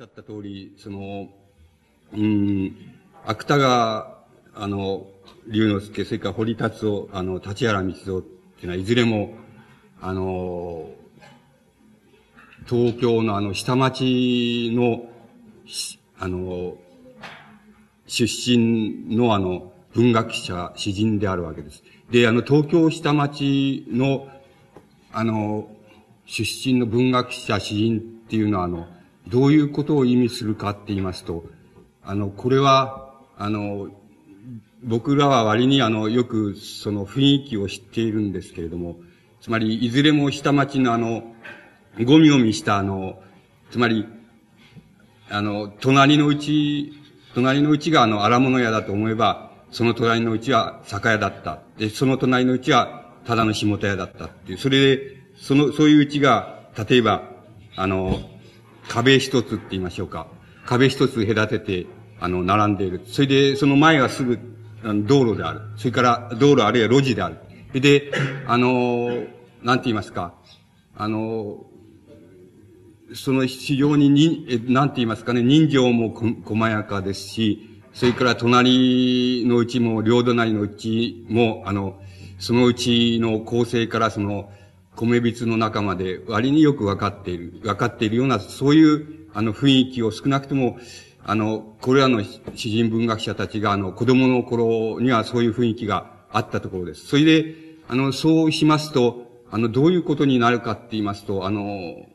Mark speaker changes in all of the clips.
Speaker 1: しゃった通り、その、うん、芥川、あの、龍之介、それから堀達夫、あの、立原道蔵っていうのは、いずれも、あの、東京のあの、下町の、あの、出身のあの、文学者、詩人であるわけです。で、あの、東京下町の、あの、出身の文学者、詩人っていうのは、あの、どういうことを意味するかって言いますと、あの、これは、あの、僕らは割にあの、よくその雰囲気を知っているんですけれども、つまり、いずれも下町のあの、ゴミゴミしたあの、つまり、あの、隣のうち、隣のうちがあの、荒物屋だと思えば、その隣のうちは酒屋だった。で、その隣のうちは、ただの下手屋だったっていう。それで、その、そういううちが、例えば、あの、壁一つって言いましょうか。壁一つ隔てて、あの、並んでいる。それで、その前はすぐ、道路である。それから、道路あるいは路地である。で、あの、なんて言いますか。あの、その非常にに、なんて言いますかね、人情もこ細やかですし、それから隣のうちも、両隣のうちも、あの、そのうちの構成からその、米びつの中まで割によくわかっている、わかっているような、そういう、あの、雰囲気を少なくとも、あの、これらの詩人文学者たちが、あの、子供の頃にはそういう雰囲気があったところです。それで、あの、そうしますと、あの、どういうことになるかって言いますと、あの、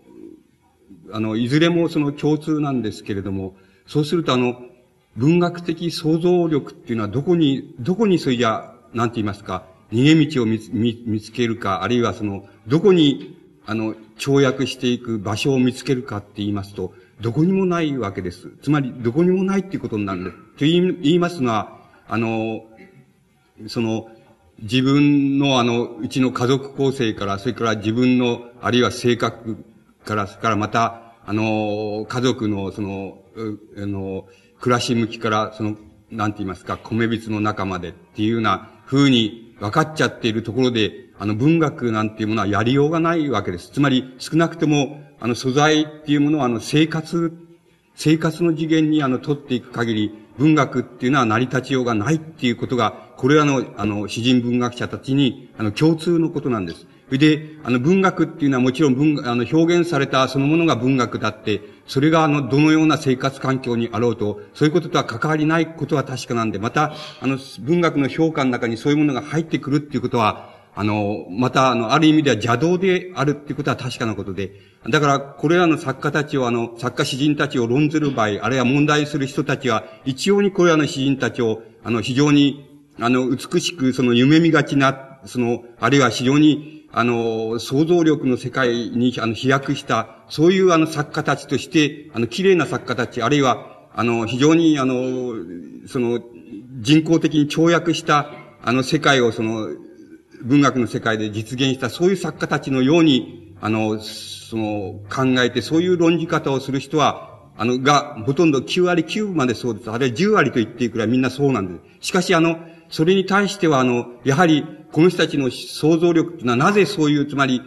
Speaker 1: あの、いずれもその共通なんですけれども、そうするとあの、文学的想像力っていうのはどこに、どこにそれじゃ、なんて言いますか、逃げ道を見つけるか、あるいはその、どこに、あの、跳躍していく場所を見つけるかって言いますと、どこにもないわけです。つまり、どこにもないっていうことになるんです。と言いますのは、あの、その、自分のあの、うちの家族構成から、それから自分の、あるいは性格から、それからまた、あの、家族の、その、あの、暮らし向きから、その、なんて言いますか、米びつの中までっていうような風に分かっちゃっているところで、あの、文学なんていうものはやりようがないわけです。つまり、少なくとも、あの、素材っていうものは、あの、生活、生活の次元に、あの、取っていく限り、文学っていうのは成り立ちようがないっていうことが、これらの、あの、詩人文学者たちに、あの、共通のことなんです。で、あの、文学っていうのはもちろん文、あの、表現されたそのものが文学だって、それがあの、どのような生活環境にあろうと、そういうこととは関わりないことは確かなんで、また、あの、文学の評価の中にそういうものが入ってくるっていうことは、あの、また、あの、ある意味では邪道であるっていうことは確かなことで、だから、これらの作家たちを、あの、作家詩人たちを論ずる場合、あるいは問題する人たちは、一応にこれらの詩人たちを、あの、非常に、あの、美しく、その、夢見がちな、その、あるいは非常に、あの、想像力の世界に、あの、飛躍した、そういう、あの、作家たちとして、あの、綺麗な作家たち、あるいは、あの、非常に、あの、その、人工的に跳躍した、あの、世界を、その、文学の世界で実現した、そういう作家たちのように、あの、その、考えて、そういう論じ方をする人は、あの、が、ほとんど9割9分までそうです。あるいは10割と言っていくらいみんなそうなんです。しかし、あの、それに対しては、あの、やはり、この人たちの想像力というのは、なぜそういう、つまり、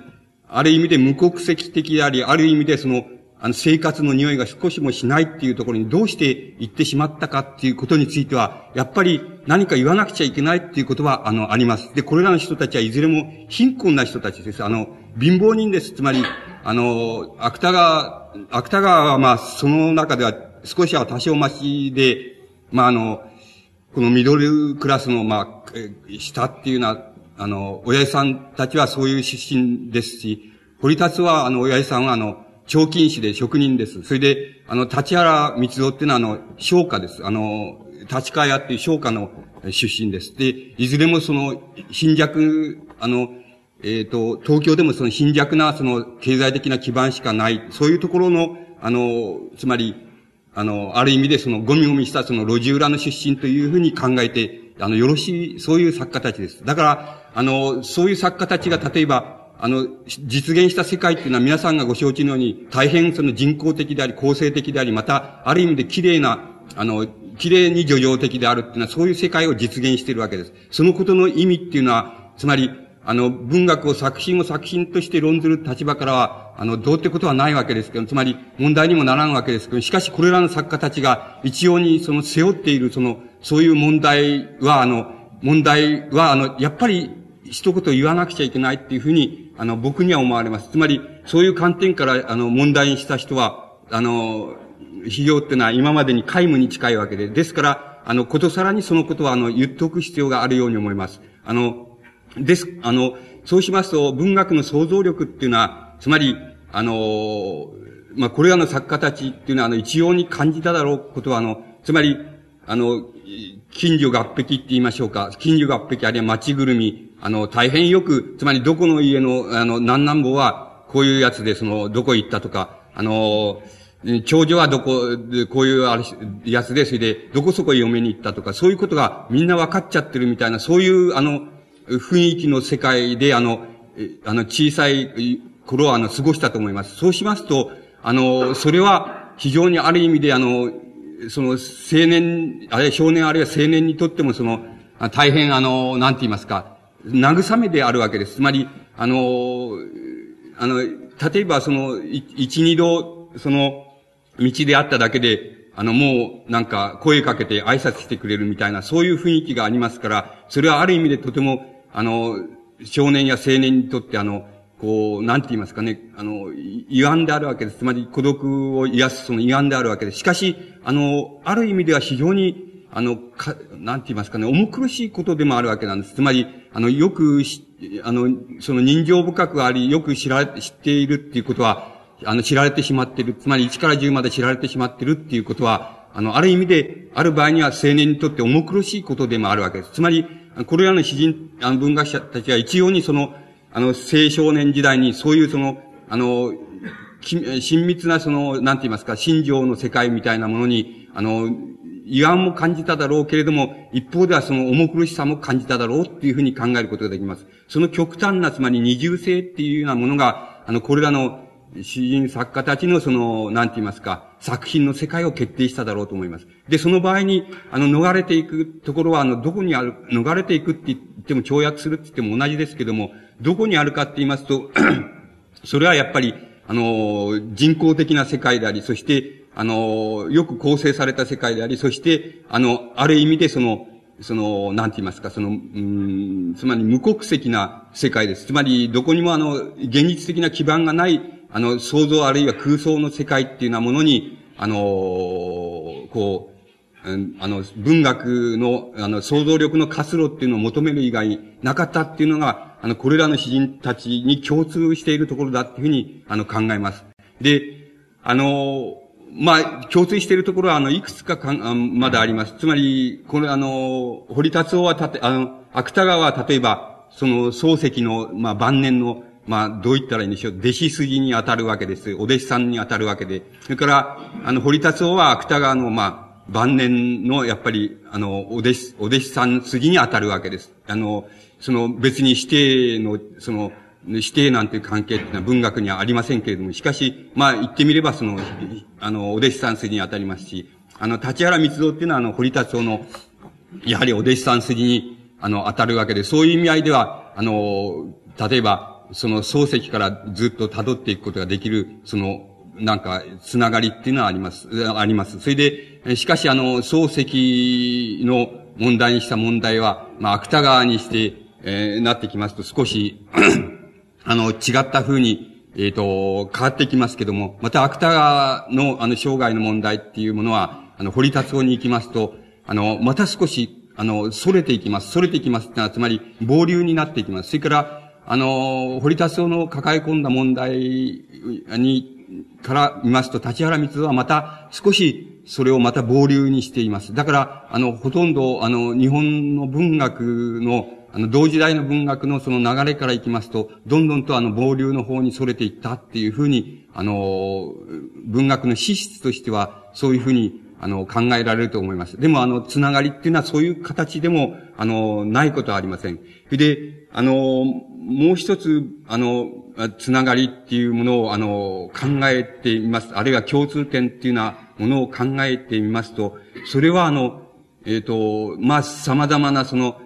Speaker 1: ある意味で無国籍的であり、ある意味でその、あの、生活の匂いが少しもしないっていうところにどうして行ってしまったかっていうことについては、やっぱり何か言わなくちゃいけないっていうことは、あの、あります。で、これらの人たちはいずれも貧困な人たちです。あの、貧乏人です。つまり、あの、芥川、芥川はまあ、その中では少しは多少増しで、まあ、あの、このミドルクラスの、まあ、下っていうのは、あの、親父さんたちはそういう出身ですし、堀達は、あの、親父さんは、あの、彫金師で職人です。それで、あの、立原光蔵っていうのは、あの、商家です。あの、立川屋っていう商家の出身です。で、いずれもその、貧弱、あの、えっ、ー、と、東京でもその貧弱な、その、経済的な基盤しかない、そういうところの、あの、つまり、あの、ある意味でその、ゴミゴミしたその、路地裏の出身というふうに考えて、あの、よろしい、そういう作家たちです。だから、あの、そういう作家たちが、例えば、あの、実現した世界っていうのは皆さんがご承知のように、大変その人工的であり、構成的であり、また、ある意味で綺麗な、あの、綺麗に叙情的であるっていうのは、そういう世界を実現しているわけです。そのことの意味っていうのは、つまり、あの、文学を作品を作品として論ずる立場からは、あの、どうってことはないわけですけど、つまり問題にもならんわけですけど、しかしこれらの作家たちが一様にその背負っているその、そういう問題は、あの、問題は、あの、やっぱり一言言わなくちゃいけないっていうふうに、あの、僕には思われます。つまり、そういう観点から、あの、問題にした人は、あの、非常ってのは今までに皆無に近いわけで、ですから、あの、ことさらにそのことは、あの、言っておく必要があるように思います。あの、です、あの、そうしますと、文学の想像力っていうのは、つまり、あの、まあ、これらの作家たちっていうのは、あの、一様に感じただろうことは、あの、つまり、あの、近所合璧って言いましょうか。近所合璧あるいは町ぐるみ。あの、大変よく、つまりどこの家の、あの、南南坊は、こういうやつで、その、どこ行ったとか、あの、長女はどこ、こういうあれやつで、それで、どこそこ嫁に行ったとか、そういうことがみんな分かっちゃってるみたいな、そういう、あの、雰囲気の世界で、あの、あの、小さい頃は、あの、過ごしたと思います。そうしますと、あの、それは、非常にある意味で、あの、その、青年、あるいは少年あるいは青年にとっても、その、大変、あの、なんて言いますか、慰めであるわけです。つまり、あの、あの、例えば、その、一、二度、その、道であっただけで、あの、もう、なんか、声かけて挨拶してくれるみたいな、そういう雰囲気がありますから、それはある意味でとても、あの、少年や青年にとって、あの、こう、なんて言いますかね、あの、違反であるわけです。つまり孤独を癒すその違反であるわけです。しかし、あの、ある意味では非常に、あの、か、なんて言いますかね、重苦しいことでもあるわけなんです。つまり、あの、よくしあの、その人情深くあり、よく知られ、知っているっていうことは、あの、知られてしまっている。つまり1から10まで知られてしまっているっていうことは、あの、ある意味で、ある場合には青年にとって重苦しいことでもあるわけです。つまり、これらの詩人、あの、文学者たちは一様にその、あの、青少年時代にそういうその、あの、親密なその、なんて言いますか、心情の世界みたいなものに、あの、違反も感じただろうけれども、一方ではその重苦しさも感じただろうっていうふうに考えることができます。その極端な、つまり二重性っていうようなものが、あの、これらの詩人作家たちのその、なんて言いますか、作品の世界を決定しただろうと思います。で、その場合に、あの、逃れていくところは、あの、どこにある、逃れていくって言っても、跳躍するって言っても同じですけども、どこにあるかって言いますと、それはやっぱり、あの、人工的な世界であり、そして、あの、よく構成された世界であり、そして、あの、ある意味でその、その、なんて言いますか、その、うん、つまり無国籍な世界です。つまり、どこにもあの、現実的な基盤がないあの、想像あるいは空想の世界っていうようなものに、あの、こう、あの、文学の、あの、想像力の活路っていうのを求める以外なかったっていうのが、あの、これらの詩人たちに共通しているところだっていうふうに、あの、考えます。で、あの、まあ、共通しているところは、あの、いくつかかん、まだあります。つまり、これ、あの、堀達夫はたて、あの、芥川は例えば、その、漱石の、まあ、晩年のまあ、どう言ったらいいんでしょう。弟子筋に当たるわけです。お弟子さんに当たるわけで。それから、あの、堀達夫は芥川の、まあ、晩年の、やっぱり、あの、お弟子、お弟子さん筋に当たるわけです。あの、その別に指定の、その、指定なんていう関係っていうのは文学にはありませんけれども、しかし、まあ言ってみればその、あの、お弟子さん筋に当たりますし、あの、立原密造っていうのはあの、堀達夫の、やはりお弟子さん筋に、あの、当たるわけで、そういう意味合いでは、あの、例えば、その漱石からずっと辿っていくことができる、その、なんか、つながりっていうのはあります、あります。それで、しかしあの、漱石の問題にした問題は、まあ、芥川にして、えー、なってきますと少し あの、違った風に、えっ、ー、と、変わってきますけども、また芥川の、あの、生涯の問題っていうものは、あの、堀達夫に行きますと、あの、また少し、あの、逸れていきます。逸れていきますってのは、つまり、暴流になっていきます。それから、あの、堀田夫の抱え込んだ問題に、から見ますと、立原光はまた少しそれをまた暴流にしています。だから、あの、ほとんど、あの、日本の文学の、あの、同時代の文学のその流れからいきますと、どんどんとあの、暴流の方に逸れていったっていうふうに、あの、文学の資質としては、そういうふうに、あの、考えられると思います。でも、あの、つながりっていうのはそういう形でも、あの、ないことはありません。で、あの、もう一つ、あの、つながりっていうものを、あの、考えてみます。あるいは共通点っていうようなものを考えてみますと、それはあの、えっ、ー、と、まあ、様々なその、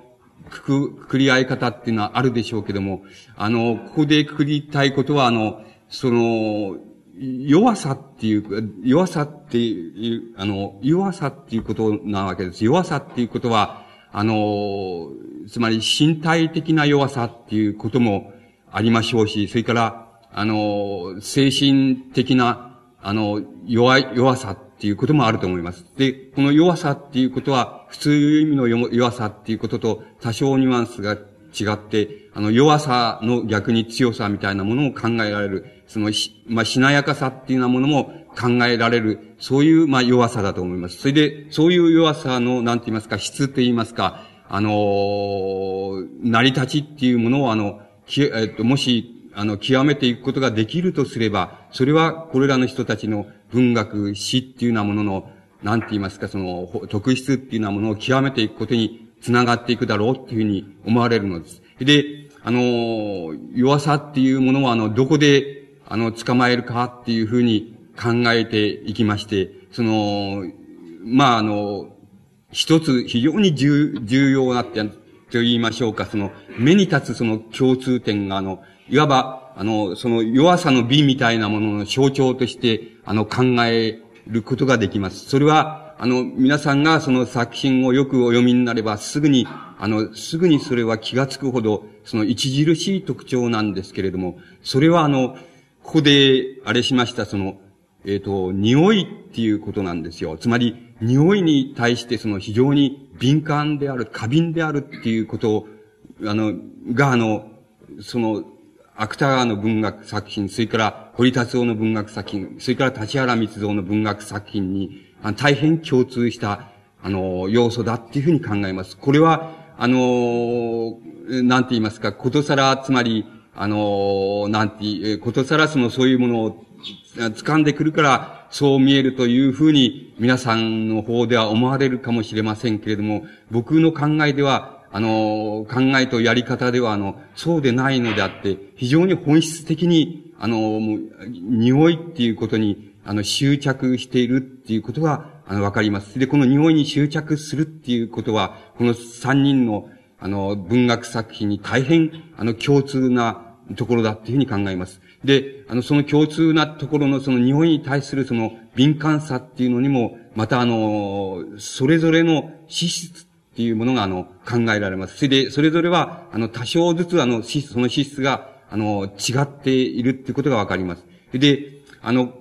Speaker 1: くく、くくり合い方っていうのはあるでしょうけども、あの、ここでくくりたいことは、あの、その、弱さっていう、弱さっていう、あの、弱さっていうことなわけです。弱さっていうことは、あの、つまり身体的な弱さっていうこともありましょうし、それから、あの、精神的な、あの、弱い、弱さっていうこともあると思います。で、この弱さっていうことは、普通意味の弱さっていうことと多少ニュアンスが違って、あの、弱さの逆に強さみたいなものも考えられる。その、しまあ、しなやかさっていうようなものも考えられる。そういう、まあ、弱さだと思います。それで、そういう弱さの、なんて言いますか、質と言いますか、あの成り立ちっていうものを、あの、きえっと、もし、あの、極めていくことができるとすれば、それは、これらの人たちの文学、詩っていうようなものの、なんて言いますか、その、特質っていうようなものを極めていくことにつながっていくだろうっていうふうに思われるのです。で、あの、弱さっていうものは、あの、どこで、あの、捕まえるかっていうふうに考えていきまして、その、まあ、あの、一つ非常に重要なって、と言いましょうか、その、目に立つその共通点が、あの、いわば、あの、その弱さの美みたいなものの象徴として、あの、考えることができます。それは、あの、皆さんがその作品をよくお読みになれば、すぐに、あの、すぐにそれは気がつくほど、その著しい特徴なんですけれども、それはあの、ここで、あれしました、その、えっ、ー、と、匂いっていうことなんですよ。つまり、匂いに対してその非常に敏感である、過敏であるっていうことを、あの、が、あの、その、芥川の文学作品、それから堀達夫の文学作品、それから立原密造の文学作品に、あ大変共通した、あの、要素だっていうふうに考えます。これは、あの、なんて言いますか、ことさら、つまり、あの、なんて、ことさらそのそういうものを掴んでくるから、そう見えるというふうに皆さんの方では思われるかもしれませんけれども、僕の考えでは、あの、考えとやり方では、あの、そうでないのであって、非常に本質的に、あの、もう、匂いっていうことに、あの、執着しているっていうことが、あの、わかります。で、この匂いに執着するっていうことは、この三人の、あの、文学作品に大変、あの、共通なところだっていうふうに考えます。で、あの、その共通なところのその匂いに対するその敏感さっていうのにも、またあの、それぞれの資質っていうものが、あの、考えられます。それで、それぞれは、あの、多少ずつ、あの、資質その資質が、あの、違っているっていうことがわかります。で、あの、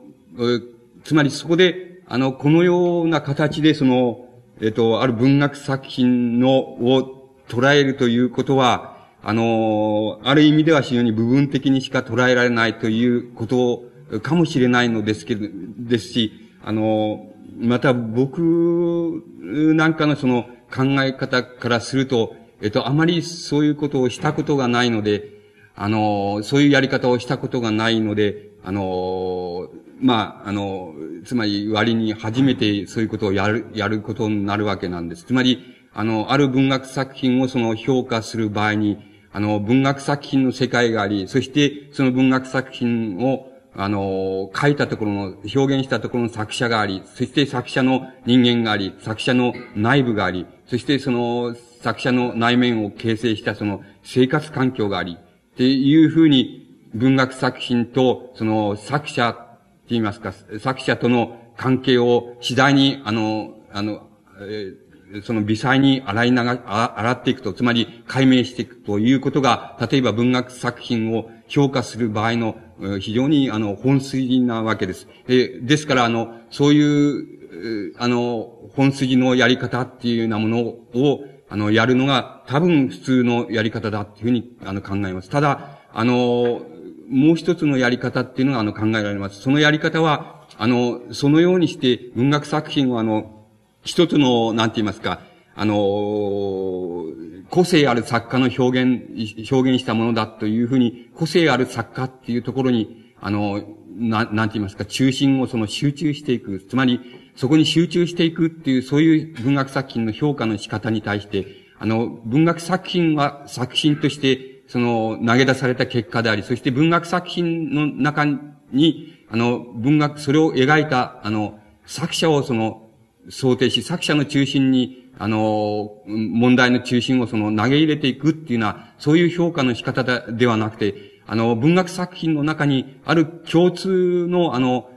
Speaker 1: つまりそこで、あの、このような形で、その、えっと、ある文学作品の、を捉えるということは、あの、ある意味では非常に部分的にしか捉えられないということかもしれないのですけど、ですし、あの、また僕なんかのその、考え方からすると、えっと、あまりそういうことをしたことがないので、あの、そういうやり方をしたことがないので、あの、まあ、あの、つまり割に初めてそういうことをやる、やることになるわけなんです。つまり、あの、ある文学作品をその評価する場合に、あの、文学作品の世界があり、そしてその文学作品をあの、書いたところの、表現したところの作者があり、そして作者の人間があり、作者の内部があり、そしてその作者の内面を形成したその生活環境があり、っていうふうに文学作品とその作者って言いますか、作者との関係を次第に、あの、あの、えー、その微細に洗い流、洗っていくと、つまり解明していくということが、例えば文学作品を評価する場合の非常に、あの、本筋なわけです。えですから、あの、そういう、あの、本筋のやり方っていうようなものを、あの、やるのが多分普通のやり方だっていうふうに、あの、考えます。ただ、あの、もう一つのやり方っていうのが、あの、考えられます。そのやり方は、あの、そのようにして文学作品を、あの、一つの、なんて言いますか、あの、個性ある作家の表現、表現したものだというふうに、個性ある作家っていうところに、あの、ななんて言いますか、中心をその集中していく。つまり、そこに集中していくっていう、そういう文学作品の評価の仕方に対して、あの、文学作品は作品として、その、投げ出された結果であり、そして文学作品の中に、あの、文学、それを描いた、あの、作者をその、想定し、作者の中心に、あの、問題の中心をその投げ入れていくっていうのは、そういう評価の仕方ではなくて、あの、文学作品の中にある共通の、あの、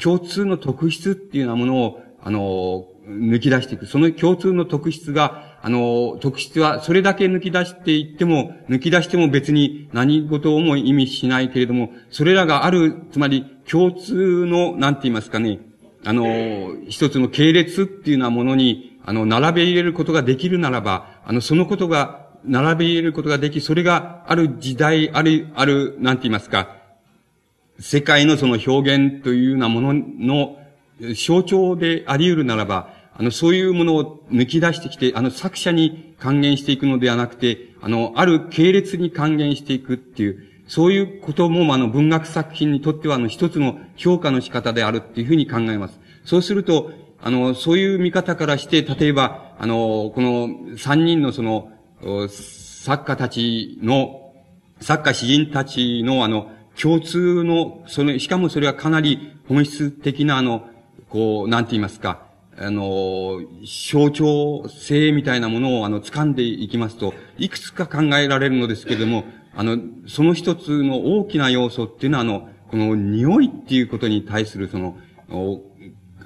Speaker 1: 共通の特質っていうようなものを、あの、抜き出していく。その共通の特質が、あの、特質はそれだけ抜き出していっても、抜き出しても別に何事をも意味しないけれども、それらがある、つまり共通の、なんて言いますかね、あの、一つの系列っていうようなものに、あの、並べ入れることができるならば、あの、そのことが、並べ入れることができ、それがある時代、ある、ある、なんて言いますか、世界のその表現というようなものの象徴であり得るならば、あの、そういうものを抜き出してきて、あの、作者に還元していくのではなくて、あの、ある系列に還元していくっていう、そういうことも、あの、文学作品にとっては、あの、一つの評価の仕方であるっていうふうに考えます。そうすると、あの、そういう見方からして、例えば、あの、この三人のその、作家たちの、作家詩人たちのあの、共通の、その、しかもそれはかなり本質的なあの、こう、なんて言いますか、あの、象徴性みたいなものを、あの、掴んでいきますと、いくつか考えられるのですけれども、あの、その一つの大きな要素っていうのは、あの、この匂いっていうことに対する、その、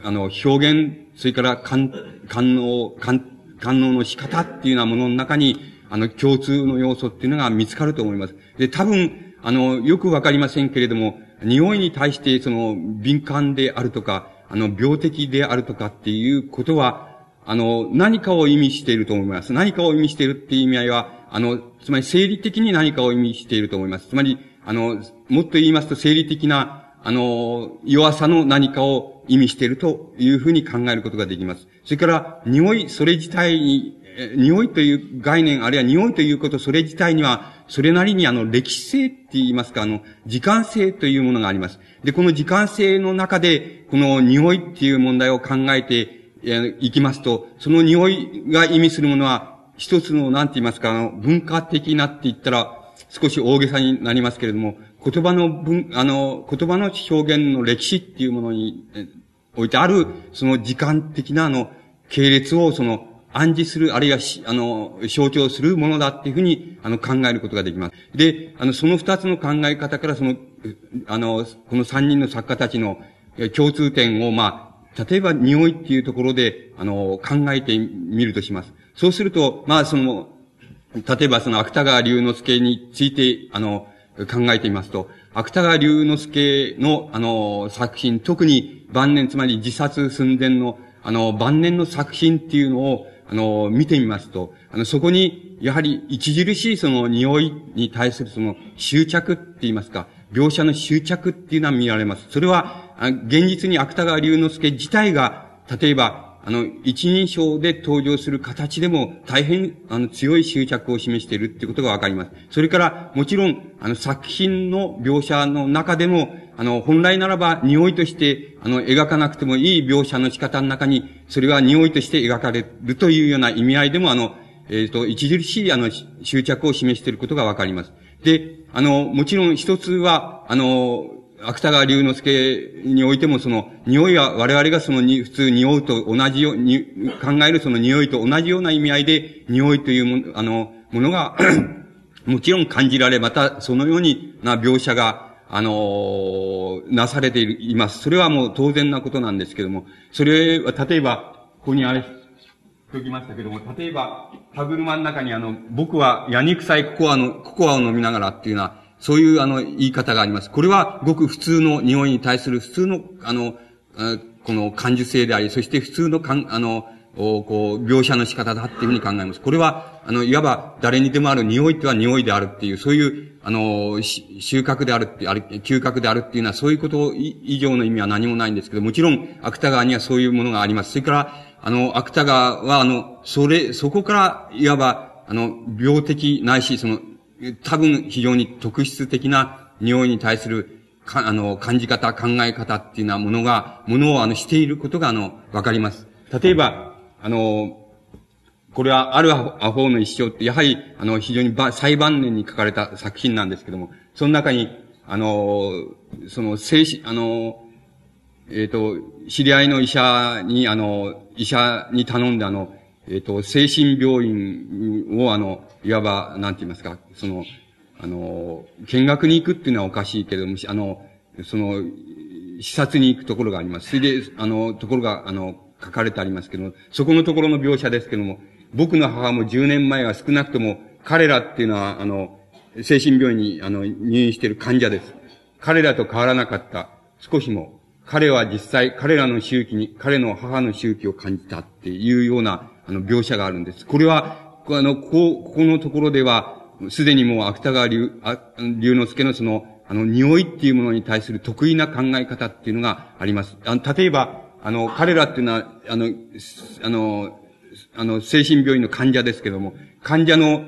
Speaker 1: あの、表現、それから感、感能、感、感能の仕方っていうようなものの中に、あの、共通の要素っていうのが見つかると思います。で、多分、あの、よくわかりませんけれども、匂いに対して、その、敏感であるとか、あの、病的であるとかっていうことは、あの、何かを意味していると思います。何かを意味しているっていう意味合いは、あの、つまり生理的に何かを意味していると思います。つまり、あの、もっと言いますと生理的な、あの、弱さの何かを意味しているというふうに考えることができます。それから、匂い、それ自体に、匂いという概念、あるいは匂いということ、それ自体には、それなりにあの、歴史性って言いますか、あの、時間性というものがあります。で、この時間性の中で、この匂いっていう問題を考えていきますと、その匂いが意味するものは、一つの、なんて言いますか、あの、文化的なって言ったら、少し大げさになりますけれども、言葉の文、あの、言葉の表現の歴史っていうものにおいてある、その時間的なあの、系列をその、暗示する、あるいはあの、象徴するものだっていうふうに、あの、考えることができます。で、あの、その二つの考え方から、その、あの、この三人の作家たちの共通点を、まあ、例えば匂いっていうところで、あの、考えてみるとします。そうすると、まあ、その、例えばその芥川龍之介について、あの、考えてみますと、芥川龍之介の、あの、作品、特に晩年、つまり自殺寸前の、あの、晩年の作品っていうのを、あの、見てみますと、あの、そこに、やはり、著しいその匂いに対するその執着って言いますか、描写の執着っていうのは見られます。それは、現実に芥川龍之介自体が、例えば、あの、一人称で登場する形でも大変、あの、強い執着を示しているってことがわかります。それから、もちろん、あの、作品の描写の中でも、あの、本来ならば、匂いとして、あの、描かなくてもいい描写の仕方の中に、それは匂いとして描かれるというような意味合いでも、あの、えっ、ー、と、著しい、あの、執着を示していることがわかります。で、あの、もちろん一つは、あの、芥川龍之介においてもその、匂いは我々がそのに、普通匂うと同じように、考えるその匂いと同じような意味合いで、匂いというもの、あの、ものがもちろん感じられ、またそのようにな描写が、あのなされています。それはもう当然なことなんですけども、それは、例えば、ここにあれ、ときましたけども、例えば、歯車の中にあの、僕はヤニ臭いココアの、ココアを飲みながらっていうのは、そういうあの言い方があります。これはごく普通の匂いに対する普通の、あの、この感受性であり、そして普通の、あの、こう、描写の仕方だっていうふうに考えます。これは、あの、いわば誰にでもある匂いとは匂いであるっていう、そういう、あの、収穫であるって、ある、嗅覚であるっていうのは、そういうこと以上の意味は何もないんですけど、もちろん、芥川にはそういうものがあります。それから、あの、芥川は、あの、それ、そこから、いわば、あの、病的ないし、その、多分非常に特質的な匂いに対するか、あの、感じ方、考え方っていうようなものが、ものをあの、していることがあの、わかります。例えば、あの、これは、あるアホの一生って、やはり、あの、非常に最晩年に書かれた作品なんですけども、その中に、あの、その、精神、あの、えっ、ー、と、知り合いの医者に、あの、医者に頼んで、あの、えっ、ー、と、精神病院を、あの、いわば、なんて言いますか、その、あの、見学に行くっていうのはおかしいけれども、あの、その、視察に行くところがあります。それで、あの、ところが、あの、書かれてありますけども、そこのところの描写ですけども、僕の母も10年前は少なくとも、彼らっていうのは、あの、精神病院に、あの、入院している患者です。彼らと変わらなかった。少しも。彼は実際、彼らの周期に、彼の母の周期を感じたっていうような、あの、描写があるんです。これは、あの、ここ、ここのところでは、すでにもう芥川龍、龍之介のその、あの、匂いっていうものに対する得意な考え方っていうのがあります。あの、例えば、あの、彼らっていうのは、あの、あの、あの、精神病院の患者ですけども、患者の、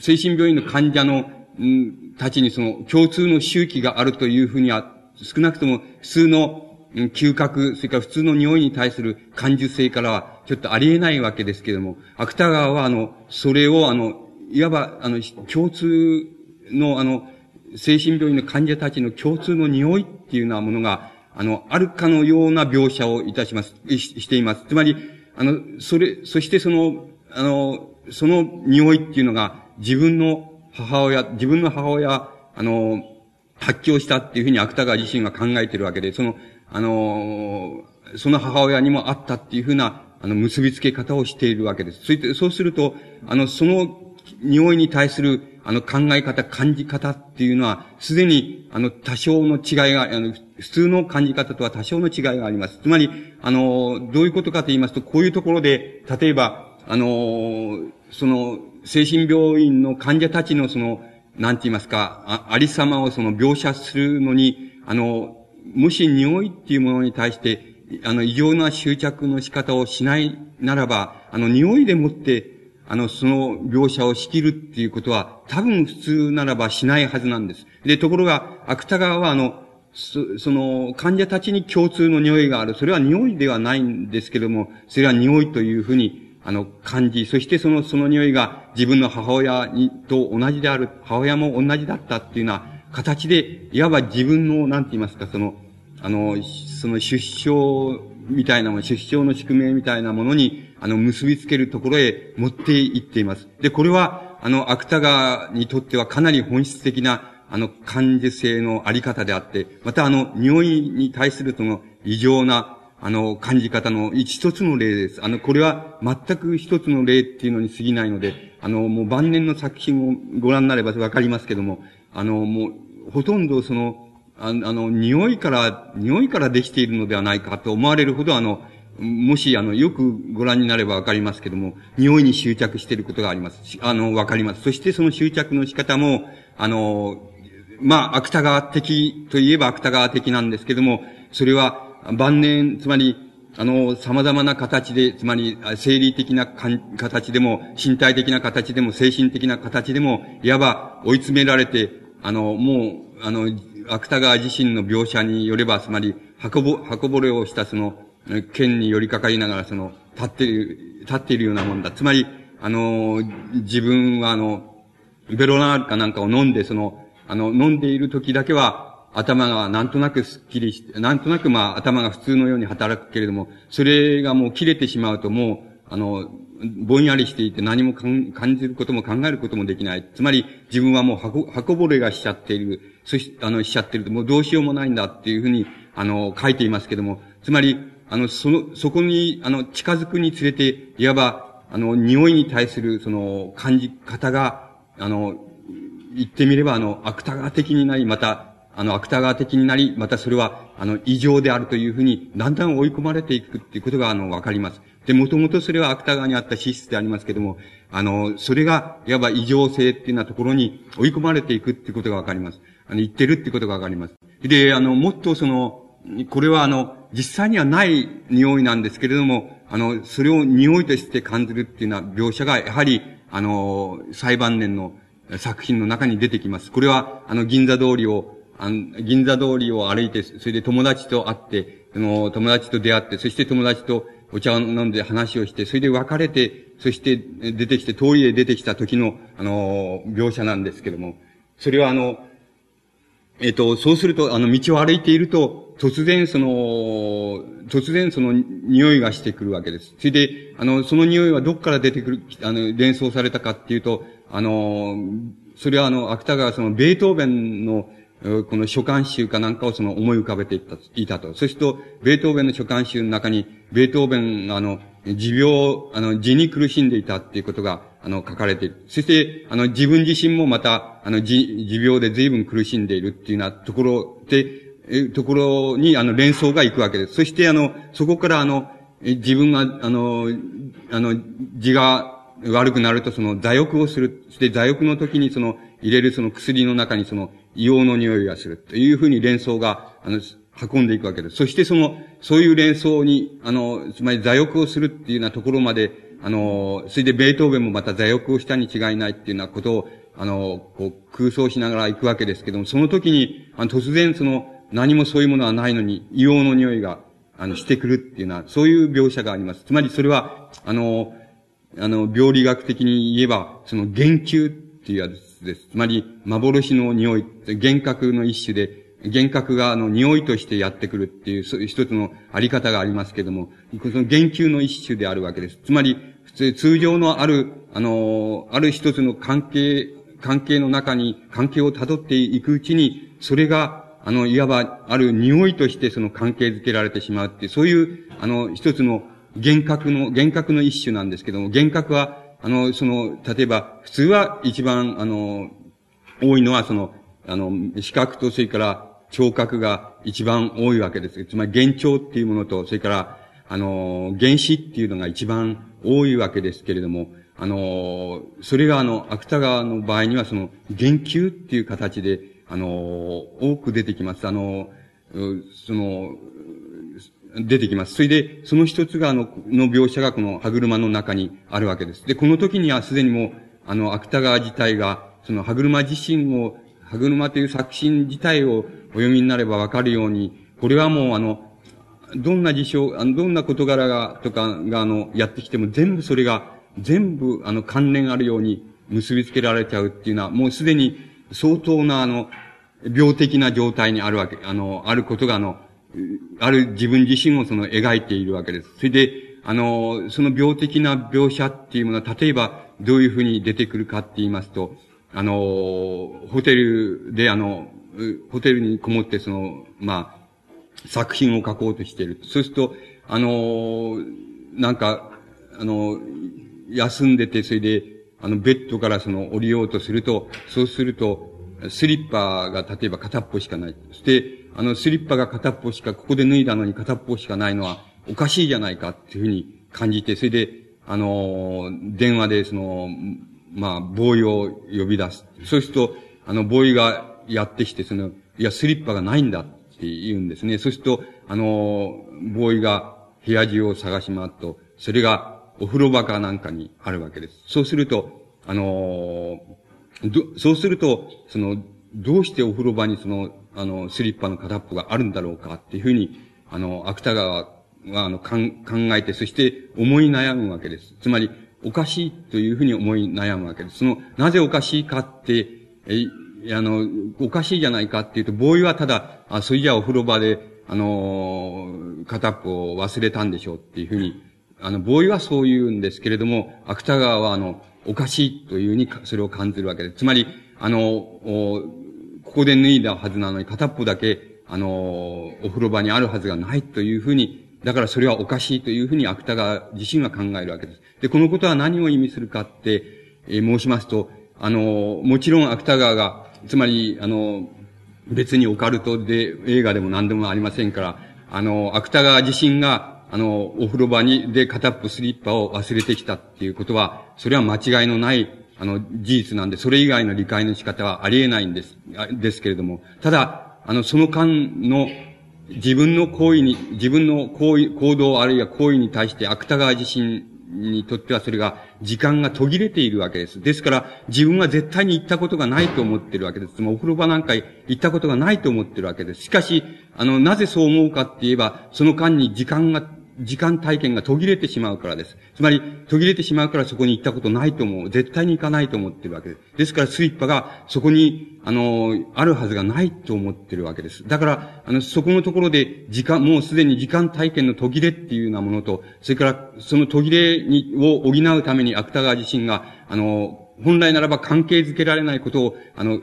Speaker 1: 精神病院の患者の、ん、たちにその共通の周期があるというふうには、少なくとも普通の嗅覚、それから普通の匂いに対する感受性からは、ちょっとありえないわけですけれども、芥川は、あの、それを、あの、いわば、あの、共通の、あの、精神病院の患者たちの共通の匂いっていうようなものが、あの、あるかのような描写をいたします、ししています。つまり、あの、それ、そしてその、あの、その匂いっていうのが、自分の母親、自分の母親、あの、発狂したっていうふうに芥川自身が考えているわけで、その、あの、その母親にもあったっていうふうな、あの、結びつけ方をしているわけです。そして、そうすると、あの、その匂いに対する、あの、考え方、感じ方っていうのは、すでに、あの、多少の違いが、あの、普通の感じ方とは多少の違いがあります。つまり、あの、どういうことかと言いますと、こういうところで、例えば、あの、その、精神病院の患者たちのその、なんて言いますか、あ、ありさまをその描写するのに、あの、もし匂いっていうものに対して、あの、異常な執着の仕方をしないならば、あの、匂いでもって、あの、その描写を仕切るっていうことは、多分普通ならばしないはずなんです。で、ところが、芥川は、あの、そその、患者たちに共通の匂いがある。それは匂いではないんですけれども、それは匂いというふうに、あの、感じ、そしてその、その匂いが自分の母親に、と同じである。母親も同じだったっていうような形で、いわば自分の、なんて言いますか、その、あの、その出生みたいなもの、出生の宿命みたいなものに、あの、結びつけるところへ持っていっています。で、これは、あの、芥川にとってはかなり本質的な、あの、感受性のあり方であって、またあの、匂いに対するその異常な、あの、感じ方の一つの例です。あの、これは全く一つの例っていうのに過ぎないので、あの、もう晩年の作品をご覧になればわかりますけども、あの、もう、ほとんどその、あの、匂いから、匂いからできているのではないかと思われるほど、あの、もし、あの、よくご覧になればわかりますけども、匂いに執着していることがあります。あの、わかります。そしてその執着の仕方も、あの、まあ、芥川的といえば芥川的なんですけども、それは晩年、つまり、あの、様々な形で、つまり、生理的な形でも、身体的な形でも、精神的な形でも、いわば追い詰められて、あの、もう、あの、芥川自身の描写によれば、つまり、箱ぼ、箱ぼれをしたその、剣に寄りかかりながら、その、立っている、立っているようなもんだ。つまり、あの、自分はあの、ベロナールかなんかを飲んで、その、あの、飲んでいる時だけは、頭がなんとなくスッキリして、なんとなくまあ頭が普通のように働くけれども、それがもう切れてしまうともう、あの、ぼんやりしていて何も感じることも考えることもできない。つまり自分はもう箱、箱ぼれがしちゃっている。そし、あの、しちゃってると、もうどうしようもないんだっていうふうに、あの、書いていますけども、つまり、あの、その、そこに、あの、近づくにつれて、いわば、あの、匂いに対する、その、感じ方が、あの、言ってみれば、あの、芥川的になり、また、あの、芥川的になり、またそれは、あの、異常であるというふうに、だんだん追い込まれていくっていうことが、あの、わかります。で、もともとそれは芥川にあった資質でありますけども、あの、それが、いわば異常性っていうようなところに追い込まれていくっていうことがわかります。あの、言ってるっていうことがわかります。で、あの、もっとその、これはあの、実際にはない匂いなんですけれども、あの、それを匂いとして感じるっていうような描写が、やはり、あの、裁判年の作品の中に出てきます。これは、あの、銀座通りを、あの銀座通りを歩いて、それで友達と会って、あの、友達と出会って、そして友達とお茶を飲んで話をして、それで別れて、そして出てきて、通りへ出てきた時の、あの、描写なんですけども、それはあの、えっ、と、そうすると、あの、道を歩いていると、突然その、突然その匂いがしてくるわけです。それで、あの、その匂いはどこから出てくる、あの、連想されたかっていうと、あの、それはあの、芥川その、ベートーベンの、この書簡集かなんかをその思い浮かべていたいたと。そうすると、ベートーベンの書簡集の中に、ベートーベンがあの、持病、あの、痔に苦しんでいたっていうことが、あの、書かれている。そして、あの、自分自身もまた、あの、持、持病で随分苦しんでいるっていうようなところで、え、ところに、あの、連想が行くわけです。そして、あの、そこから、あの、自分が、あの、あの、字が悪くなると、その、座欲をする。そして、座欲の時に、その、入れるその薬の中に、その、硫黄の匂いがする。というふうに連想が、あの、運んでいくわけです。そしてその、そういう連想に、あの、つまり座欲をするっていうようなところまで、あの、それでベートーベンもまた座欲をしたに違いないっていうようなことを、あの、こう、空想しながら行くわけですけども、その時に、あの、突然その、何もそういうものはないのに、硫黄の匂いが、あの、してくるっていうのは、そういう描写があります。つまりそれは、あの、あの、病理学的に言えば、その、言及っていうやつです。つまり、幻の匂い、幻覚の一種で、幻覚があの匂いとしてやってくるっていう、そういう一つのあり方がありますけれども、その言及の一種であるわけです。つまり、普通、通常のある、あの、ある一つの関係、関係の中に、関係を辿っていくうちに、それが、あの、いわば、ある匂いとしてその関係づけられてしまうっていう、そういう、あの、一つの幻覚の、幻覚の一種なんですけども、幻覚は、あの、その、例えば、普通は一番、あの、多いのは、その、あの、視覚と、それから、聴覚が一番多いわけです。つまり、幻聴っていうものと、それから、あの、原子っていうのが一番多いわけですけれども、あの、それがあの、芥川の場合にはその、言及っていう形で、あの、多く出てきます。あの、その、出てきます。それで、その一つが、あの、の描写がこの歯車の中にあるわけです。で、この時にはすでにもう、あの、芥川自体が、その歯車自身を、歯車という作品自体をお読みになればわかるように、これはもうあの、どんな事象、あの、どんな事柄が、とかが、あの、やってきても全部それが、全部、あの、関連あるように結びつけられちゃうっていうのは、もうすでに相当な、あの、病的な状態にあるわけ、あの、あることが、あの、ある自分自身をその描いているわけです。それで、あの、その病的な描写っていうものは、例えばどういうふうに出てくるかって言いますと、あの、ホテルであの、ホテルにこもってその、まあ、作品を書こうとしている。そうすると、あの、なんか、あの、休んでて、それで、あの、ベッドからその降りようとすると、そうすると、スリッパが例えば片っぽしかない。そして、あの、スリッパが片っぽしか、ここで脱いだのに片っぽしかないのはおかしいじゃないかっていうふうに感じて、それで、あの、電話でその、まあ、ボーイを呼び出す。そうすると、あの、ボーイがやってきて、その、いや、スリッパがないんだって言うんですね。そうすると、あの、ボーイが部屋中を探し回ると、それがお風呂場かなんかにあるわけです。そうすると、あの、ど、そうすると、その、どうしてお風呂場にその、あの、スリッパの片っぽがあるんだろうかっていうふうに、あの、芥川は、あの、考えて、そして思い悩むわけです。つまり、おかしいというふうに思い悩むわけです。その、なぜおかしいかって、え、あの、おかしいじゃないかっていうと、ボーイはただ、あ、それじゃお風呂場で、あの、片っぽを忘れたんでしょうっていうふうに、あの、ボーイはそう言うんですけれども、芥川は、あの、おかしいというふうに、それを感じるわけです。つまり、あの、ここで脱いだはずなのに、片っぽだけ、あの、お風呂場にあるはずがないというふうに、だからそれはおかしいというふうに芥川自身は考えるわけです。で、このことは何を意味するかって、えー、申しますと、あの、もちろん芥川が、つまり、あの、別にオカルトで、映画でも何でもありませんから、あの、芥川自身が、あの、お風呂場に、で片っぽスリッパを忘れてきたっていうことは、それは間違いのない、あの、事実なんで、それ以外の理解の仕方はありえないんです、ですけれども、ただ、あの、その間の、自分の行為に、自分の行為、行動あるいは行為に対して芥川自身にとってはそれが時間が途切れているわけです。ですから、自分は絶対に行ったことがないと思っているわけです。お風呂場なんか行ったことがないと思っているわけです。しかし、あの、なぜそう思うかって言えば、その間に時間が時間体験が途切れてしまうからです。つまり、途切れてしまうからそこに行ったことないと思う。絶対に行かないと思ってるわけです。ですからスリッパがそこに、あの、あるはずがないと思ってるわけです。だから、あの、そこのところで時間、もうすでに時間体験の途切れっていうようなものと、それからその途切れに、を補うために芥川自身が、あの、本来ならば関係づけられないことを、あの、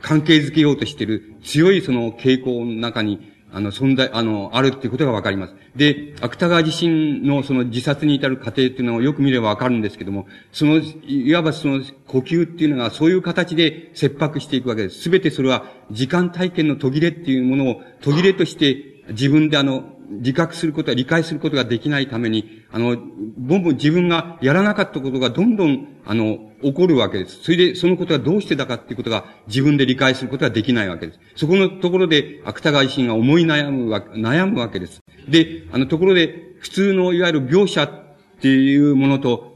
Speaker 1: 関係づけようとしている強いその傾向の中に、あの、存在、あの、あるっていうことがわかります。で、芥川自身のその自殺に至る過程っていうのをよく見ればわかるんですけども、その、いわばその呼吸っていうのがそういう形で切迫していくわけです。すべてそれは時間体験の途切れっていうものを途切れとして自分であの、自覚することは理解することができないために、あの、ぼんぼん自分がやらなかったことがどんどん、あの、起こるわけです。それで、そのことがどうしてだかっていうことが自分で理解することができないわけです。そこのところで、芥川自身が思い悩むわけ、悩むわけです。で、あの、ところで、普通のいわゆる描写っていうものと、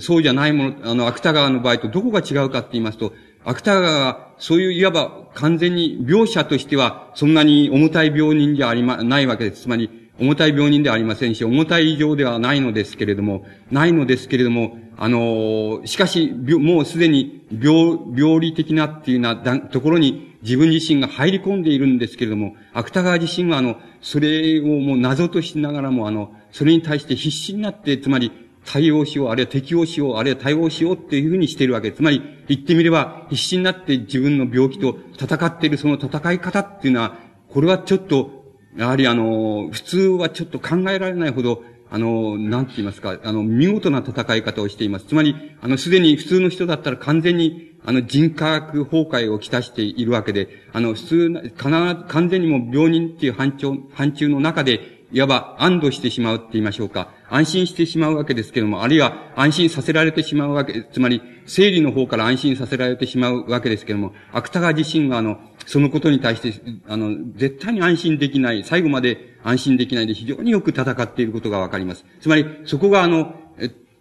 Speaker 1: そうじゃないもの、あの、芥川の場合とどこが違うかって言いますと、芥川が、そういういわば完全に描写としては、そんなに重たい病人じゃありま、ないわけです。つまり、重たい病人ではありませんし、重たい異常ではないのですけれども、ないのですけれども、あの、しかし、もうすでに病、病理的なっていうようなところに自分自身が入り込んでいるんですけれども、芥川自身はあの、それをもう謎としながらもあの、それに対して必死になって、つまり、対応しよう、あるいは適応しよう、あるいは対応しようっていうふうにしているわけ。つまり、言ってみれば、必死になって自分の病気と戦っているその戦い方っていうのは、これはちょっと、やはりあの、普通はちょっと考えられないほど、あの、なんて言いますか、あの、見事な戦い方をしています。つまり、あの、すでに普通の人だったら完全に、あの、人格崩壊をきたしているわけで、あの、普通、必ず、完全にも病人っていう範疇、範疇の中で、いわば安堵してしまうって言いましょうか。安心してしまうわけですけれども、あるいは安心させられてしまうわけ、つまり、生理の方から安心させられてしまうわけですけれども、芥川自身があの、そのことに対して、あの、絶対に安心できない、最後まで安心できないで非常によく戦っていることがわかります。つまり、そこがあの、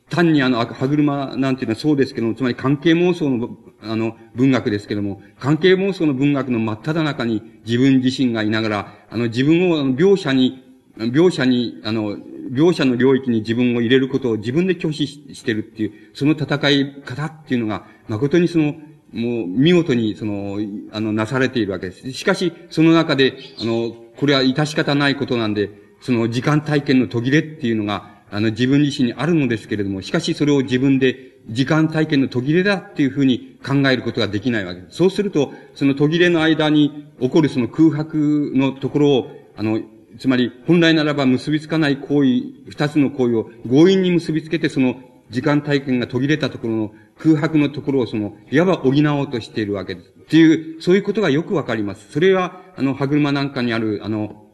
Speaker 1: 単にあの、歯車なんていうのはそうですけども、つまり関係妄想の、あの、文学ですけども、関係妄想の文学の真っ只中に自分自身がいながら、あの、自分を描写に描写に、あの、描写の領域に自分を入れることを自分で拒否してるっていう、その戦い方っていうのが、誠にその、もう、見事に、その、あの、なされているわけです。しかし、その中で、あの、これは致し方ないことなんで、その時間体験の途切れっていうのが、あの、自分自身にあるのですけれども、しかしそれを自分で時間体験の途切れだっていうふうに考えることができないわけです。そうすると、その途切れの間に起こるその空白のところを、あの、つまり、本来ならば結びつかない行為、二つの行為を強引に結びつけて、その時間体験が途切れたところの空白のところをその、いわば補おうとしているわけです。っていう、そういうことがよくわかります。それは、あの、歯車なんかにある、あの、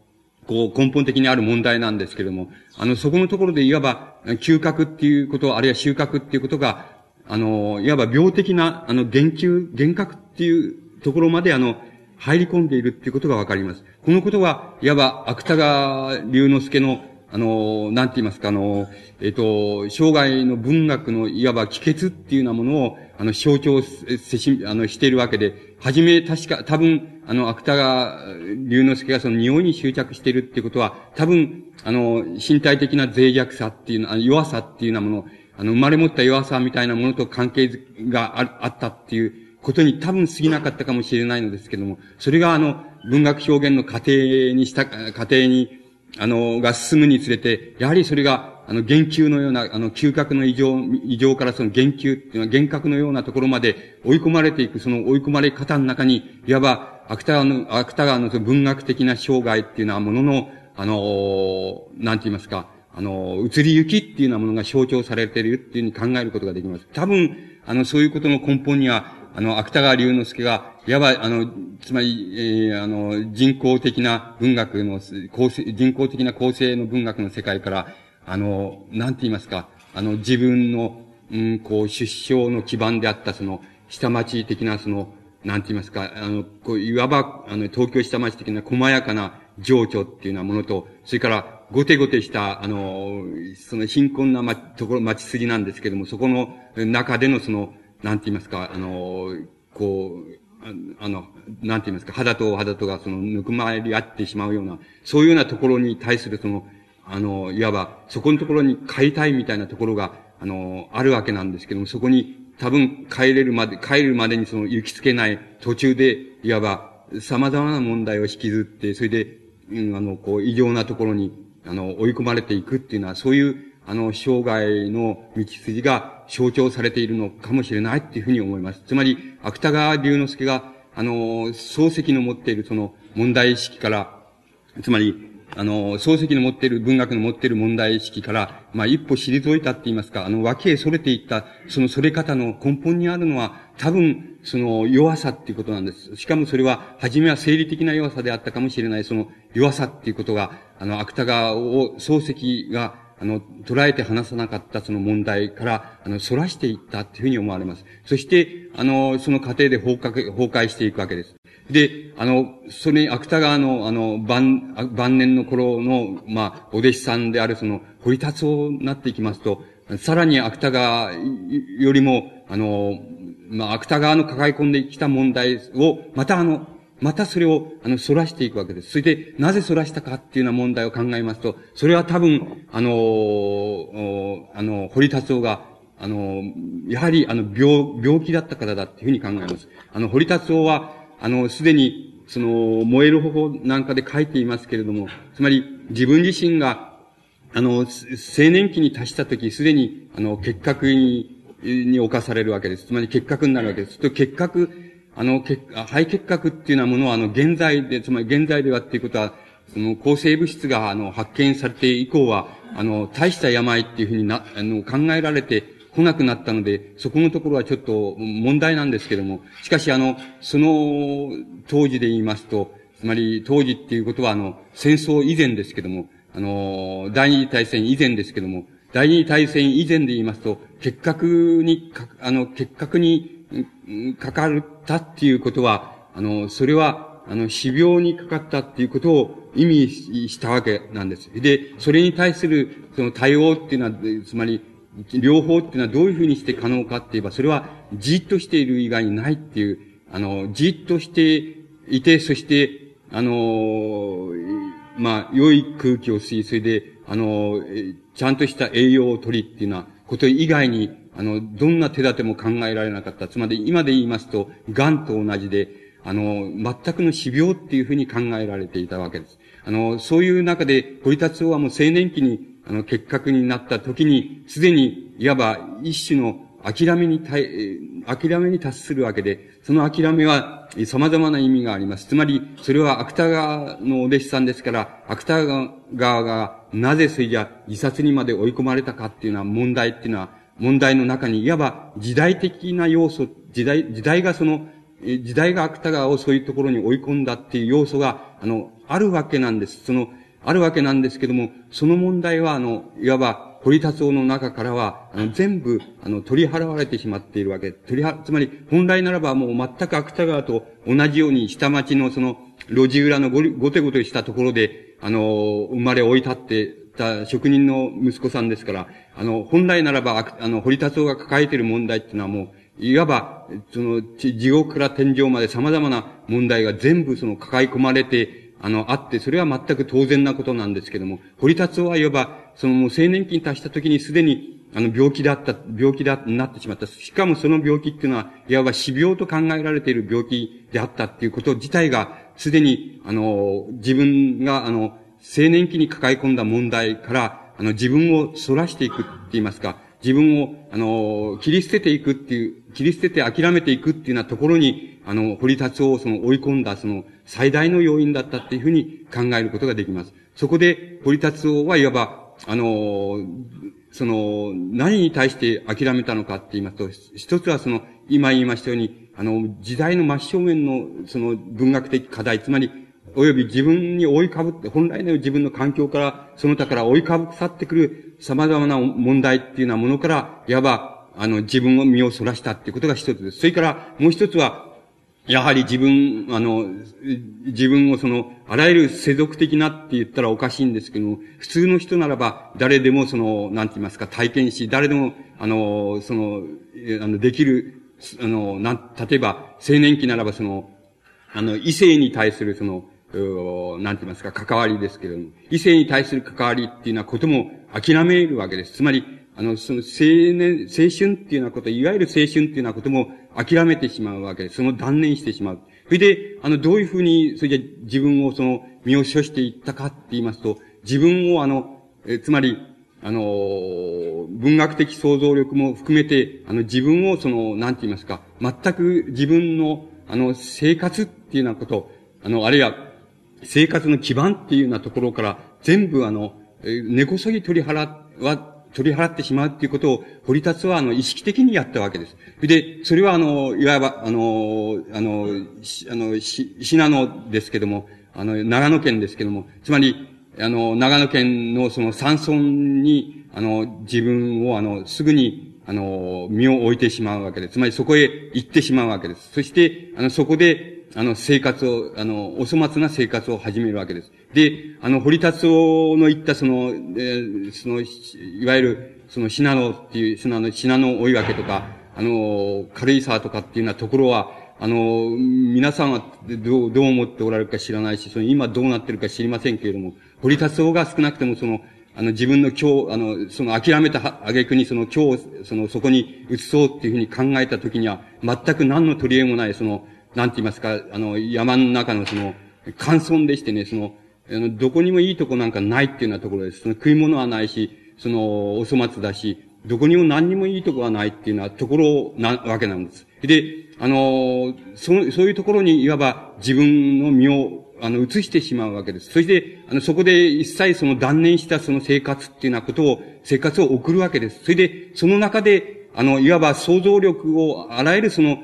Speaker 1: こう、根本的にある問題なんですけれども、あの、そこのところでいわば、嗅覚っていうこと、あるいは収穫っていうことが、あの、いわば病的な、あの、言及、幻覚っていうところまで、あの、入り込んでいるっていうことがわかります。このことは、いわば、芥川龍之介の、あの、なんて言いますか、あの、えっ、と、生涯の文学の、いわば帰結っていうようなものを、あの、象徴せし、あの、しているわけで、はじめ、確か、多分、あの、芥川龍之介がその匂いに執着しているっていうことは、多分、あの、身体的な脆弱さっていうの、弱さっていうようなもの、あの、生まれ持った弱さみたいなものと関係があったっていう、ことに多分過ぎなかったかもしれないのですけども、それがあの、文学表現の過程にした、過程に、あの、が進むにつれて、やはりそれが、あの、言及のような、あの、嗅覚の異常、異常からその言及っていうのは、幻覚のようなところまで追い込まれていく、その追い込まれ方の中に、いわば、芥川の、芥川の文学的な生涯っていうのはものの、あの、なんて言いますか、あの、移り行きっていうようなものが象徴されているっていうふうに考えることができます。多分、あの、そういうことの根本には、あの、芥川龍之介が、いわば、あの、つまり、えー、あの、人工的な文学の、構成、人工的な構成の文学の世界から、あの、なんて言いますか、あの、自分の、うん、こう、出生の基盤であった、その、下町的な、その、なんて言いますか、あの、こう、いわば、あの、東京下町的な細やかな情緒っていうようなものと、それから、ごてごてした、あの、その貧困な、ま、ところ、町筋なんですけども、そこの中でのその、なんて言いますか、あの、こう、あの、なんて言いますか、肌と肌とがその、ぬくまり合ってしまうような、そういうようなところに対するその、あの、いわば、そこのところに帰りたいみたいなところが、あの、あるわけなんですけども、そこに多分帰れるまで、帰るまでにその行きつけない途中で、いわば、様々な問題を引きずって、それで、うん、あの、こう、異常なところに、あの、追い込まれていくっていうのは、そういう、あの、生涯の道筋が象徴されているのかもしれないっていうふうに思います。つまり、芥川龍之介が、あの、漱石の持っているその問題意識から、つまり、あの、漱石の持っている、文学の持っている問題意識から、まあ、一歩退いたって言いますか、あの、脇へ逸れていった、その逸れ方の根本にあるのは、多分、その弱さっていうことなんです。しかもそれは、初めは生理的な弱さであったかもしれない、その弱さっていうことが、あの、芥川を、漱石が、あの、捉えて話さなかったその問題から、あの、反らしていったっていうふうに思われます。そして、あの、その過程で崩壊、崩壊していくわけです。で、あの、それに芥川の、あの、晩、晩年の頃の、まあ、お弟子さんであるその、堀達夫になっていきますと、さらに芥川よりも、あの、まあ、芥川の抱え込んできた問題を、またあの、またそれを、あの、反らしていくわけです。それで、なぜ反らしたかっていうような問題を考えますと、それは多分、あの、あの、堀達夫が、あの、やはり、あの、病、病気だったからだっていうふうに考えます。あの、堀達夫は、あの、すでに、その、燃える方法なんかで書いていますけれども、つまり、自分自身が、あの、青年期に達したとき、すでに、あの、結核に、に侵されるわけです。つまり結核になるわけです。と結核、あの、肺結核っていうようなものは、あの、現在で、つまり現在ではっていうことは、その抗生物質が、あの、発見されて以降は、あの、大した病っていうふうにな、あの、考えられて来なくなったので、そこのところはちょっと問題なんですけども、しかし、あの、その当時で言いますと、つまり当時っていうことは、あの、戦争以前ですけども、あの、第二次大戦以前ですけども、第二次大戦以前で言いますと、結核に、あの、結核にかかったっていうことは、あの、それは、あの、死病にかかったっていうことを意味したわけなんです。で、それに対する、その対応っていうのは、つまり、両方っていうのはどういうふうにして可能かって言えば、それはじっとしている以外にないっていう、あの、じっとしていて、そして、あの、まあ、良い空気を吸い、それで、あの、ちゃんとした栄養を取りっていうようなこと以外に、あの、どんな手立ても考えられなかった。つまり、今で言いますと、癌と同じで、あの、全くの死病っていうふうに考えられていたわけです。あの、そういう中で、堀達夫はもう青年期に、あの、結核になった時に、すでに、いわば一種の諦めに対、諦めに達するわけで、その諦めは様々な意味があります。つまり、それは芥川のお弟子さんですから、芥川がなぜそれじゃ自殺にまで追い込まれたかっていうのは問題っていうのは、問題の中に、いわば時代的な要素、時代、時代がその、時代が芥川をそういうところに追い込んだっていう要素が、あの、あるわけなんです。その、あるわけなんですけども、その問題は、あの、いわば、堀達夫の中からは、あの、全部、あの、取り払われてしまっているわけ。取りは、つまり、本来ならばもう全く芥川と同じように、下町のその、路地裏のごごてごてしたところで、あの、生まれ追い立ってた職人の息子さんですから、あの、本来ならば、あの、堀達夫が抱えている問題っていうのはもう、いわば、その、地獄から天井まで様々な問題が全部その抱え込まれて、あの、あって、それは全く当然なことなんですけども、堀達夫はいわば、そのもう青年期に達した時にすでに、あの、病気だった、病気だ、なってしまった。しかもその病気っていうのは、いわば死病と考えられている病気であったっていうこと自体が、すでに、あの、自分が、あの、青年期に抱え込んだ問題から、あの、自分を反らしていくって言いますか、自分を、あの、切り捨てていくっていう、切り捨てて諦めていくっていうようなところに、あの、堀達夫をその追い込んだ、その、最大の要因だったっていうふうに考えることができます。そこで、堀達夫はいわば、あの、その、何に対して諦めたのかって言いますと、一つはその、今言いましたように、あの、時代の真正面の、その、文学的課題、つまり、および自分に追いかぶって、本来の自分の環境から、その他から追いかぶさってくる様々な問題っていうようなものから、いわば、あの、自分を身を反らしたっていうことが一つです。それから、もう一つは、やはり自分、あの、自分をその、あらゆる世俗的なって言ったらおかしいんですけども、普通の人ならば、誰でもその、なんて言いますか、体験し、誰でも、あの、その、あの、できる、あの、なん、例えば、青年期ならばその、あの、異性に対するその、なんて言いますか、関わりですけれども、異性に対する関わりっていうようなことも諦めるわけです。つまり、あの、その青年、青春っていうようなこと、いわゆる青春っていうようなことも諦めてしまうわけです。その断念してしまう。それで、あの、どういうふうに、それで自分をその、身を処していったかって言いますと、自分をあの、えつまり、あの、文学的想像力も含めて、あの、自分をその、なんて言いますか、全く自分の、あの、生活っていうようなこと、あの、あるいは、生活の基盤っていうようなところから、全部あの、根こそぎ取り払は、取り払ってしまうっていうことを、堀立は、あの、意識的にやったわけです。で、それは、あの、いわば、あの、あの、あの、し、信濃ですけども、あの、長野県ですけども、つまり、あの、長野県のその山村に、あの、自分を、あの、すぐに、あの、身を置いてしまうわけです。つまりそこへ行ってしまうわけです。そして、あの、そこで、あの、生活を、あの、お粗末な生活を始めるわけです。で、あの、堀達夫の言ったその、えー、その、いわゆる、その、信濃っていう、信濃、信濃追い分けとか、あの、軽井沢とかっていうようなところは、あの、皆さんはどう、どう思っておられるか知らないし、その今どうなってるか知りませんけれども、堀達夫が少なくともその、あの、自分の今日、あの、その諦めた挙句にその今日、その、そこに移そうっていうふうに考えたときには、全く何の取り柄もない、その、なんて言いますか、あの、山の中のその、乾村でしてね、その、あの、どこにもいいとこなんかないっていうようなところです。その食い物はないし、その、お粗末だし、どこにも何にもいいとこはないっていうようなところな、わけなんです。で、あの、その、そういうところにいわば自分の身を、あの、移してしまうわけです。そして、あの、そこで一切その断念したその生活っていうようなことを、生活を送るわけです。それで、その中で、あの、いわば想像力を、あらゆるその、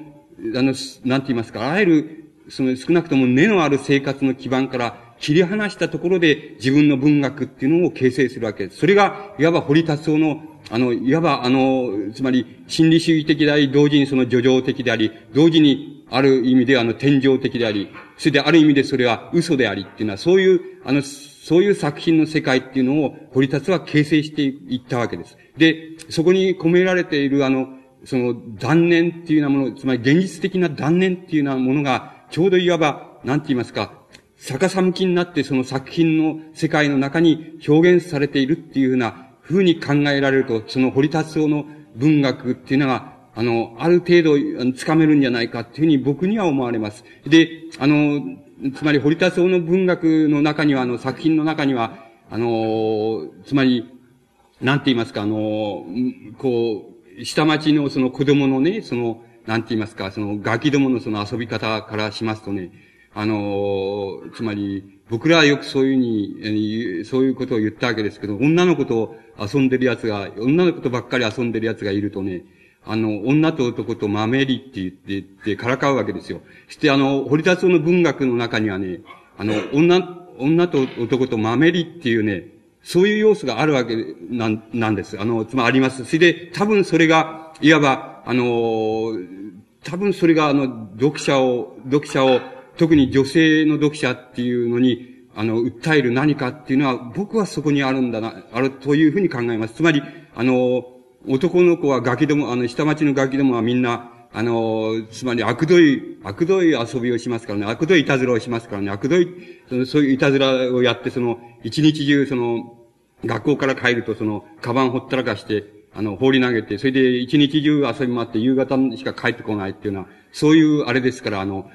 Speaker 1: あの、なんて言いますか、あらゆる、その少なくとも根のある生活の基盤から切り離したところで自分の文学っていうのを形成するわけです。それが、いわば堀達夫の、あの、いわばあの、つまり、心理主義的であり、同時にその叙情的であり、同時にある意味であの、天井的であり、それである意味でそれは嘘でありっていうのは、そういう、あの、そういう作品の世界っていうのを堀達は形成していったわけです。で、そこに込められているあの、その断念っていうようなもの、つまり現実的な断念っていうようなものが、ちょうどいわば、なんて言いますか、逆さ向きになってその作品の世界の中に表現されているっていうような風に考えられると、その堀達夫の文学っていうのが、あの、ある程度、つかめるんじゃないかっていうふうに僕には思われます。で、あの、つまり堀達夫の文学の中には、あの、作品の中には、あの、つまり、なんて言いますか、あの、こう、下町のその子供のね、その、なんて言いますか、そのガキどものその遊び方からしますとね、あの、つまり、僕らはよくそういうふうに、そういうことを言ったわけですけど、女の子と遊んでる奴が、女の子とばっかり遊んでる奴がいるとね、あの、女と男と豆りって言って、言ってからかうわけですよ。してあの、堀田夫の文学の中にはね、あの、女、女と男と豆りっていうね、そういう要素があるわけなん、なんです。あの、つまりあります。それで、多分それが、いわば、あの、多分それが、あの、読者を、読者を、特に女性の読者っていうのに、あの、訴える何かっていうのは、僕はそこにあるんだな、あるというふうに考えます。つまり、あの、男の子はガキども、あの、下町のガキどもはみんな、あの、つまり悪どい、悪どい遊びをしますからね、悪どいいたずらをしますからね、悪どい、そのそういういたずらをやって、その、一日中、その、学校から帰ると、その、カバンほったらかして、あの、放り投げて、それで一日中遊び回って夕方しか帰ってこないっていうのは、そういうあれですから、あの、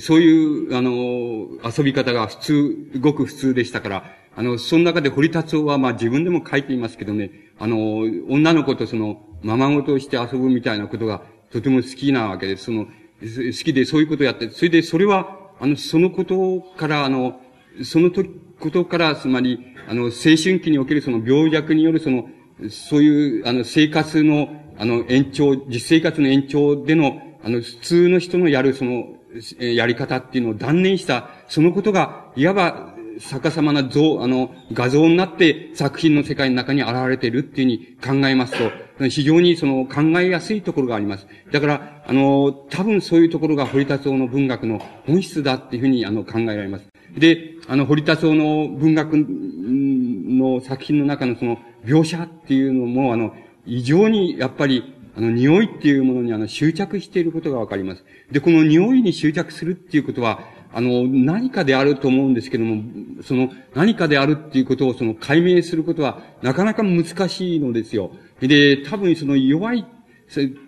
Speaker 1: そういう、あの、遊び方が普通、ごく普通でしたから、あの、その中で堀達夫は、まあ自分でも書いていますけどね、あの、女の子とその、ままごとして遊ぶみたいなことが、とても好きなわけです。その、好きでそういうことをやって、それでそれは、あの、そのことから、あの、そのと、ことから、つまり、あの、青春期におけるその病弱によるその、そういう、あの、生活の、あの、延長、実生活の延長での、あの、普通の人のやるその、やり方っていうのを断念した、そのことが、いわば、逆さまな像、あの、画像になって作品の世界の中に現れているっていうふうに考えますと、非常にその考えやすいところがあります。だから、あの、多分そういうところが堀田夫の文学の本質だっていうふうにあの考えられます。で、あの、堀田夫の文学の作品の中のその描写っていうのも、あの、異常にやっぱりあの、匂いっていうものにあの、執着していることがわかります。で、この匂いに執着するっていうことは、あの、何かであると思うんですけども、その何かであるっていうことをその解明することはなかなか難しいのですよ。で、多分その弱い、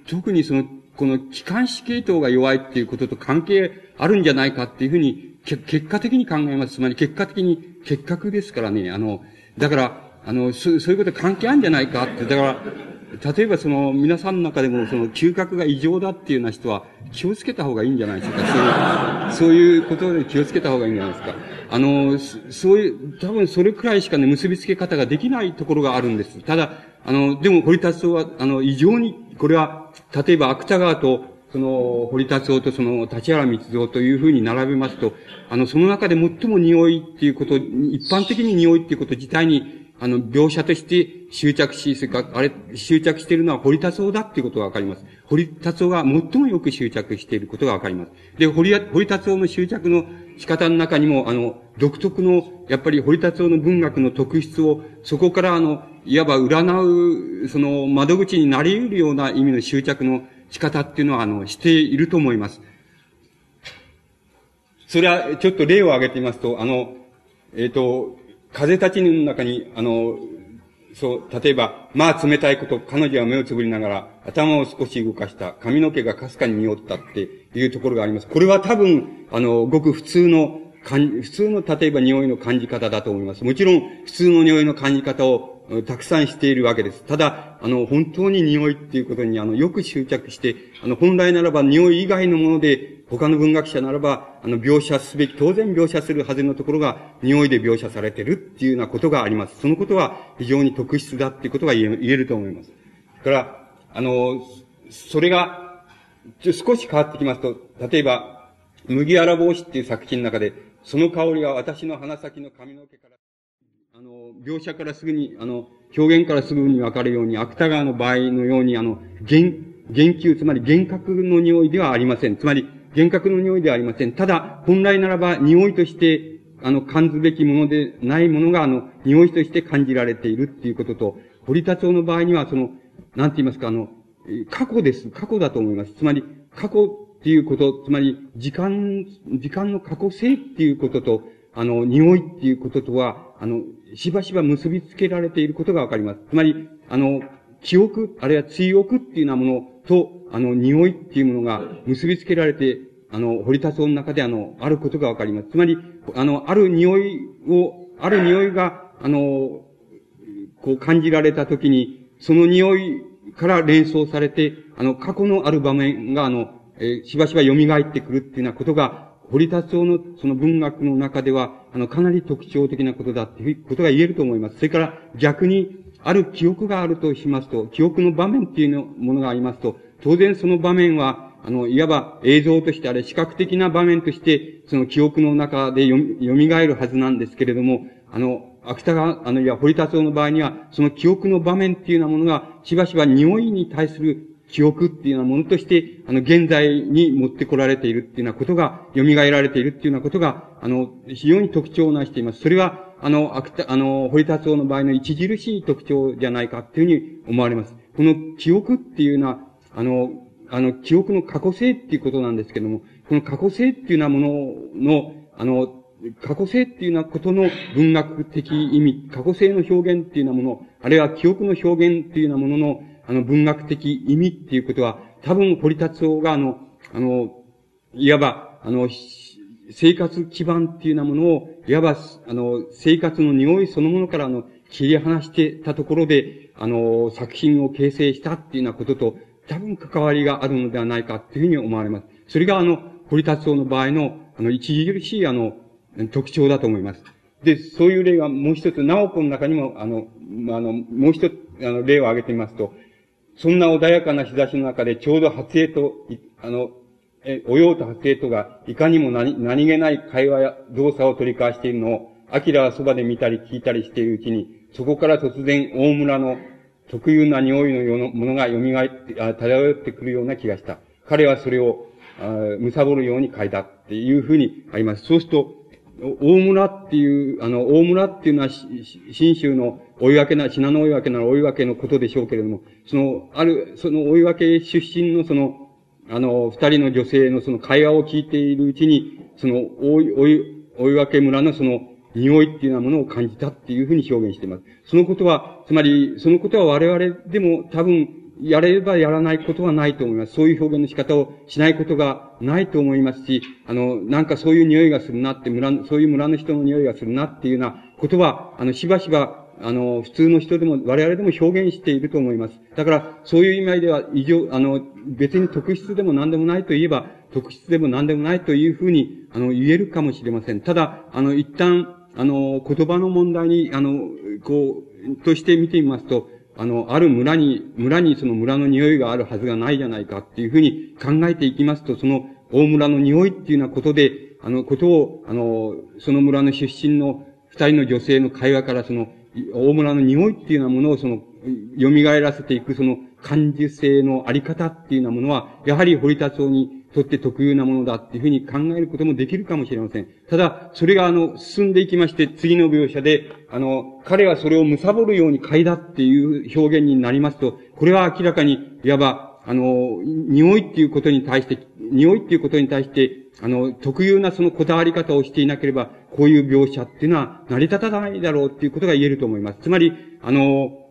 Speaker 1: 特にその、この機関士系統が弱いっていうことと関係あるんじゃないかっていうふうに、結果的に考えます。つまり結果的に結核ですからね、あの、だから、あの、そういうこと関係あるんじゃないかって。だから、例えばその、皆さんの中でもその、嗅覚が異常だっていうような人は、気をつけた方がいいんじゃないですか。そういう、そういうことで気をつけた方がいいんじゃないですか。あの、そういう、多分それくらいしかね、結びつけ方ができないところがあるんです。ただ、あの、でも、堀達夫は、あの、異常に、これは、例えば、芥川と、その、堀達夫とその、立原密造というふうに並べますと、あの、その中で最も匂いっていうこと、一般的に匂いっていうこと自体に、あの、描写として執着し、それか、あれ、執着しているのは堀達夫だっていうことがわかります。堀達夫が最もよく執着していることがわかります。で、堀、堀達夫の執着の仕方の中にも、あの、独特の、やっぱり堀達夫の文学の特質を、そこからあの、いわば占う、その窓口になり得るような意味の執着の仕方っていうのは、あの、していると思います。それは、ちょっと例を挙げてみますと、あの、えっ、ー、と、風立ちぬの中に、あの、そう、例えば、まあ冷たいこと、彼女は目をつぶりながら、頭を少し動かした、髪の毛がかすかに匂ったっていうところがあります。これは多分、あの、ごく普通の、普通の、例えば匂いの感じ方だと思います。もちろん、普通の匂いの感じ方をたくさんしているわけです。ただ、あの、本当に匂いっていうことに、あの、よく執着して、あの、本来ならば匂い以外のもので、他の文学者ならば、あの、描写すべき、当然描写するはずのところが、匂いで描写されてるっていうようなことがあります。そのことは非常に特質だっていうことが言え言えると思います。だから、あの、それが、少し変わってきますと、例えば、麦わら帽子っていう作品の中で、その香りが私の鼻先の髪の毛からあの、描写からすぐに、あの、表現からすぐにわかるように、芥川の場合のように、あの、言、言及、つまり幻覚の匂いではありません。つまり、幻覚の匂いではありません。ただ、本来ならば、匂いとして、あの、感ずべきものでないものが、あの、匂いとして感じられているっていうことと、堀田町の場合には、その、なんて言いますか、あの、過去です。過去だと思います。つまり、過去っていうこと、つまり、時間、時間の過去性っていうことと、あの、匂いっていうこととは、あの、しばしば結びつけられていることがわかります。つまり、あの、記憶、あるいは追憶っていうようなものと、あの、匂いっていうものが結びつけられて、あの、堀田荘の中であの、あることがわかります。つまり、あの、ある匂いを、ある匂いが、あの、こう感じられたときに、その匂いから連想されて、あの、過去のある場面が、あの、えー、しばしば蘇ってくるっていうようなことが堀田夫のその文学の中では、あの、かなり特徴的なことだっていうことが言えると思います。それから逆に、ある記憶があるとしますと、記憶の場面っていうのものがありますと、当然その場面は、あの、いわば映像としてあれ、視覚的な場面として、その記憶の中でよみ、蘇るはずなんですけれども、あの、芥川、あの、いや、堀田夫の場合には、その記憶の場面っていうようなものが、しばしば匂いに対する記憶っていうようなものとして、あの、現在に持ってこられているっていうようなことが、蘇られているっていうようなことが、あの、非常に特徴をなしています。それは、あの、あくた、あの、堀達夫の場合の著しい特徴じゃないかっていうふうに思われます。この記憶っていうのは、あの、あの、記憶の過去性っていうことなんですけども、この過去性っていうようなものの、あの、過去性っていうようなことの文学的意味、過去性の表現っていうようなもの、あるいは記憶の表現っていうようなものの、あの、文学的意味っていうことは、多分、堀達夫が、あの、あの、いわば、あの、生活基盤っていうようなものを、いわば、あの、生活の匂いそのものから、あの、切り離してたところで、あの、作品を形成したっていうようなことと、多分関わりがあるのではないかっていうふうに思われます。それが、あの、堀達夫の場合の、あの、著しい、あの、特徴だと思います。で、そういう例がもう一つ、直子の中にも、あの、あの、もう一つ、あの、例を挙げてみますと、そんな穏やかな日差しの中でちょうど発影と、あの、え、おようと発影とが、いかにも何、何気ない会話や動作を取り交わしているのを、アキラはそばで見たり聞いたりしているうちに、そこから突然大村の特有な匂いのようなものが蘇って、あ漂ってくるような気がした。彼はそれを、あむさぼるように書いたっていうふうにあります。そうすると、大村っていう、あの、大村っていうのは、新州の追い分けな、信濃追い分けなら追い分けのことでしょうけれども、その、ある、その追い分け出身のその、あの、二人の女性のその会話を聞いているうちに、その、追い、追い、追い分け村のその、匂いっていうようなものを感じたっていうふうに表現しています。そのことは、つまり、そのことは我々でも多分、やれればやらないことはないと思います。そういう表現の仕方をしないことがないと思いますし、あの、なんかそういう匂いがするなって、村、そういう村の人の匂いがするなっていうようなことは、あの、しばしば、あの、普通の人でも、我々でも表現していると思います。だから、そういう意味では、異常、あの、別に特質でも何でもないと言えば、特質でも何でもないというふうに、あの、言えるかもしれません。ただ、あの、一旦、あの、言葉の問題に、あの、こう、として見てみますと、あの、ある村に、村にその村の匂いがあるはずがないじゃないかっていうふうに考えていきますと、その大村の匂いっていうようなことで、あの、ことを、あの、その村の出身の二人の女性の会話からその、大村の匂いっていうようなものをその、蘇らせていくその感受性のあり方っていうようなものは、やはり堀田町にとって特有なものだっていうふうに考えることもできるかもしれません。ただ、それがあの、進んでいきまして、次の描写で、あの、彼はそれを貪るように嗅いだっていう表現になりますと、これは明らかに、いわば、あの、匂いっていうことに対して、匂いっていうことに対して、あの、特有なそのこだわり方をしていなければ、こういう描写っていうのは成り立たないだろうっていうことが言えると思います。つまり、あの、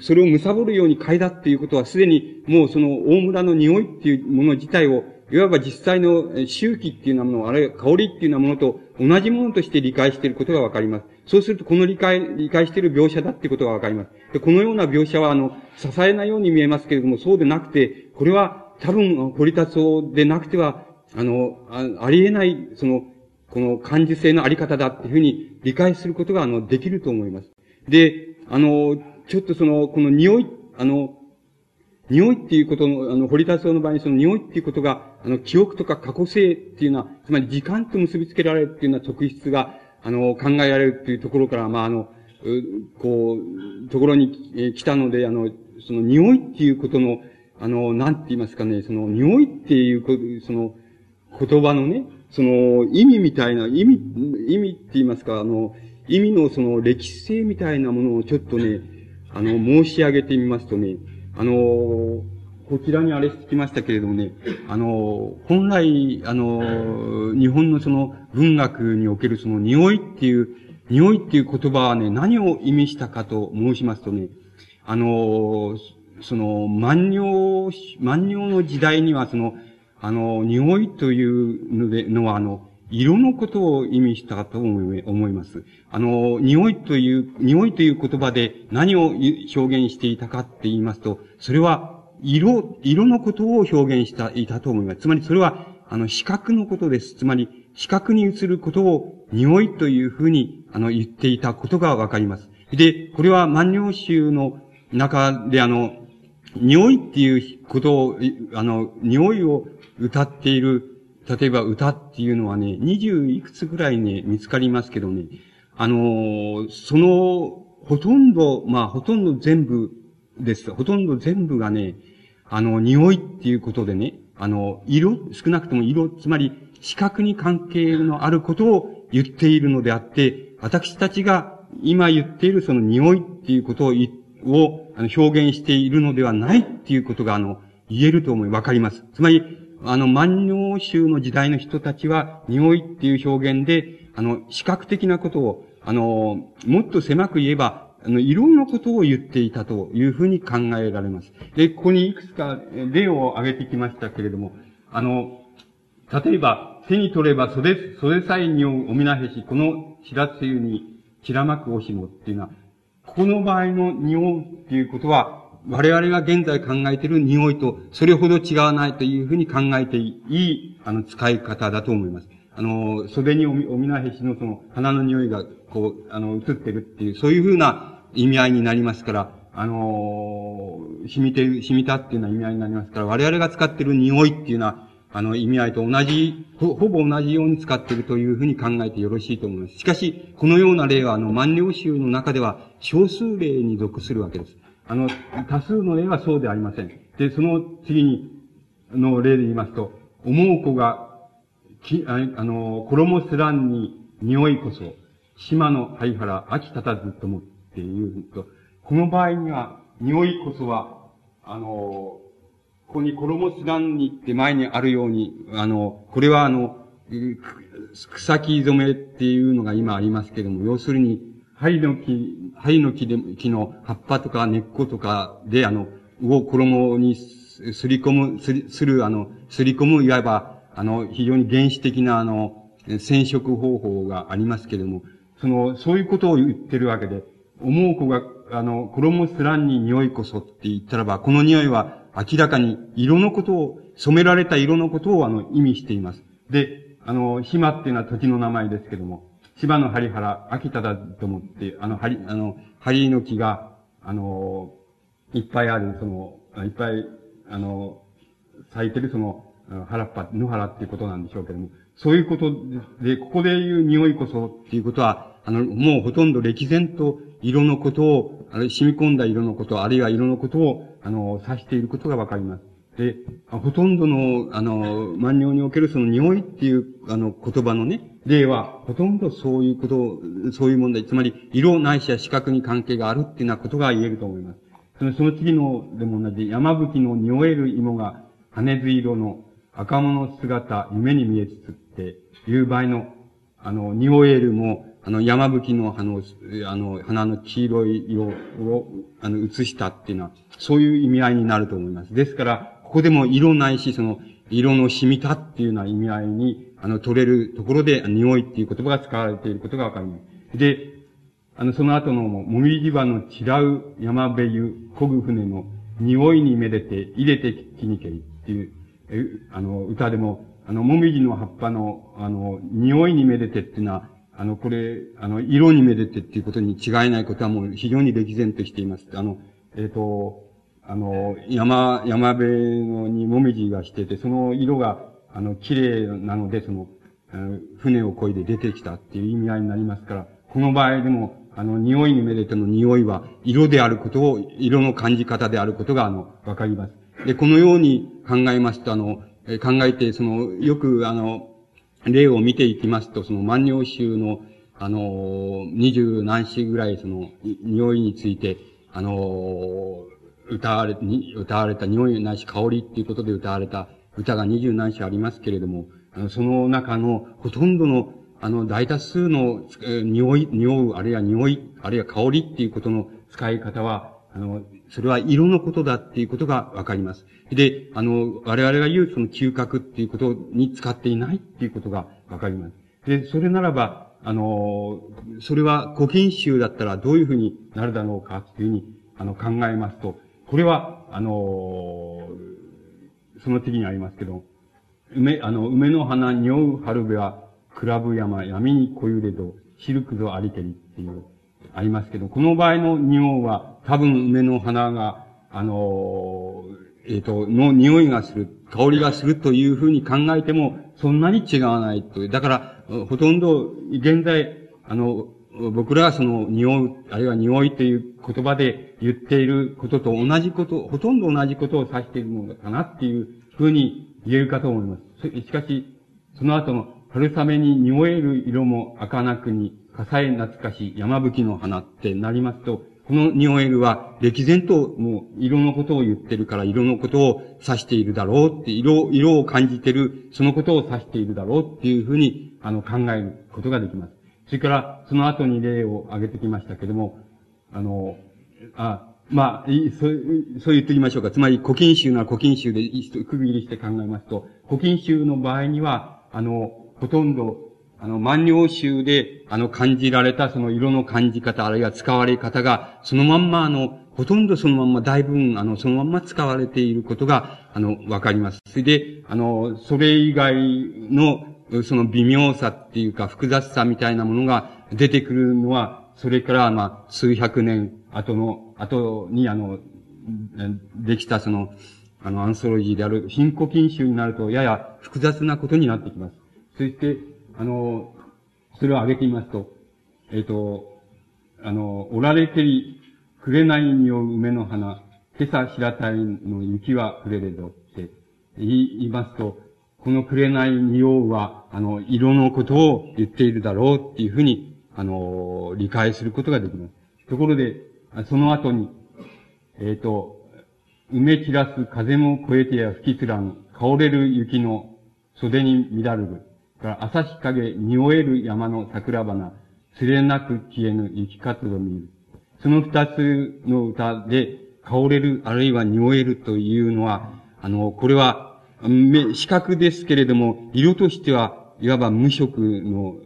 Speaker 1: それを貪るように嗅いだっていうことは、すでにもうその大村の匂いっていうもの自体をいわば実際の周期っていうようなもの、あるいは香りっていうようなものと同じものとして理解していることがわかります。そうすると、この理解、理解している描写だっていうことがわかります。で、このような描写は、あの、支えないように見えますけれども、そうでなくて、これは多分、堀田荘でなくては、あの、あありえない、その、この感受性のあり方だっていうふうに理解することが、あの、できると思います。で、あの、ちょっとその、この匂い、あの、匂いっていうことの、あの、堀田荘の場合にその匂いっていうことが、あの、記憶とか過去性っていうのは、つまり時間と結びつけられるっていうような特質が、あの、考えられるっていうところから、まあ、あの、こう、ところに来たので、あの、その匂いっていうことの、あの、なんて言いますかね、その匂いっていうこと、その言葉のね、その意味みたいな、意味、意味って言いますか、あの、意味のその歴史性みたいなものをちょっとね、あの、申し上げてみますとね、あの、こちらにあれしてきましたけれどもね、あの、本来、あの、日本のその文学におけるその匂いっていう、匂いっていう言葉はね、何を意味したかと申しますとね、あの、その、万葉、万葉の時代にはその、あの、匂いというので、のはあの、色のことを意味したと思います。あの、匂いという、匂いという言葉で何を表現していたかって言いますと、それは色、色のことを表現した、いたと思います。つまりそれは、あの、視覚のことです。つまり、視覚に映ることを匂いというふうに、あの、言っていたことがわかります。で、これは万葉集の中であの、匂いっていうことを、あの、匂いを歌っている例えば歌っていうのはね、二十いくつぐらいね、見つかりますけどね、あの、その、ほとんど、まあ、ほとんど全部です。ほとんど全部がね、あの、匂いっていうことでね、あの、色、少なくとも色、つまり、視覚に関係のあることを言っているのであって、私たちが今言っているその匂いっていうことを、を表現しているのではないっていうことが、あの、言えると思い、わかります。つまり、あの、万葉集の時代の人たちは、匂いっていう表現で、あの、視覚的なことを、あの、もっと狭く言えば、あの、色のことを言っていたというふうに考えられます。で、ここにいくつか例を挙げてきましたけれども、あの、例えば、手に取れば袖、袖さえにおみなへし、この白つゆに散らまくおしもっていうのは、この場合の匂うっていうことは、我々が現在考えている匂いとそれほど違わないというふうに考えていい、あの、使い方だと思います。あの、袖におみ、おみなへしのその、花の匂いが、こう、あの、映ってるっていう、そういうふうな意味合いになりますから、あの、染みてる、染みたっていうような意味合いになりますから、我々が使っている匂いっていうのは、あの、意味合いと同じ、ほ、ほぼ同じように使っているというふうに考えてよろしいと思います。しかし、このような例は、あの、万葉集の中では少数例に属するわけです。あの、多数の例はそうではありません。で、その次に、の例で言いますと、思う子が、き、あの、衣すらんに匂いこそ、島の灰原、秋立たずともっていうと、この場合には、匂いこそは、あの、ここに衣すらんにって前にあるように、あの、これはあの、草木染めっていうのが今ありますけれども、要するに、針の木、針の木で、木の葉っぱとか根っことかで、あの、を衣にすり込む、すり、する、あの、すり込む、いわば、あの、非常に原始的な、あの、染色方法がありますけれども、その、そういうことを言ってるわけで、思う子が、あの、衣すらんに匂いこそって言ったらば、この匂いは明らかに色のことを、染められた色のことをあの、意味しています。で、あの、島っていうのは土地の名前ですけれども、芝の針原、秋田だと思って、あの、針、あの、針の木が、あの、いっぱいある、その、いっぱい、あの、咲いてるその、原っぱ、野原っていうことなんでしょうけども、そういうことで、ここで言う匂いこそっていうことは、あの、もうほとんど歴然と色のことを、あれ、染み込んだ色のこと、あるいは色のことを、あの、指していることがわかります。で、ほとんどの、あの、万葉におけるその匂いっていう、あの、言葉のね、例は、ほとんどそういうこと、そういう問題、つまり、色ないしは視覚に関係があるっていうようなことが言えると思います。その、その次のでも同じ、山吹の匂える芋が、羽津色の赤物姿、夢に見えつつっていう場合の、あの、匂えるも、あの、山吹の、あの、あの、花の黄色い色を、あの、映したっていうのは、そういう意味合いになると思います。ですから、ここでも色ないし、その、色の染みたっていうような意味合いに、あの、取れるところで、匂いっていう言葉が使われていることがわかります。で、あの、その後の、もみじ場の違う山辺湯、漕ぐ船の匂いにめでて、入れてきにけりっていう、あの、歌でも、あの、もみじの葉っぱの、あの、匂いにめでてっていうのは、あの、これ、あの、色にめでてっていうことに違いないことはもう非常に歴然としています。あの、えっ、ー、と、あの、山、山辺にもみじがしてて、その色が、あの、綺麗なので、その、船を漕いで出てきたっていう意味合いになりますから、この場合でも、あの、匂いにめでての匂いは、色であることを、色の感じ方であることが、あの、わかります。で、このように考えますと、あの、考えて、その、よく、あの、例を見ていきますと、その万葉集の、あの、二十何詩ぐらい、その、匂いについて、あの、歌われ、に、歌われた匂いないし香りっていうことで歌われた歌が二十何種ありますけれども、あの、その中のほとんどの、あの、大多数の、え匂い、匂う、あるいは匂い、あるいは香りっていうことの使い方は、あの、それは色のことだっていうことがわかります。で、あの、我々が言うその嗅覚っていうことに使っていないっていうことがわかります。で、それならば、あの、それは古今集だったらどういうふうになるだろうかっていうふうに、あの、考えますと、これは、あの、その次にありますけど、梅、あの、梅の花匂う春部は、クラブ山、闇に小揺れど、シルクぞありけりっていう、ありますけど、この場合の匂うは、多分梅の花が、あの、えっ、ー、と、の匂いがする、香りがするというふうに考えても、そんなに違わないという。だから、ほとんど、現在、あの、僕らがその匂う、あるいは匂いという言葉で言っていることと同じこと、ほとんど同じことを指しているものかなっていうふうに言えるかと思います。しかし、その後の春雨に匂える色も儚くに、笠え懐かし山吹の花ってなりますと、この匂えるは、歴然ともう色のことを言ってるから色のことを指しているだろうって、色、色を感じてる、そのことを指しているだろうっていうふうに、あの、考えることができます。それから、その後に例を挙げてきましたけども、あの、あ、まあ、そう、そう言っておきましょうか。つまり、古今集な古今集で区切りして考えますと、古今集の場合には、あの、ほとんど、あの、万葉集で、あの、感じられたその色の感じ方、あるいは使われ方が、そのまんま、あの、ほとんどそのまんま、大分、あの、そのまんま使われていることが、あの、わかります。それで、あの、それ以外の、その微妙さっていうか複雑さみたいなものが出てくるのは、それからまあ数百年後の、後にあの、できたその、あの、アンソロジーである貧古禁集になると、やや複雑なことになってきます。そして、あの、それを挙げてみますと、えっ、ー、と、あの、おられてり、くれないにおう梅の花、今朝白たいの雪はくれれどって言いますと、この紅匂うは、あの、色のことを言っているだろうっていうふうに、あの、理解することができます。ところで、その後に、えっ、ー、と、埋め散らす風も越えてや吹きつらん、香れる雪の袖に乱るる。から朝日陰、匂える山の桜花、釣れなく消えぬ雪活動見る。その二つの歌で、香れる、あるいは匂えるというのは、あの、これは視覚ですけれども、色としては、いわば無色の、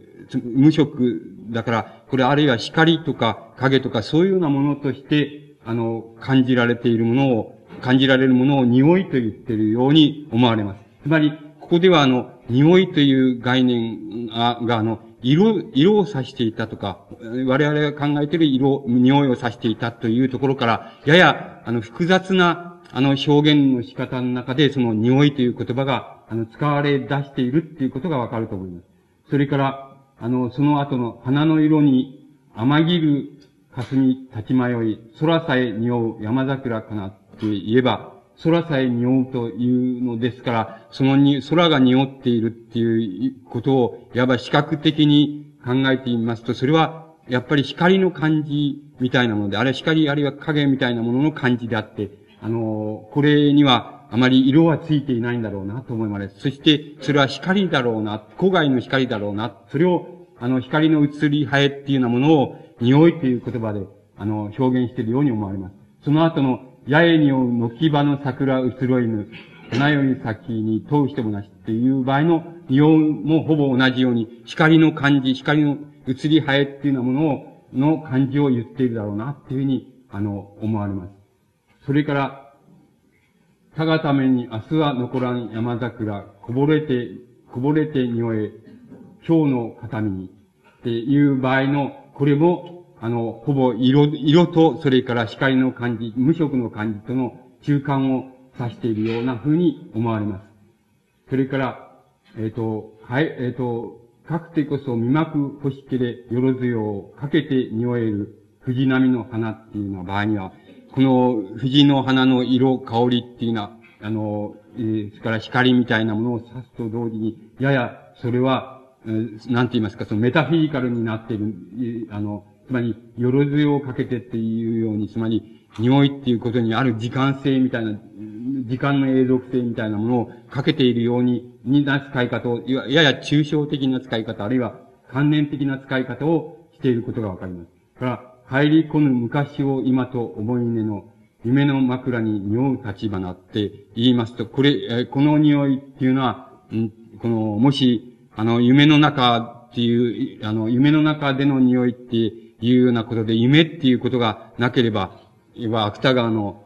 Speaker 1: 無色、だから、これあるいは光とか影とかそういうようなものとして、あの、感じられているものを、感じられるものを匂いと言っているように思われます。つまり、ここではあの、匂いという概念が、があの、色、色を指していたとか、我々が考えている色、匂いを指していたというところから、やや、あの、複雑な、あの、表現の仕方の中で、その匂いという言葉が、あの、使われ出しているっていうことがわかると思います。それから、あの、その後の花の色に、甘ぎる霞立ち迷い、空さえ匂う山桜かなって言えば、空さえ匂うというのですから、そのに、空が匂っているっていうことを、いわば視覚的に考えてみますと、それは、やっぱり光の感じみたいなもので、あれは光あるいは影みたいなものの感じであって、あの、これにはあまり色はついていないんだろうなと思います。そして、それは光だろうな、古外の光だろうな、それを、あの、光の移り生えっていうようなものを、匂いという言葉で、あの、表現しているように思われます。その後の、八重に追う軒場の桜移ろいぬ、花より先に問う人もなしっていう場合の匂いもほぼ同じように、光の感じ、光の移り生えっていうようなものを、の感じを言っているだろうなっていうふうに、あの、思われます。それから、たがために明日は残らん山桜、こぼれて、こぼれて匂え、今日の形見に、っていう場合の、これも、あの、ほぼ色、色と、それから光の感じ、無色の感じとの中間を指しているような風に思われます。それから、えっ、ー、と、はい、えっ、ー、と、かくてこそ見まく星気でよろずよをかけて匂える藤波の花っていうような場合には、この藤の花の色、香りっていうのは、あの、えー、それから光みたいなものを指すと同時に、やや、それは、えー、なんて言いますか、そのメタフィジカルになっている、あの、つまり、よろずをかけてっていうように、つまり、匂いっていうことにある時間性みたいな、時間の永続性みたいなものをかけているように、にな使い方を、やや抽象的な使い方、あるいは関連的な使い方をしていることがわかります。から、入り込む昔を今と思い出の夢の枕に匂う立花って言いますと、これ、えこの匂いっていうのは、んこの、もし、あの、夢の中っていう、あの、夢の中での匂いっていうようなことで、夢っていうことがなければ、いわ芥川の、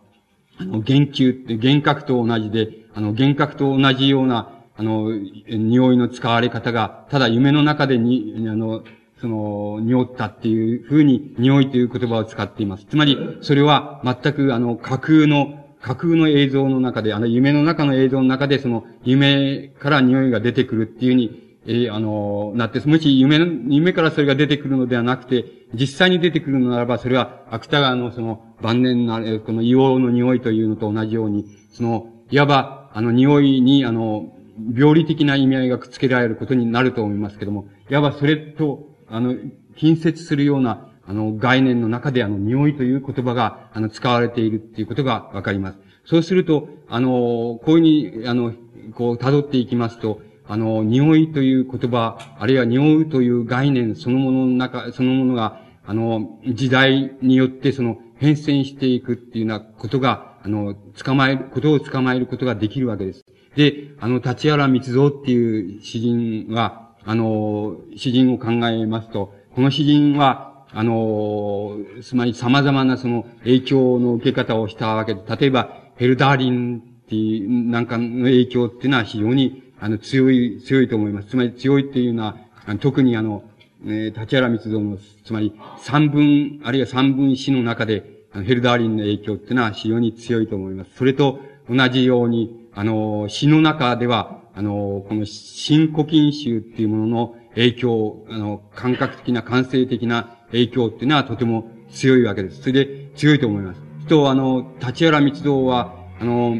Speaker 1: あの、言及って、幻覚と同じで、あの、幻覚と同じような、あの、匂いの使われ方が、ただ夢の中でに、あの、その、匂ったっていうふうに、匂いという言葉を使っています。つまり、それは全くあの、架空の、架空の映像の中で、あの、夢の中の映像の中で、その、夢から匂いが出てくるっていうふうに、えー、あの、なって、もし夢の、夢からそれが出てくるのではなくて、実際に出てくるのならば、それは、芥川のその、晩年の、この硫黄の匂いというのと同じように、その、いわば、あの、匂いに、あの、病理的な意味合いがくっつけられることになると思いますけども、いわばそれと、あの、近接するような、あの、概念の中で、あの、匂いという言葉が、あの、使われているっていうことがわかります。そうすると、あの、こういうふうに、あの、こう、辿っていきますと、あの、匂いという言葉、あるいは匂うという概念そのものの中、そのものが、あの、時代によってその変遷していくっていうようなことが、あの、捕まえる、ことを捕まえることができるわけです。で、あの、立原密造っていう詩人は、あの、詩人を考えますと、この詩人は、あの、つまり様々なその影響の受け方をしたわけで、例えば、ヘルダーリンっていう、なんかの影響っていうのは非常にあの、強い、強いと思います。つまり強いっていうのは、特にあの、え立原密造の、つまり三分、あるいは三分詩の中で、ヘルダーリンの影響っていうのは非常に強いと思います。それと同じように、あの、詩の中では、あの、この新古今集っていうものの影響、あの、感覚的な、感性的な影響っていうのはとても強いわけです。それで強いと思います。と、あの、立原密造は、あの、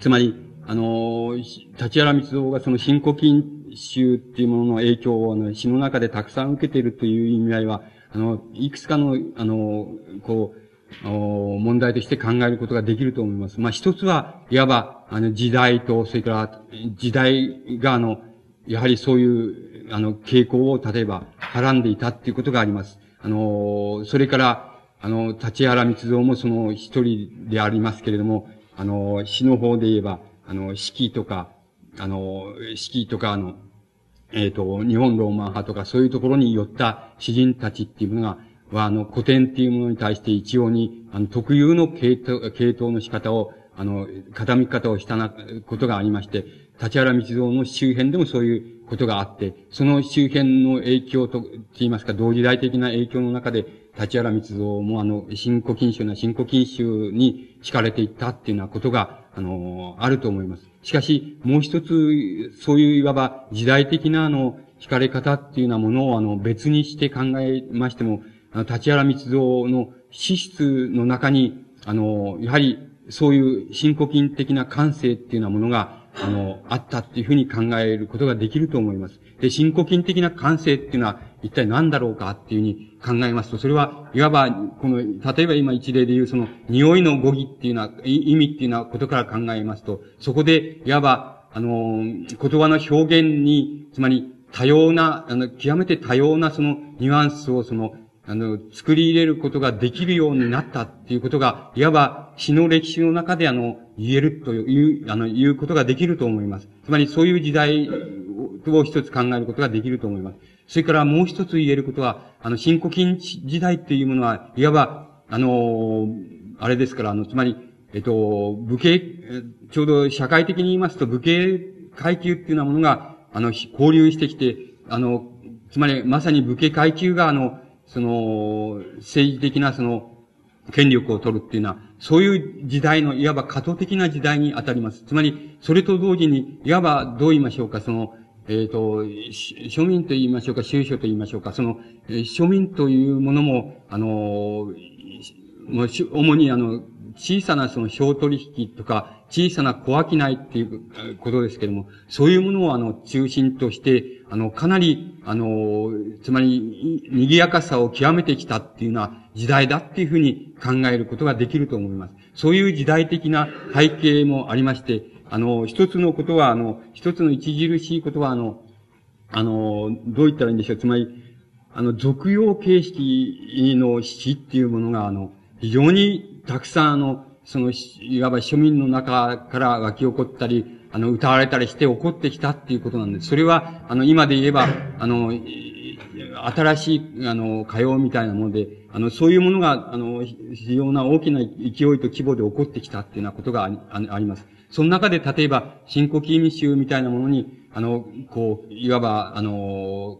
Speaker 1: つまり、あの、立原密造がその新古今集っていうものの影響を、あの、詩の中でたくさん受けているという意味合いは、あの、いくつかの、あの、こう、問題として考えることができると思います。まあ、一つは、いわば、あの、時代と、それから、時代が、あの、やはりそういう、あの、傾向を、例えば、はらんでいたっていうことがあります。あの、それから、あの、立原密造もその一人でありますけれども、あの、詩の方で言えば、あの、四季とか、あの、四季とか、あの、えっ、と、日本ローマン派とかそういうところに寄った詩人たちっていうものが、は、あの、古典っていうものに対して一応に、あの、特有の系統、系統の仕方を、あの、傾き方をしたな、ことがありまして、立原道蔵の周辺でもそういうことがあって、その周辺の影響と、と言いますか、同時代的な影響の中で、立原密造もあの、新古今集な新古今集に敷かれていったっていうようなことが、あの、あると思います。しかし、もう一つ、そういういわば時代的なあの、敷かれ方っていうようなものをあの、別にして考えましても、あの、立原密造の資質の中に、あの、やはり、そういう新古今的な感性っていうようなものが、あの、あったっていうふうに考えることができると思います。で、新古今的な感性っていうのは一体何だろうかっていうふうに考えますと、それは、いわば、この、例えば今一例で言うその、匂いの語義っていうのは、意味っていうようなことから考えますと、そこで、いわば、あの、言葉の表現に、つまり、多様な、あの、極めて多様なそのニュアンスをその、あの、作り入れることができるようになったっていうことが、いわば詩の歴史の中であの、言えるという、あの、言うことができると思います。つまりそういう時代を一つ考えることができると思います。それからもう一つ言えることは、あの、新古今時代っていうものは、いわば、あの、あれですから、あの、つまり、えっと、武家、ちょうど社会的に言いますと、武家階級っていうようなものが、あの、交流してきて、あの、つまり、まさに武家階級が、あの、その、政治的なその、権力を取るっていうのは、そういう時代の、いわば過渡的な時代に当たります。つまり、それと同時に、いわば、どう言いましょうか、その、えっ、ー、と、庶民と言いましょうか、収書と言いましょうか、その、庶民というものも、あの、主にあの、小さなその小取引とか、小さな小商いっていうことですけれども、そういうものをあの、中心として、あの、かなり、あの、つまり、賑やかさを極めてきたっていうような時代だっていうふうに考えることができると思います。そういう時代的な背景もありまして、あの、一つのことは、あの、一つの著しいことは、あの、あの、どう言ったらいいんでしょう。つまり、あの、俗用形式の詩っていうものが、あの、非常にたくさん、あの、その、いわば庶民の中から湧き起こったり、あの、歌われたりして起こってきたっていうことなんです。それは、あの、今で言えば、あの、新しい、あの、歌謡みたいなもので、あの、そういうものが、あの、非常な大きな勢いと規模で起こってきたっていうようなことがあります。その中で、例えば、新古キーミ集みたいなものに、あの、こう、いわば、あの、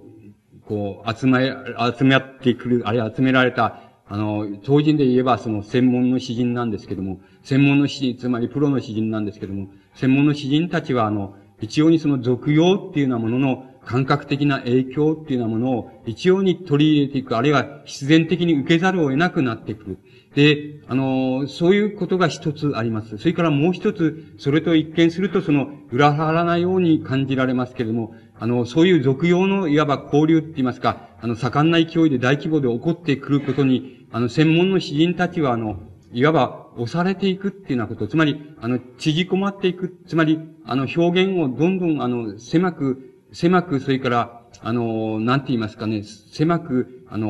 Speaker 1: こう、集め、集め合ってくる、あるいは集められた、あの、当人で言えば、その専門の詩人なんですけども、専門の詩人、つまりプロの詩人なんですけども、専門の詩人たちは、あの、一応にその俗用っていうようなものの感覚的な影響っていうようなものを一応に取り入れていく、あるいは必然的に受けざるを得なくなってくる。で、あの、そういうことが一つあります。それからもう一つ、それと一見するとその、裏腹なように感じられますけれども、あの、そういう俗用のいわば交流って言いますか、あの、盛んな勢いで大規模で起こってくることに、あの、専門の詩人たちは、あの、いわば押されていくっていうようなこと、つまり、あの、縮こまっていく、つまり、あの、表現をどんどん、あの、狭く、狭く、それから、あの、なんて言いますかね、狭く、あの、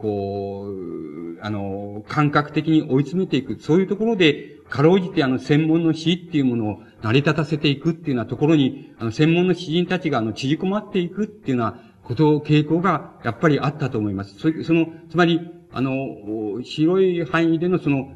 Speaker 1: こう、あの、感覚的に追い詰めていく。そういうところで、かろうじてあの、専門の詩っていうものを成り立たせていくっていうようなところに、あの、専門の詩人たちがあの、縮こまっていくっていうようなこと、傾向が、やっぱりあったと思います。そその、つまり、あの、広い範囲でのその、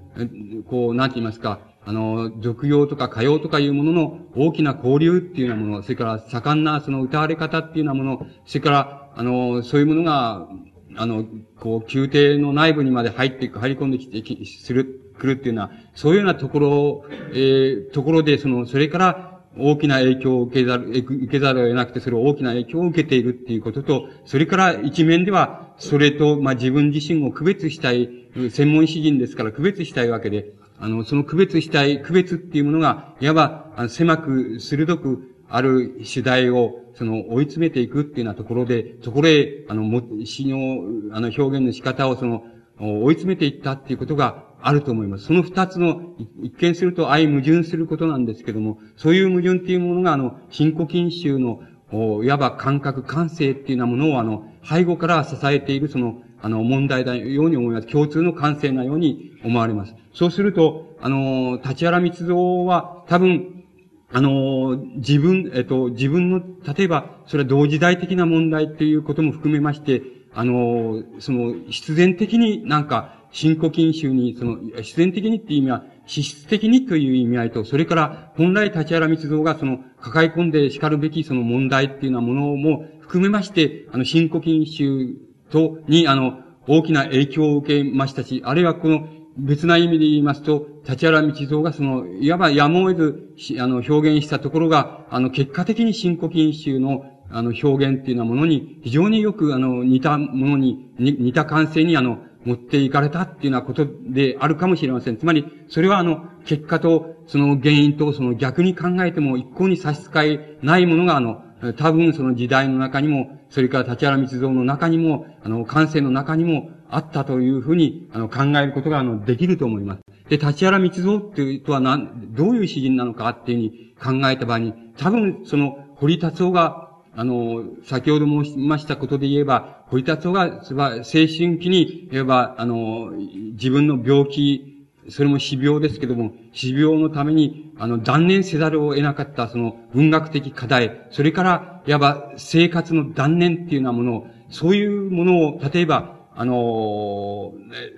Speaker 1: こう、なんて言いますか、あの、俗用とか歌謡とかいうものの大きな交流っていうようなもの、それから盛んなその歌われ方っていうようなもの、それから、あの、そういうものが、あの、こう、宮廷の内部にまで入っていく、入り込んできて、する、来るっていうのは、そういうようなところ、えー、ところで、その、それから、大きな影響を受けざる、受けざるを得なくて、それを大きな影響を受けているっていうことと、それから一面では、それと、まあ、自分自身を区別したい、専門詩人ですから区別したいわけで、あの、その区別したい、区別っていうものが、いわば、あの狭く、鋭くある主題を、その、追い詰めていくっていうようなところで、そこへ、あの、も、詩の、あの、表現の仕方を、その、追い詰めていったっていうことがあると思います。その二つの、一見すると相矛盾することなんですけども、そういう矛盾っていうものが、あの、新古今集の、いわば感覚、感性っていうようなものを、あの、背後から支えている、その、あの、問題だように思います。共通の感性なように思われます。そうすると、あの、立原密造は、多分、あの、自分、えっと、自分の、例えば、それは同時代的な問題っていうことも含めまして、あの、その、必然的になんか、新古今集に、その、必然的にっていう意味は、資質的にという意味合いと、それから、本来立原密造がその、抱え込んで叱るべきその問題っていうようなものも含めまして、あの、新古今集と、に、あの、大きな影響を受けましたし、あるいはこの、別な意味で言いますと、立原道蔵がその、いわばやむを得ず、あの、表現したところが、あの、結果的に新古今集の、あの、表現っていうようなものに、非常によく、あの、似たものに、似た感性に、あの、持っていかれたっていうようなことであるかもしれません。つまり、それはあの、結果と、その原因と、その逆に考えても一向に差し支えないものが、あの、多分その時代の中にも、それから立原密造の中にも、あの、感性の中にもあったというふうに、あの、考えることが、あの、できると思います。で、立原密造っていうとは何、どういう詩人なのかっていうふうに考えた場合に、多分、その、堀達夫が、あの、先ほど申しましたことで言えば、堀達夫が、青春期に、言えば、あの、自分の病気、それも死病ですけども、死病のために、あの、断念せざるを得なかった、その、文学的課題、それから、いわば、生活の断念っていうようなものを、そういうものを、例えば、あの、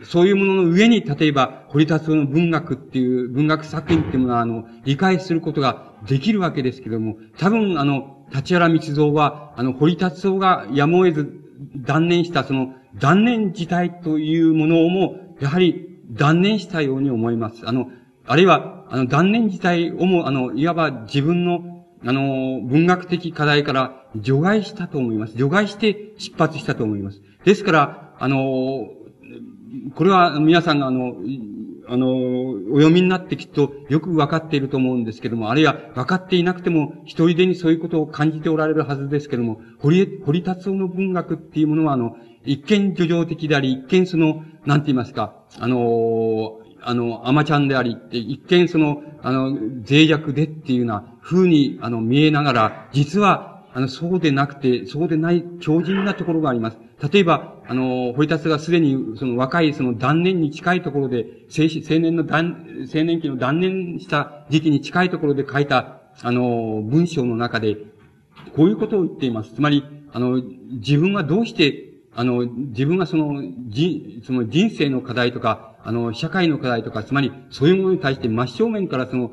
Speaker 1: そういうものの上に、例えば、堀達夫の文学っていう、文学作品っていうものは、あの、理解することができるわけですけども、多分、あの、立原密造は、あの、堀達夫がやむを得ず断念した、その、断念自体というものをも、やはり、断念したように思います。あの、あるいは、あの、断念自体をも、あの、いわば自分の、あの、文学的課題から除外したと思います。除外して出発したと思います。ですから、あの、これは皆さんがあの、あの、お読みになってきっとよくわかっていると思うんですけども、あるいは分かっていなくても一人でにそういうことを感じておられるはずですけども、堀、堀達夫の文学っていうものはあの、一見叙情的であり、一見その、なんて言いますか、あの、あの、アマちゃんでありって、一見その、あの、脆弱でっていうような風に、あの、見えながら、実は、あの、そうでなくて、そうでない強靭なところがあります。例えば、あの、堀達がすでに、その若い、その断念に近いところで、青青年の断、青年期の断念した時期に近いところで書いた、あの、文章の中で、こういうことを言っています。つまり、あの、自分はどうして、あの、自分がその、じ、その人生の課題とか、あの、社会の課題とか、つまり、そういうものに対して真正面からその、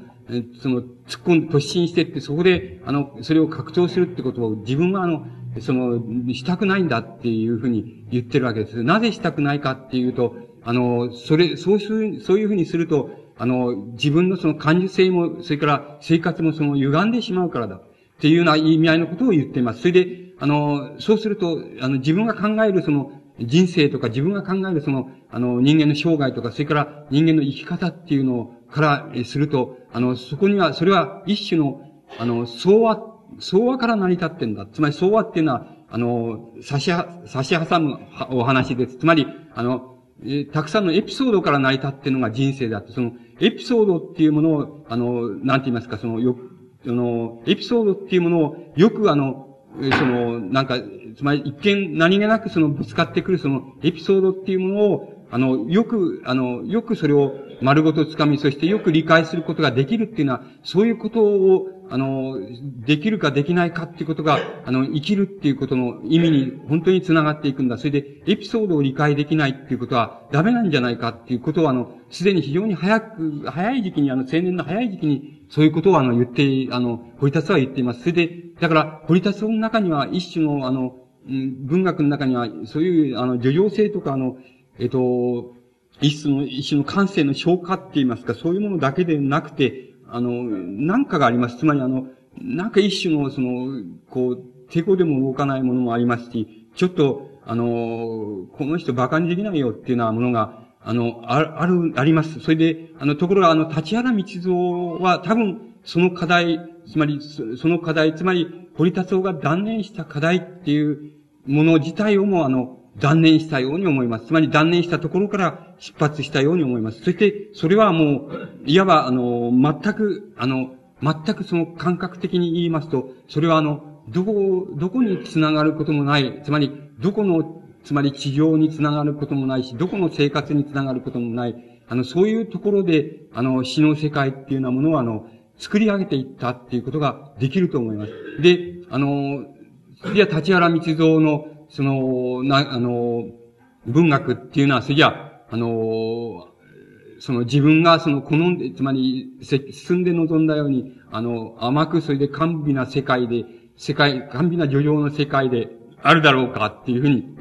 Speaker 1: その、突っ込ん突進してって、そこで、あの、それを拡張するってことを、自分はあの、その、したくないんだっていうふうに言ってるわけです。なぜしたくないかっていうと、あの、それ、そうする、そういうふうにすると、あの、自分のその感受性も、それから生活もその歪んでしまうからだ。っていうような意味合いのことを言っています。それで、あの、そうすると、あの、自分が考えるその、人生とか自分が考えるその、あの、人間の生涯とか、それから人間の生き方っていうのからすると、あの、そこには、それは一種の、あの、相和相和から成り立ってんだ。つまり相和っていうのは、あの、差し、差し挟むお話です。つまり、あの、えたくさんのエピソードから成り立ってるのが人生であって、その、エピソードっていうものを、あの、なんて言いますか、その、よ、あの、エピソードっていうものを、よくあの、その、なんか、つまり一見何気なくそのぶつかってくるそのエピソードっていうものを、あの、よく、あの、よくそれを丸ごと掴み、そしてよく理解することができるっていうのは、そういうことを、あの、できるかできないかっていうことが、あの、生きるっていうことの意味に本当につながっていくんだ。それで、エピソードを理解できないっていうことはダメなんじゃないかっていうことを、あの、すでに非常に早く、早い時期に、あの、青年の早い時期に、そういうことを、あの、言って、あの、堀田さんは言っています。それで、だから、堀田さんの中には、一種の、あの、文学の中には、そういう、あの、叙情性とか、あの、えっと、一種の、一種の感性の消化って言いますか、そういうものだけでなくて、あの、なんかがあります。つまりあの、なんか一種の、その、こう、抵抗でも動かないものもありますし、ちょっと、あの、この人馬鹿にできないよっていうようなものが、あの、ある、あ、ります。それで、あの、ところが、あの、立原道蔵は多分、その課題、つまり、その課題、つまり、堀達夫が断念した課題っていうもの自体をも、あの、断念したように思います。つまり断念したところから出発したように思います。そして、それはもう、いわば、あの、全く、あの、全くその感覚的に言いますと、それはあの、どこ、どこにつながることもない、つまり、どこの、つまり地上につながることもないし、どこの生活につながることもない、あの、そういうところで、あの、死の世界っていうようなものは、あの、作り上げていったっていうことができると思います。で、あの、そりゃ立原道蔵の、その、な、あの、文学っていうのは、そりゃ、あの、その自分がその好んで、つまり、進んで望んだように、あの、甘くそれで甘美な世界で、世界、甘美な漁業の世界であるだろうかっていうふうに、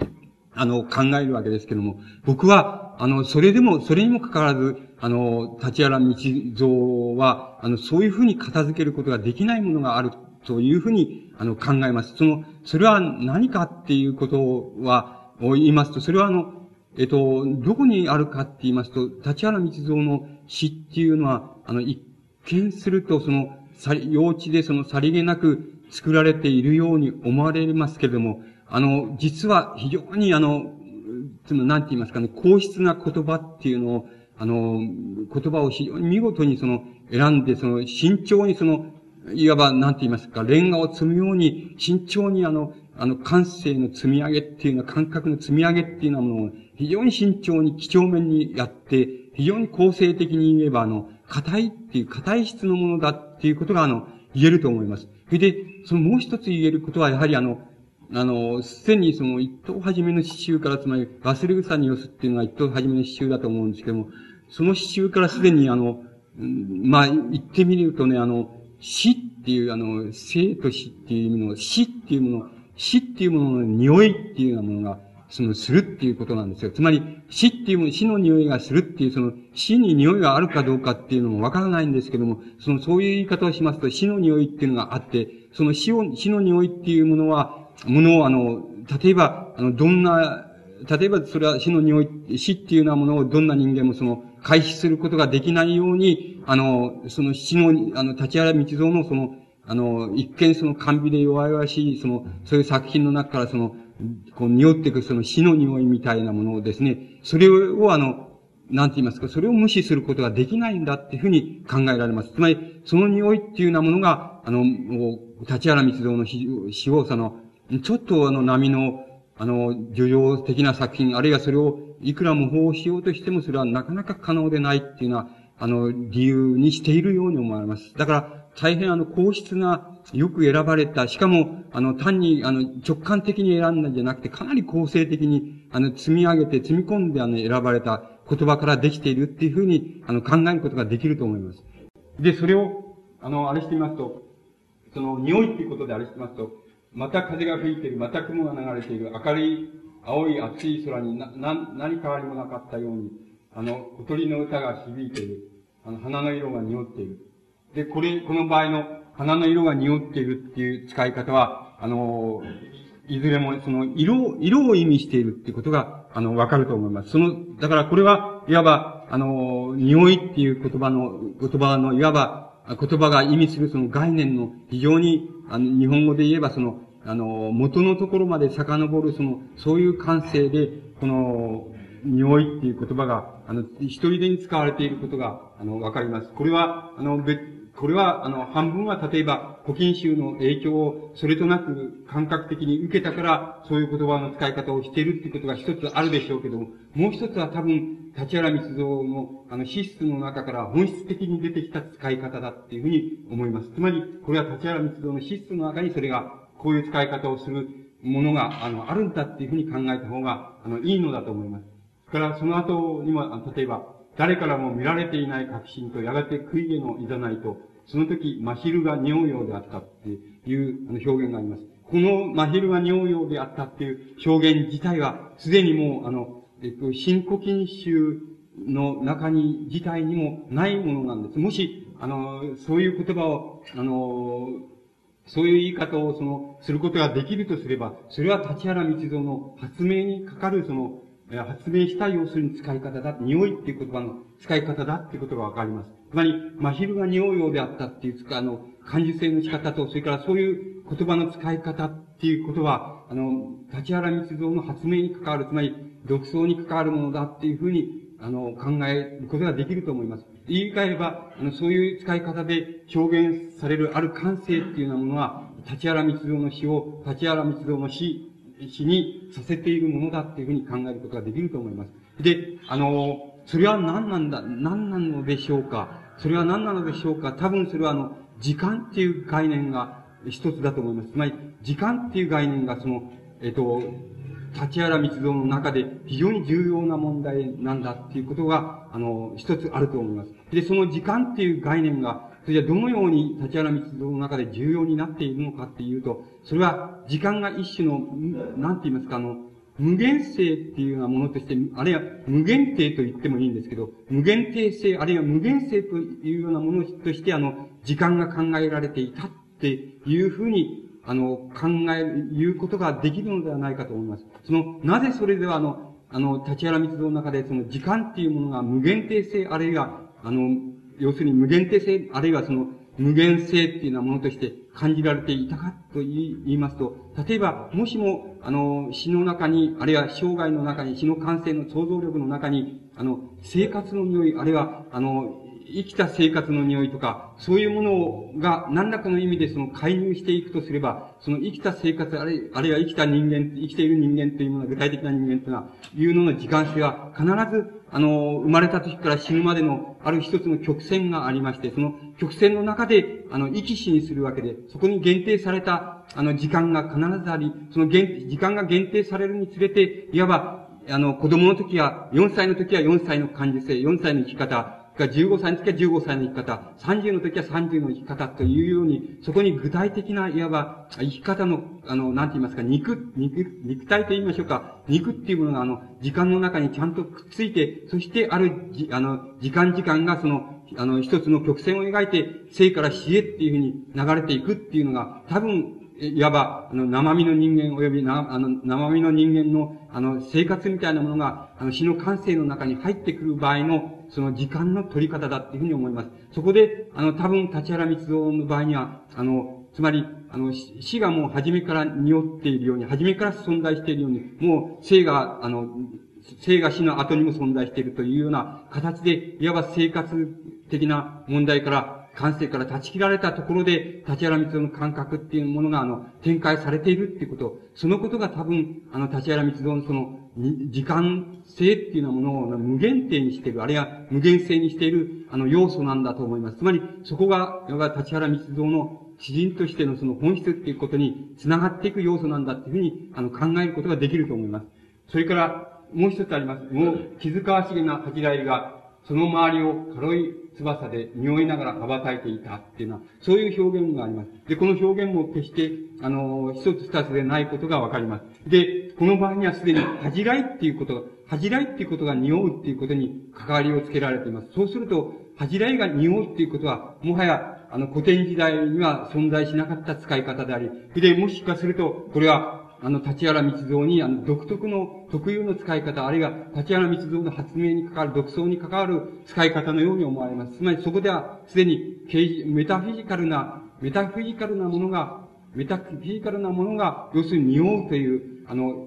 Speaker 1: あの、考えるわけですけども、僕は、あの、それでも、それにもかかわらず、あの、立原道蔵は、あの、そういうふうに片付けることができないものがあるというふうに、あの、考えます。その、それは何かっていうことは、を言いますと、それはあの、えっと、どこにあるかって言いますと、立原道蔵の詩っていうのは、あの、一見すると、その、幼稚でそのさりげなく作られているように思われますけれども、あの、実は非常にあの、つまり何て言いますかね、硬質な言葉っていうのを、あの、言葉を非常に見事にその、選んで、その、慎重にその、いわば、何て言いますか、レンガを積むように、慎重にあの、あの、感性の積み上げっていうのは、感覚の積み上げっていうようなものを、非常に慎重に、几帳面にやって、非常に構成的に言えば、あの、硬いっていう、硬い質のものだっていうことが、あの、言えると思います。それで、そのもう一つ言えることは、やはりあの、あの、すでにその一等初めの詩集から、つまり、忘れ草に寄すっていうのは一等初めの詩集だと思うんですけども、その詩集からすでにあの、まあ、言ってみるとね、あの、死っていう、あの、生と死っていう意味の、死っていうもの、死っていうものの匂いっていうようなものが、その、するっていうことなんですよ。つまり、死っていうもの、死の匂いがするっていう、その、死に匂いがあるかどうかっていうのもわからないんですけども、その、そういう言い方をしますと、死の匂いっていうのがあって、その死を、死の匂いっていうものは、ものを、あの、例えば、あの、どんな、例えばそれは死の匂い、死っていうようなものをどんな人間もその、回避することができないように、あの、その死の、あの、立原道蔵のその、あの、一見その甘美で弱々しい、その、そういう作品の中からその、こう、匂っていくその死の匂いみたいなものをですね、それをあの、なんて言いますか、それを無視することができないんだっていうふうに考えられます。つまり、その匂いっていうようなものが、あの、立原道蔵の死亡者のちょっとあの波の、あの、漁業的な作品、あるいはそれをいくら模倣しようとしてもそれはなかなか可能でないっていうのは、あの、理由にしているように思われます。だから、大変あの、硬質な、よく選ばれた、しかも、あの、単に、あの、直感的に選んだんじゃなくて、かなり構成的に、あの、積み上げて、積み込んで、あの、選ばれた言葉からできているっていうふうに、あの、考えることができると思います。で、それを、あの、あれしてみますと、その、匂いっていうことであれしてみますと、また風が吹いている、また雲が流れている、明るい、青い暑い空にな、な、何変わりもなかったように、あの、小鳥の歌が響いている。あの、花の色が匂っている。で、これ、この場合の花の色が匂っているっていう使い方は、あの、いずれもその色、色を意味しているってことが、あの、わかると思います。その、だからこれは、いわば、あの、匂いっていう言葉の、言葉の、いわば、言葉が意味するその概念の非常に、あの、日本語で言えばその、あの、元のところまで遡る、その、そういう感性で、この、匂いっていう言葉が、あの、一人でに使われていることが、あの、わかります。これは、あの、別、これは、あの、半分は例えば、古今集の影響をそれとなく感覚的に受けたから、そういう言葉の使い方をしているっていうことが一つあるでしょうけども、もう一つは多分、立原密造の、あの、資質の中から本質的に出てきた使い方だっていうふうに思います。つまり、これは立原密造の資質の中にそれがこういう使い方をするものが、あの、あるんだっていうふうに考えた方が、あの、いいのだと思います。それから、その後にも、例えば、誰からも見られていない確信と、やがて悔いへのいざないと、その時、真昼が匂うようであったっていう表現があります。この真昼が匂うようであったっていう表現自体は、すでにもう、あの、えっと、新古今集の中に、自体にもないものなんです。もし、あの、そういう言葉を、あの、そういう言い方をその、することができるとすれば、それは立原道蔵の発明にかかるその、発明した要するに使い方だ、匂いっていう言葉の使い方だっていうことがわかります。つまり、真昼が匂うようであったっていうか、あの、感受性の仕方と、それからそういう言葉の使い方っていうことは、あの、立原密造の発明に関わる、つまり、独創に関わるものだっていうふうに、あの、考えることができると思います。言い換えれば、あの、そういう使い方で表現されるある感性っていうようなものは、立原密造の詩を、立原密造の詩、詩にさせているものだっていうふうに考えることができると思います。で、あの、それは何なんだ、何なのでしょうか？それは何なのでしょうか？多分それはあの、時間っていう概念が一つだと思います。つまり、時間っていう概念がその、えっと、立原密造の中で非常に重要な問題なんだっていうことが、あの、一つあると思います。で、その時間っていう概念が、それじゃどのように立原密造の中で重要になっているのかっていうと、それは時間が一種の、なんて言いますか、あの、無限性っていうようなものとして、あるいは無限定と言ってもいいんですけど、無限定性、あるいは無限性というようなものとして、あの、時間が考えられていたっていうふうにあの、考える、言うことができるのではないかと思います。その、なぜそれではあの、あの、立原密造の中でその時間っていうものが無限定性、あるいは、あの、要するに無限定性、あるいはその、無限性っていうようなものとして感じられていたかと言いますと、例えば、もしも、あの、詩の中に、あるいは生涯の中に、死の感性の想像力の中に、あの、生活の匂い、あるいは、あの、生きた生活の匂いとか、そういうものが何らかの意味でその介入していくとすれば、その生きた生活、あるいは生きた人間、生きている人間というものは、具体的な人間というのは、いうのの時間性は必ず、あの、生まれた時から死ぬまでのある一つの曲線がありまして、その曲線の中で、あの、生き死にするわけで、そこに限定された、あの、時間が必ずあり、その限、時間が限定されるにつれて、いわば、あの、子供の時は、4歳の時は4歳の感受性、4歳の生き方、が15歳の時は15歳の生き方、30の時は30の生き方というように、そこに具体的な、いわば、生き方の、あの、なんて言いますか、肉、肉、肉体と言いましょうか、肉っていうものが、あの、時間の中にちゃんとくっついて、そして、あるじ、あの、時間時間がその、あの、一つの曲線を描いて、生から死へっていうふうに流れていくっていうのが、多分、いわば、あの、生身の人間及びな、あの、生身の人間の、あの、生活みたいなものが、あの、死の感性の中に入ってくる場合の、その時間の取り方だっていうふうに思います。そこで、あの、多分、立原密造の場合には、あの、つまり、あの、死がもう初めから匂っているように、初めから存在しているように、もう生が、あの、生が死の後にも存在しているというような形で、いわば生活的な問題から感性から断ち切られたところで、立原密造の感覚っていうものが、あの、展開されているっていうこと、そのことが多分、あの、立原密造のその、時間性っていうようなものを無限定にしている、あるいは無限性にしている、あの、要素なんだと思います。つまり、そこが、いわば立原密造の詩人としてのその本質っていうことに繋がっていく要素なんだっていうふうに、あの、考えることができると思います。それから、もう一つあります。もう、気づかわしげな恥じらいが、その周りを軽い翼で匂いながら羽ばたいていたっていうのは、そういう表現があります。で、この表現も決して、あの、一つ二つでないことがわかります。で、この場合にはすでに恥じらいっていうことが、恥じらいっていうことが匂うっていうことに関わりをつけられています。そうすると、恥じらいが匂うっていうことは、もはや、あの、古典時代には存在しなかった使い方であり、で、もしかすると、これは、あの、立原密造に、あの、独特の、特有の使い方、あるいは、立原密造の発明に関わる、独創に関わる使い方のように思われます。つまり、そこでは、すでに、メタフィジカルな、メタフィジカルなものが、メタフィジカルなものが、要するに匂うという、あの、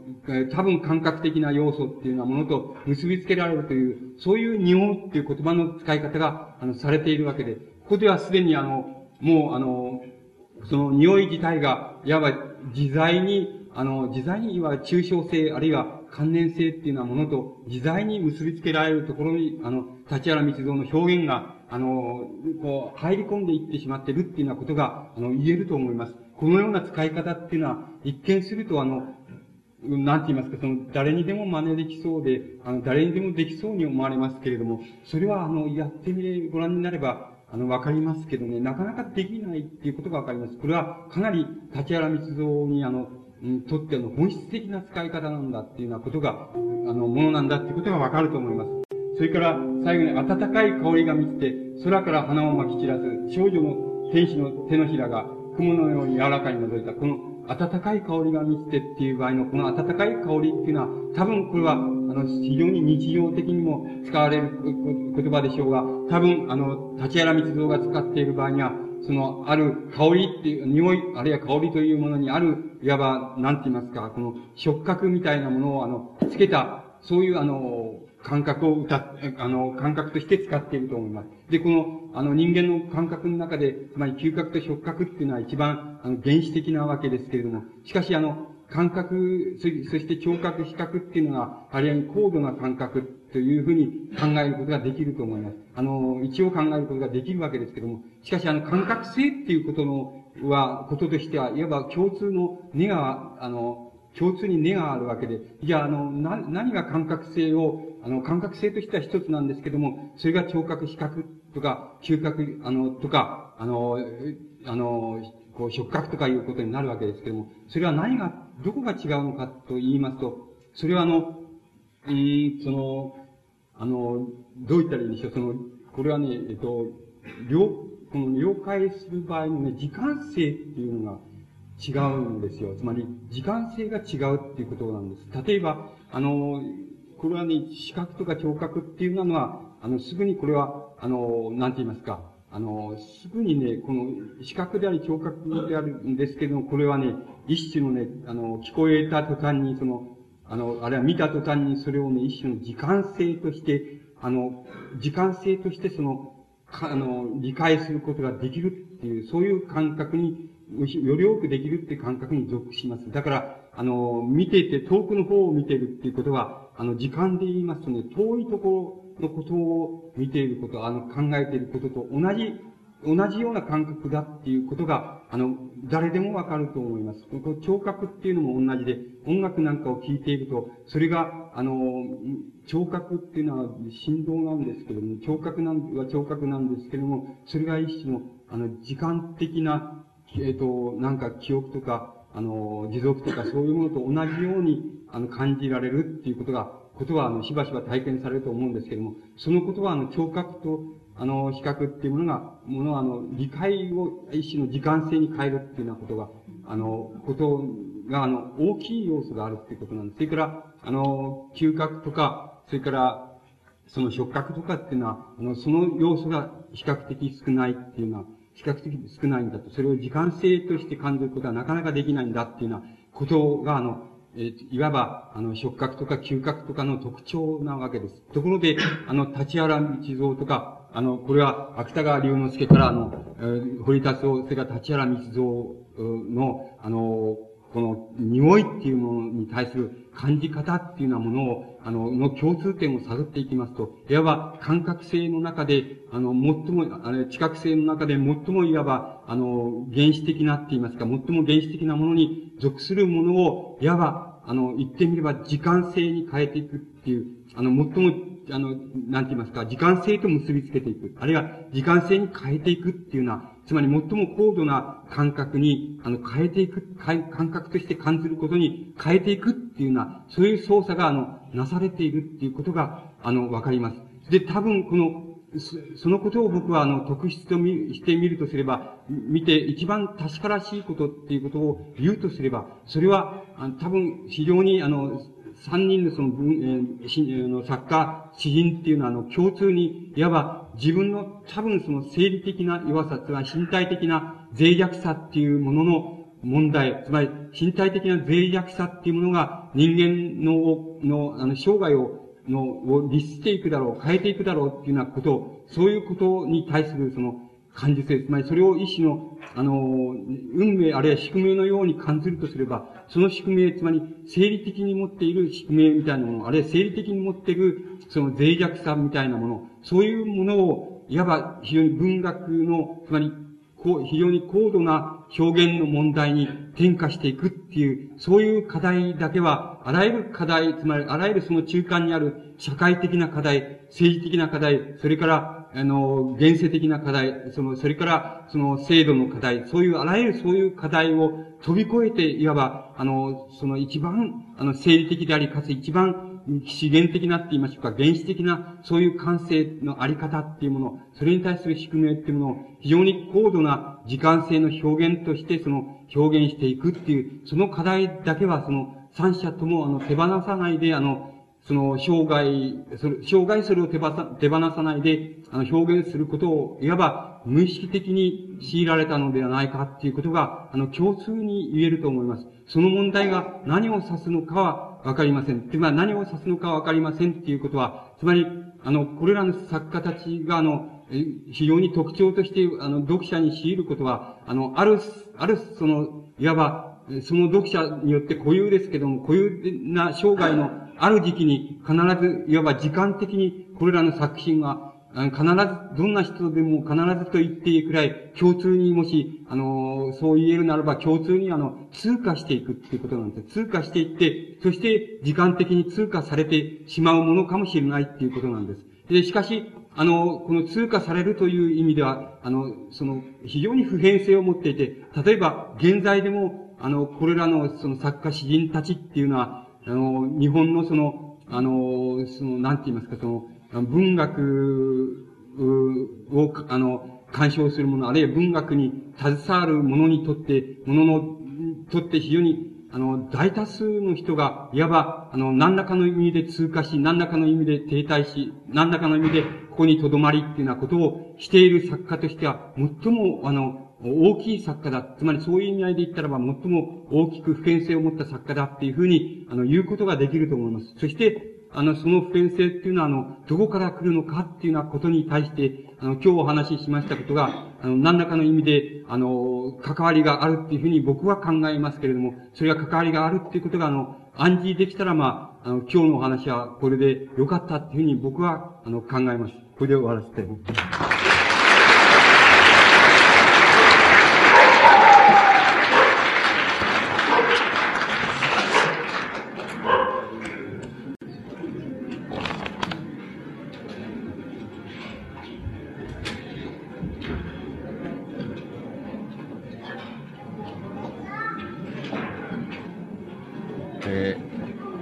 Speaker 1: 多分感覚的な要素っていうようなものと結びつけられるという、そういう匂うっていう言葉の使い方が、あの、されているわけで、ここではすでにあの、もうあの、その匂い自体が、いわば自在にあの、自在には抽象性、あるいは関連性っていうようなものと自在に結びつけられるところに、あの、立原道蔵の表現が、あの、こう、入り込んでいってしまってるっていうようなことが、あの、言えると思います。このような使い方っていうのは、一見するとあの、なんて言いますか、その、誰にでも真似できそうで、あの、誰にでもできそうに思われますけれども、それはあの、やってみれ、ご覧になれば、あの、わかりますけどね、なかなかできないっていうことがわかります。これは、かなり、立原密造にあの、にとっての本質的な使い方なんだっていうようなことが、あの、ものなんだっていうことがわかると思います。それから、最後に暖かい香りが満ちて、空から花を巻き散らす、少女の天使の手のひらが雲のように柔らかに覗いた、この暖かい香りが満ちてっていう場合の、この暖かい香りっていうのは、多分これは、あの、非常に日常的にも使われる言葉でしょうが、多分、あの、立原密造が使っている場合には、その、ある香りっていう、匂い、あるいは香りというものにある、いわば、なんて言いますか、この触覚みたいなものを、あの、つけた、そういう、あの、感覚を歌っ、あの、感覚として使っていると思います。で、この、あの、人間の感覚の中で、つまり嗅覚と触覚っていうのは一番、あの、原始的なわけですけれども、しかし、あの、感覚、そして聴覚、比較っていうのが、あるいは高度な感覚というふうに考えることができると思います。あの、一応考えることができるわけですけども、しかしあの、感覚性っていうことの、は、こととしては、いわば共通の根が、あの、共通に根があるわけで、じゃあ、あの、な、何が感覚性を、あの、感覚性としては一つなんですけども、それが聴覚、比較とか、嗅覚、あの、とか、あの、あの、こう、触覚とかいうことになるわけですけども、それは何が、どこが違うのかと言いますと、それはあの、えー、その、あの、どう言ったらいいんでしょう、その、これはね、えっと、了、この了解する場合のね、時間性っていうのが違うんですよ。つまり、時間性が違うっていうことなんです。例えば、あの、これはね、視覚とか聴覚っていうのは、あの、すぐにこれは、あの、なんて言いますか、あの、すぐにね、この、視覚であり聴覚であるんですけども、これはね、一種のね、あの、聞こえた途端に、その、あの、あるいは見た途端にそれをね、一種の時間性として、あの、時間性としてその、あの、理解することができるっていう、そういう感覚に、より多くできるっていう感覚に属します。だから、あの、見ていて、遠くの方を見ているっていうことは、あの、時間で言いますとね、遠いところのことを見ていること、あの、考えていることと同じ、同じような感覚だっていうことが、あの、誰でもわかると思います。この聴覚っていうのも同じで、音楽なんかを聴いていると、それが、あの、聴覚っていうのは振動なんですけども、聴覚なんは聴覚なんですけども、それが一種の、あの、時間的な、えっ、ー、と、なんか記憶とか、あの、持続とかそういうものと同じように、あの、感じられるっていうことが、ことは、あの、しばしば体験されると思うんですけども、そのことは、あの、聴覚と、あの、比較っていうものが、ものは、あの、理解を一種の時間性に変えるっていうようなことが、あの、ことが、あの、大きい要素があるっていうことなんです。それから、あの、嗅覚とか、それから、その触覚とかっていうのは、あの、その要素が比較的少ないっていうのは、比較的少ないんだと。それを時間性として感じることはなかなかできないんだっていうようなことが、あの、えー、いわば、あの、触覚とか嗅覚とかの特徴なわけです。ところで、あの、立原道蔵とか、あの、これは、芥川龍之介から、あの、えー、堀田夫、それから立原道蔵の、あの、この匂いっていうものに対する感じ方っていうようなものを、あの、の共通点を探っていきますと、いわば感覚性の中で、あの、最も、あの、知覚性の中で最もいわば、あの、原始的なって言いますか、最も原始的なものに属するものを、いわば、あの、言ってみれば時間性に変えていくっていう、あの、最もあの、なんて言いますか、時間性と結びつけていく。あるいは、時間性に変えていくっていうのは、つまり最も高度な感覚に、あの、変えていく、感覚として感じることに変えていくっていうような、そういう操作が、あの、なされているっていうことが、あの、わかります。で、多分、この、そのことを僕は、あの、特質としてみるとすれば、見て一番確からしいことっていうことを言うとすれば、それは、あの多分、非常に、あの、三人のその文、えー、の作家、詩人っていうのは、あの、共通に、いわば自分の多分その生理的な弱さ、つまり身体的な脆弱さっていうものの問題、つまり身体的な脆弱さっていうものが人間の、の、あの、生涯を、の、を律していくだろう、変えていくだろうっていうようなことを、そういうことに対するその、感受性、つまりそれを一種の、あの、運命あるいは宿命のように感じるとすれば、その宿命、つまり生理的に持っている宿命みたいなもの、あるいは生理的に持っているその脆弱さみたいなもの、そういうものを、いわば非常に文学の、つまり、こう、非常に高度な表現の問題に転化していくっていう、そういう課題だけは、あらゆる課題、つまりあらゆるその中間にある社会的な課題、政治的な課題、それからあの、現世的な課題、その、それから、その、制度の課題、そういう、あらゆるそういう課題を飛び越えて、いわば、あの、その一番、あの、生理的であり、かつ一番資源的なって言いましょうか、原始的な、そういう感性のあり方っていうもの、それに対する宿命っていうものを、非常に高度な時間性の表現として、その、表現していくっていう、その課題だけは、その、三者とも、あの、手放さないで、あの、その、生涯、それ、生涯それを手放手放さないで、あの、表現することを、いわば、無意識的に強いられたのではないかっていうことが、あの、共通に言えると思います。その問題が何を指すのかはわかりません。つまり何を指すのかわかりませんっていうことは、つまり、あの、これらの作家たちが、あの、非常に特徴として、あの、読者に強いることは、あの、ある、ある、その、いわば、その読者によって固有ですけども、固有な生涯のある時期に必ず、いわば時間的にこれらの作品は、必ず、どんな人でも必ずと言っていいくらい、共通にもし、あの、そう言えるならば、共通にあの、通過していくっていうことなんです。通過していって、そして時間的に通過されてしまうものかもしれないっていうことなんです。で、しかし、あの、この通過されるという意味では、あの、その、非常に普遍性を持っていて、例えば、現在でも、あの、これらの、その作家詩人たちっていうのは、あの、日本のその、あの、その、なんて言いますか、その、文学を、あの、干渉するもの、あるいは文学に携わる者にとって、ものの、とって非常に、あの、大多数の人が、いわば、あの、何らかの意味で通過し、何らかの意味で停滞し、何らかの意味でここに留まりっていうようなことをしている作家としては、最も、あの、大きい作家だ。つまりそういう意味合いで言ったらば、最も大きく普遍性を持った作家だっていうふうに、あの、言うことができると思います。そして、あの、その普遍性っていうのは、あの、どこから来るのかっていうようなことに対して、あの、今日お話ししましたことが、あの、何らかの意味で、あの、関わりがあるっていうふうに僕は考えますけれども、それが関わりがあるっていうことが、あの、暗示できたら、まあ、あの、今日のお話はこれで良かったっていうふうに僕は、あの、考えます。これで終わらせて。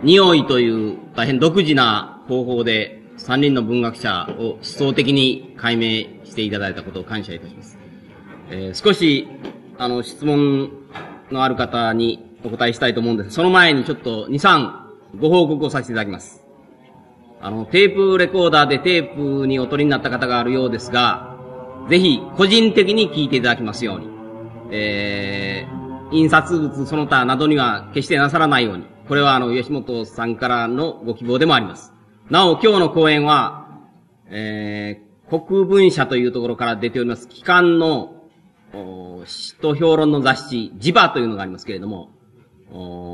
Speaker 2: 匂いという大変独自な方法で三人の文学者を思想的に解明していただいたことを感謝いたします。えー、少し、あの、質問のある方にお答えしたいと思うんですその前にちょっと2、3ご報告をさせていただきます。あの、テープレコーダーでテープにお取りになった方があるようですが、ぜひ個人的に聞いていただきますように。えー、印刷物その他などには決してなさらないように。これはあの、吉本さんからのご希望でもあります。なお、今日の講演は、えー、国文社というところから出ております、機関の、詩と評論の雑誌、ジバというのがありますけれども、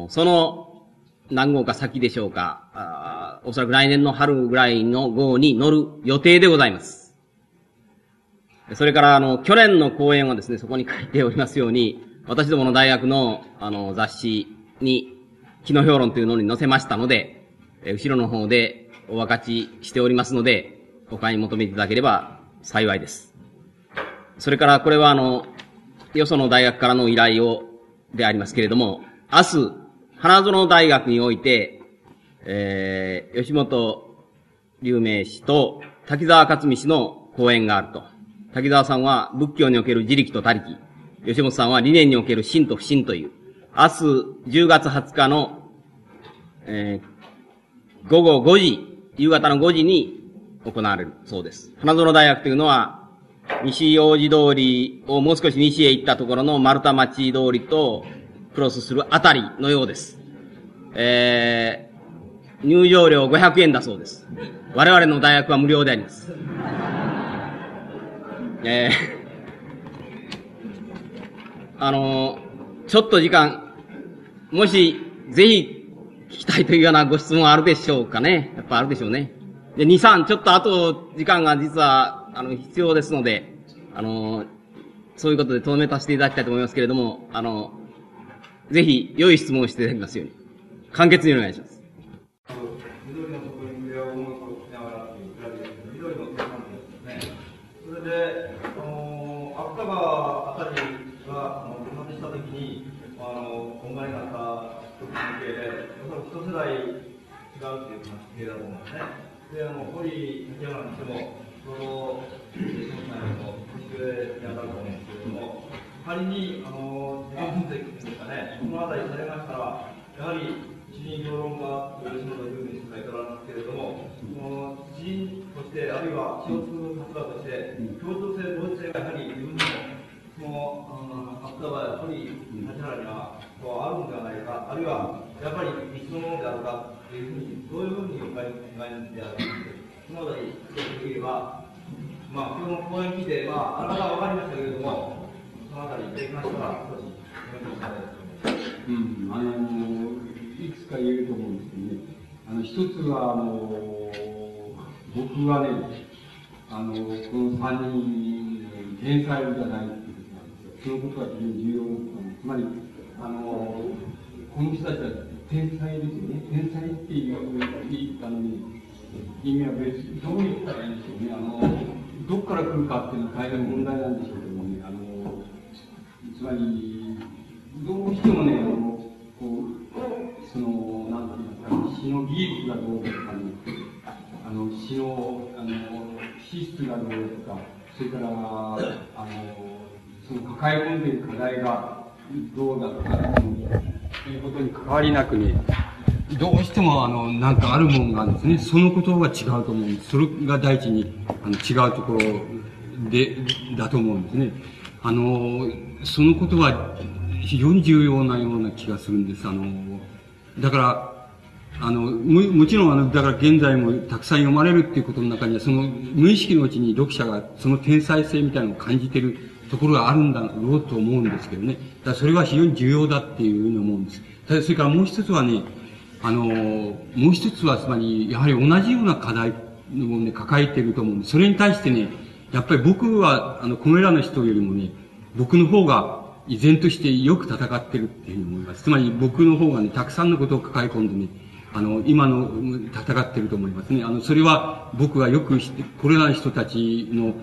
Speaker 2: その何号か先でしょうか、おそらく来年の春ぐらいの号に乗る予定でございます。それから、あの、去年の講演はですね、そこに書いておりますように、私どもの大学の、あの、雑誌に機能評論というのに載せましたので、え後ろの方でお分かちしておりますので、お買い求めいただければ幸いです。それからこれはあの、よその大学からの依頼を、でありますけれども、明日、花園大学において、えー、吉本龍明氏と滝沢克美氏の講演があると。滝沢さんは仏教における自力と他力。吉本さんは理念における真と不信という。明日10月20日の、えー、午後5時、夕方の5時に行われるそうです。花園大学というのは、西大路通りをもう少し西へ行ったところの丸太町通りとクロスするあたりのようです。えー、入場料500円だそうです。我々の大学は無料であります。えー、あのちょっと時間もし、ぜひ、聞きたいというようなご質問あるでしょうかね。やっぱあるでしょうね。で、2、3、ちょっとあと、時間が実は、あの、必要ですので、あの、そういうことで留めさせていただきたいと思いますけれども、あの、ぜひ、良い質問をしていただきますように。簡潔にお願いします。
Speaker 3: それで、あの、芥川あたりが、あの、お話したときに、あの、お前がさ、関係で、おそらく一世代違うっていう関係だと思うん。ですね。で、あの、堀竹山にしても、その、吉本さん。よりも年上に当たると思うん。ですけれども、仮に、あの、自分分析ですかね、このあたりされましたら、やはり、詩人評論家、吉本優美氏がいたらますけれども、その詩人として、あるいは詩を作る立場として、共通性、同一性がやはり自分のもう、芥川やっぱり立原にはあるんではないか、あるいはやっぱり一緒のものであるかというふうに、どういうふうにお考えであるか、そのあたり、できれば、まあ、今日の講演聞いて、まあ、あなたは分かりましたけれども、そのあたりできましたら、少しコメントしたいと思います。うん、あの
Speaker 1: いくつか言えると思うんですけどね。あの、一つは、あの、僕はね、あの、この三人、天才じゃないっていうことなんですよ。そのことが非常に重要なんです。つまり、あの、この人たちは天才ですよね。天才っていうあの、ね、意味は別に、どう言ったらいいんでしょうね。あの、どこから来るかっていうのは大変問題なんでしょうけどもね。あの、つまり、どうしてもね、あの、こう、その、なんて言いますか、詩の技術がどうですかね。あの、詩の、あの、資質がどうですか。それから、あの、その抱え込んでいる課題がどうだとか、ということに関わりなくね、どうしてもあの、なんかあるもんがあるんですね。そのことが違うと思うんです。それが第一に、あの、違うところで、だと思うんですね。あの、そのことは非常に重要なような気がするんです。あの、だから、あの、も、もちろんあの、だから現在もたくさん読まれるっていうことの中には、その無意識のうちに読者がその天才性みたいなのを感じてるところがあるんだろうと思うんですけどね。だそれは非常に重要だっていうふうに思うんです。それからもう一つはね、あの、もう一つはつまり、やはり同じような課題をね、抱えていると思うんです。それに対してね、やっぱり僕は、あの、このらの人よりもね、僕の方が依然としてよく戦ってるっていうふうに思います。つまり僕の方がね、たくさんのことを抱え込んでね、あの、今の、戦ってると思いますね。あの、それは僕がよく知って、これらの人たちの、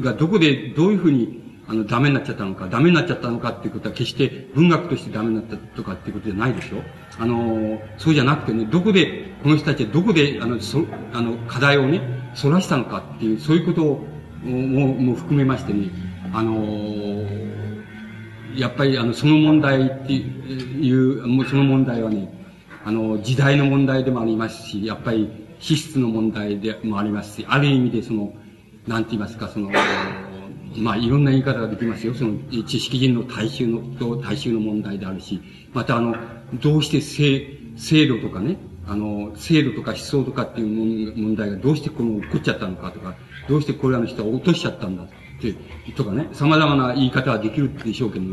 Speaker 1: がどこで、どういうふうに、あの、ダメになっちゃったのか、ダメになっちゃったのかっていうことは決して文学としてダメになったとかっていうことじゃないでしょ。あの、そうじゃなくてね、どこで、この人たちはどこで、あの、そ、あの、課題をね、そらしたのかっていう、そういうことを、も、も含めましてね、あのやっぱりあの、その問題っていう、もうその問題はね、あの、時代の問題でもありますし、やっぱり資質の問題でもありますし、ある意味でその、なんて言いますか、その、まあ、いろんな言い方ができますよ。その、知識人の大衆の、と大衆の問題であるし、またあの、どうして制、制度とかね、あの、制度とか思想とかっていう問題がどうしてこの起こっちゃったのかとか、どうしてこれらの人は落としちゃったんだって、とかね、様々な言い方はできるでしょうけど、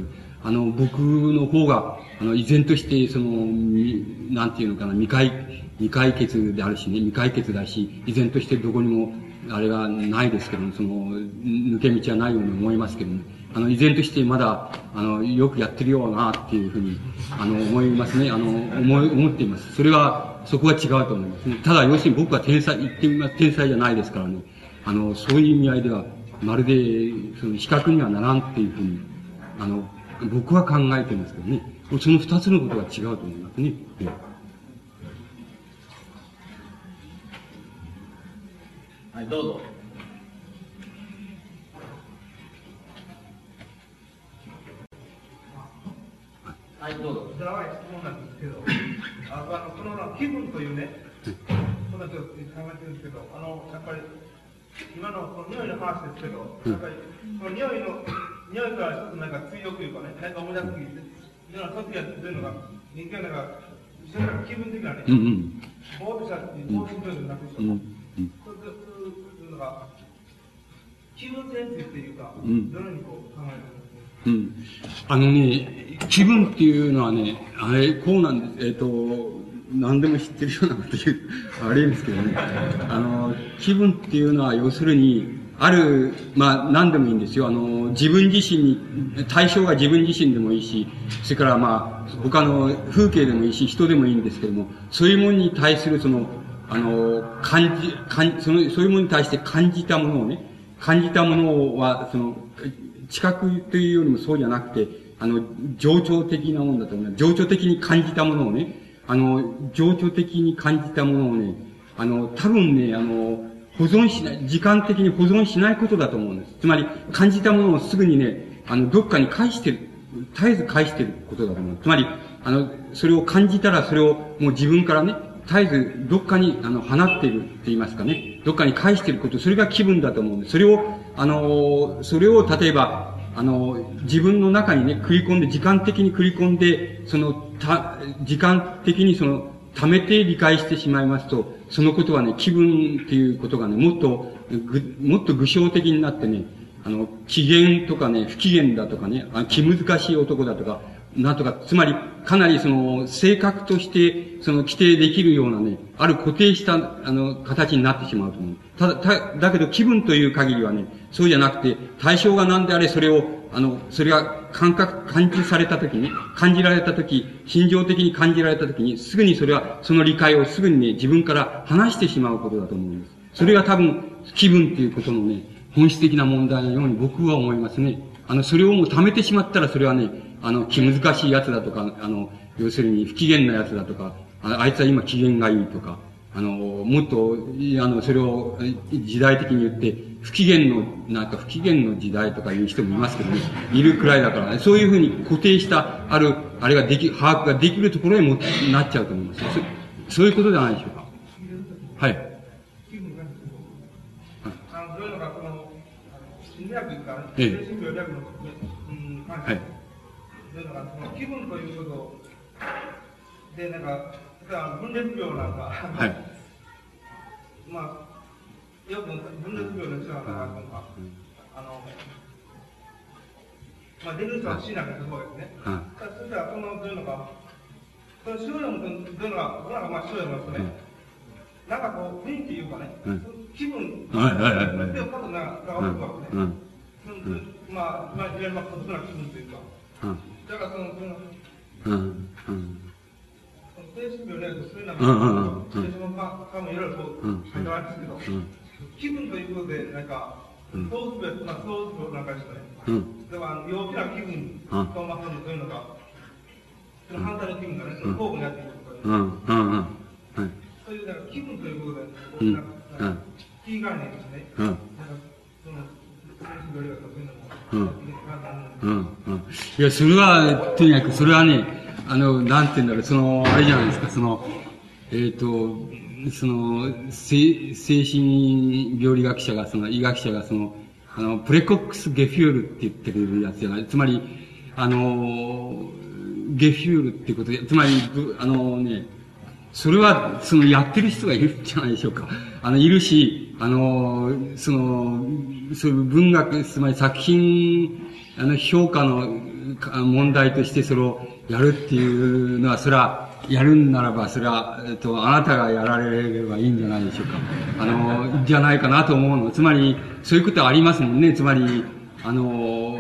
Speaker 1: あの、僕の方が、あの、依然として、その、なんていうのかな、未解、未解決であるしね、未解決だし、依然としてどこにも、あれがないですけども、その、抜け道はないように思いますけども、あの、依然としてまだ、あの、よくやってるような、っていうふうに、あの、思いますね。あの、思い、思っています。それは、そこは違うと思いますね。ただ、要するに僕は天才、言ってみます、天才じゃないですからね。あの、そういう意味合いでは、まるで、その、比較にはならんっていうふうに、あの、僕は考えてますけどね。その二つのことが違うと思いますね。
Speaker 2: はい、どうぞ。はい、どうぞ。
Speaker 3: 長い質問なんですけど、あのこの気分というね、そんなこと考えてるんですけど、あの、やっぱり、今のこの匂いの話ですけど、やっぱり、この匂いの匂いから一つなんか追憶というかね、なんか思い出すときに、いろんな時が出るのが、人間なんか、気分的なね、
Speaker 1: うんうん、
Speaker 3: ぼーっとした、ぼーっとするなくしいうのが、気分転生っていうか、うん、どのようにこう考えてるか？うん。
Speaker 1: あのね、気分っていうのはね、あれ、こうなんです。えっ、ー、と、何でも知ってるようなこと言う、あれですけどね。あの、気分っていうのは要するに、ある、まあ、何でもいいんですよ。あの、自分自身に、対象が自分自身でもいいし、それからまあ、他の風景でもいいし、人でもいいんですけども、そういうものに対するその、あの、感じ、感じその、そういうものに対して感じたものをね、感じたものは、その、知覚というよりもそうじゃなくて、あの、情緒的なものだと思います。情緒的に感じたものをね、あの、情緒的に感じたものをね、あの、多分ね、あの、保存しない、時間的に保存しないことだと思うんです。つまり、感じたものをすぐにね、あの、どっかに返してる、絶えず返してることだと思う。つまり、あの、それを感じたら、それをもう自分からね、絶えずどっかに、あの、放っているって言いますかね。どっかに返していること、それが気分だと思うんです。それを、あの、それを例えば、あの、自分の中にね、繰り込んで、時間的に繰り込んで、その、た、時間的にその、溜めて理解してしまいますと、そのことはね、気分っていうことがね、もっと、ぐ、もっと具象的になってね、あの、機嫌とかね、不機嫌だとかね、あ気難しい男だとか、なんとか、つまり、かなりその、正確として、その、規定できるようなね、ある固定した、あの、形になってしまうと思う。ただ、た、だけど気分という限りはね、そうじゃなくて、対象が何であれ、それを、あの、それが感覚、感知されたときに、感じられたとき、心情的に感じられたときに、すぐにそれは、その理解をすぐにね、自分から離してしまうことだと思うんです。それが多分、気分っていうことのね、本質的な問題のように僕は思いますね。あの、それをもう貯めてしまったら、それはね、あの、気難しい奴だとか、あの、要するに不機嫌な奴だとか、ああいつは今機嫌がいいとか、あの、もっと、あの、それを時代的に言って、不機嫌の、なんか不機嫌の時代とかいう人もいますけどね、いるくらいだからね、そういうふうに固定した、ある、あれができ、把握ができるところへもなっちゃうと思います。そそういうことじゃないでしょうか。はい。あの、そういうのが、この、心理学ですか、の、うん、はい。そういうのが、その気分ということで、なんか、分裂病なんか、はい、まあ、よく分裂病の人なんかが、あの、まあ、出る人は死なくてそうですね。はい、そしたら、その、どういうのか、その白いういうのが、僕なんかまあ白いものですね、なんかこう、雰囲気いうかね、気分、はいはいはいはい。で、パッとなんか、わけですね。まあ、まあ、いわゆるまあ、孤独な気分というか、だからその、その、うん、うん。精神病そういうのは、精神もまあ、多分いろいろこう、書いてあるんですけど、気分ということで、なんか、そうすべ、まあ、そうすべなんかですね。うん。でも、あの、陽気な気分そういうのが、その反対の気分がね、その交互になっていくとか、うん、うん、うん。はい。そういう、なんか気分ということで、うん、なんか、気概念ですね。うん。なんか、その、精神病がそういうのも、うん。うん。うん。いや、それは、とにかく、それはね、あの、なんて言うんだろう、その、あれじゃないですか、その、えっ、ー、と、その、精神病理学者が、その、医学者が、その、あの、プレコックス・ゲフュールって言ってるやつじゃない。つまり、あの、ゲフュールってことで、つまり、あのね、それは、その、やってる人がいるんじゃないでしょうか。あの、いるし、あの、その、そういう文学、つまり作品、あの、評価の問題としてそれをやるっていうのは、それは、やるんならば、それは、えっと、あなたがやられればいいんじゃないでしょうか。あの、じゃないかなと思うの。つまり、そういうことはありますもんね。つまり、あの、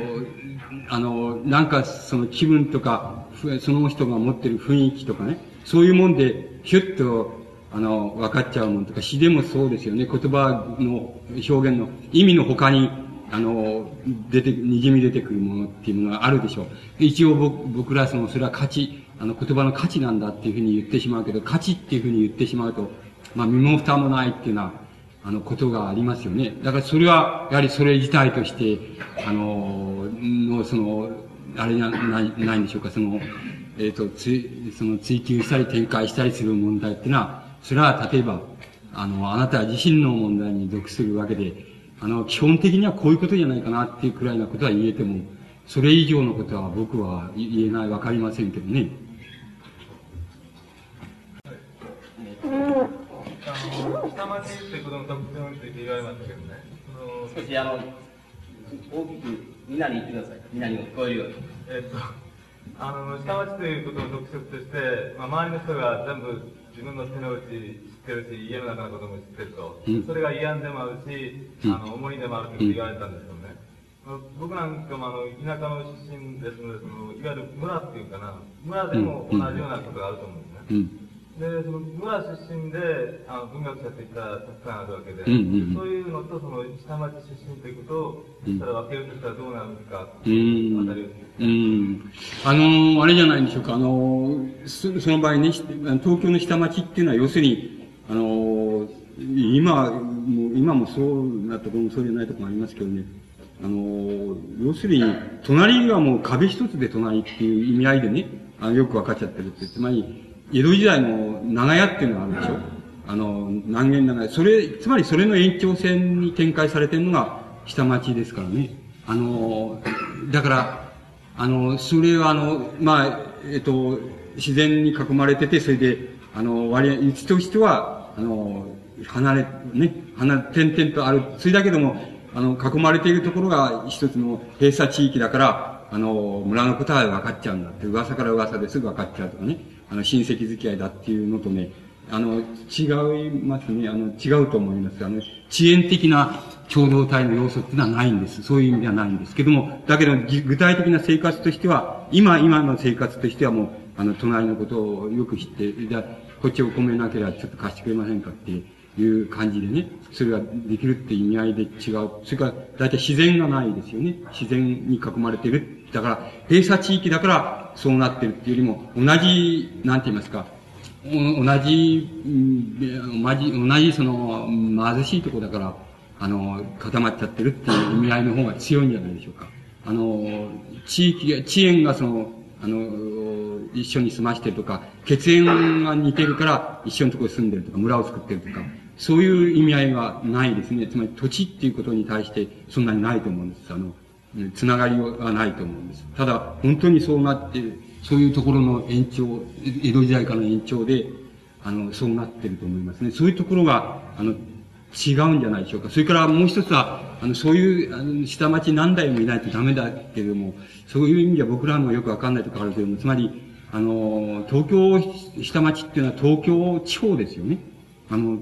Speaker 1: あの、なんかその気分とか、その人が持ってる雰囲気とかね、そういうもんで、ひゅっと、あの、分かっちゃうもんとか、詩でもそうですよね。言葉の表現の意味の他に、あの、出て、滲み出てくるものっていうものがあるでしょう。一応僕僕らその、それは価値、あの言葉の価値なんだっていうふうに言ってしまうけど、価値っていうふうに言ってしまうと、まあ身も蓋もないっていうのは、あの、ことがありますよね。だからそれは、やはりそれ自体として、あの、の、その、あれじゃない、ないんでしょうか、その、えっ、ー、と、つ、その追求したり展開したりする問題っていうのは、それは例えば、あの、あなた自身の問題に属するわけで、あの、基本的にはこういうことじゃないかなっていうくらいなことは言えても、それ以上のことは僕は言えない、わかりませんけどね。
Speaker 3: 下町ってことの特徴について言われましたけどね。
Speaker 2: 少しあの、大きく、みんなに言ってください。みんなにも聞こえるように。
Speaker 3: えっと、あの、下町ということの特色として、まあ、周りの人が全部自分の手の内知ってるし、家の中のことも知ってると、うん、それが慰安でもあるし、あの、重荷でもあると言われたんですよね。僕なんかもあの、田舎の出身ですので、その、いわゆる村っていうかな、村でも同じようなことがあると思うんですね。うんで、その村出身で、あの文学者っていったらたくさんあるわけで、そういうのと、その下町出身ということを、したら分けるとしたらどうなるのか、うん、あたりを。うん。
Speaker 1: あの、あれじゃないんでしょうか、あの、そその場合ね、東京の下町っていうのは、要するに、あの、今、もう今もそうなところもそうじゃないところもありますけどね、あの、要するに、隣はもう壁一つで隣っていう意味合いでね、あのよく分かっちゃってるって、つまり、江戸時代の長屋っていうのがあるでしょあの、南限長屋。それ、つまりそれの延長線に展開されてるのが下町ですからね。あの、だから、あの、それはあの、まあ、えっと、自然に囲まれてて、それで、あの、割合、位置としては、あの、離れ、ね、離れ、点々とある。それだけども、あの、囲まれているところが一つの閉鎖地域だから、あの、村のことは分かっちゃうんだって、噂から噂ですぐ分かっちゃうとかね、あの、親戚付き合いだっていうのとね、あの、違いますね。あの、違うと思います。あの、遅延的な共同体の要素っていうのはないんです。そういう意味ではないんですけども、だけど、具体的な生活としては、今、今の生活としてはもう、あの、隣のことをよく知って、じゃこっちを込めなければちょっと貸してくれませんかっていう感じでね、それができるって意味合いで違う。それから、大体自然がないですよね。自然に囲まれてる。だから、閉鎖地域だからそうなってるっていうよりも、同じ、なんて言いますか、同じ、同じ、同じその、貧しいとこだから、あの、固まっちゃってるっていう意味合いの方が強いんじゃないでしょうか。あの、地域が、地縁がその、あの、一緒に住ましてるとか、血縁が似てるから一緒のところに住んでるとか、村を作ってるとか、そういう意味合いがないですね。つまり土地っていうことに対してそんなにないと思うんです。あの、つながりはないと思うんです。ただ、本当にそうなって、そういうところの延長、江戸時代からの延長で、あの、そうなってると思いますね。そういうところが、あの、違うんじゃないでしょうか。それからもう一つは、あの、そういう、あの、下町何代もいないとダメだけれども、そういう意味では僕らもよくわかんないところあるけれども、つまり、あの、東京下町っていうのは東京地方ですよね。あの、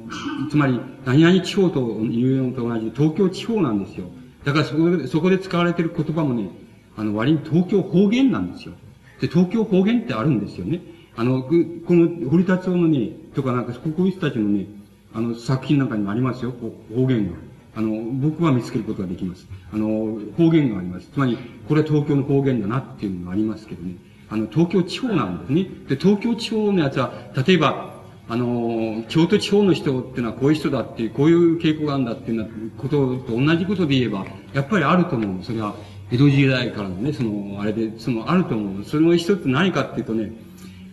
Speaker 1: つまり、何々地方というのと同じで東京地方なんですよ。だからそこで、そこで使われている言葉もね、あの、割に東京方言なんですよ。で、東京方言ってあるんですよね。あの、この、堀達夫のね、とかなんか、ここいう人たちのね、あの、作品なんかにもありますよ、方言が。あの、僕は見つけることができます。あの、方言があります。つまり、これは東京の方言だなっていうのがありますけどね。あの、東京地方なんですね。で、東京地方のやつは、例えば、あの、京都地方の人っていうのはこういう人だっていう、こういう傾向があるんだっていうことと同じことで言えば、やっぱりあると思う。それは、江戸時代からのね、その、あれで、その、あると思う。それの一つ何かっていうとね、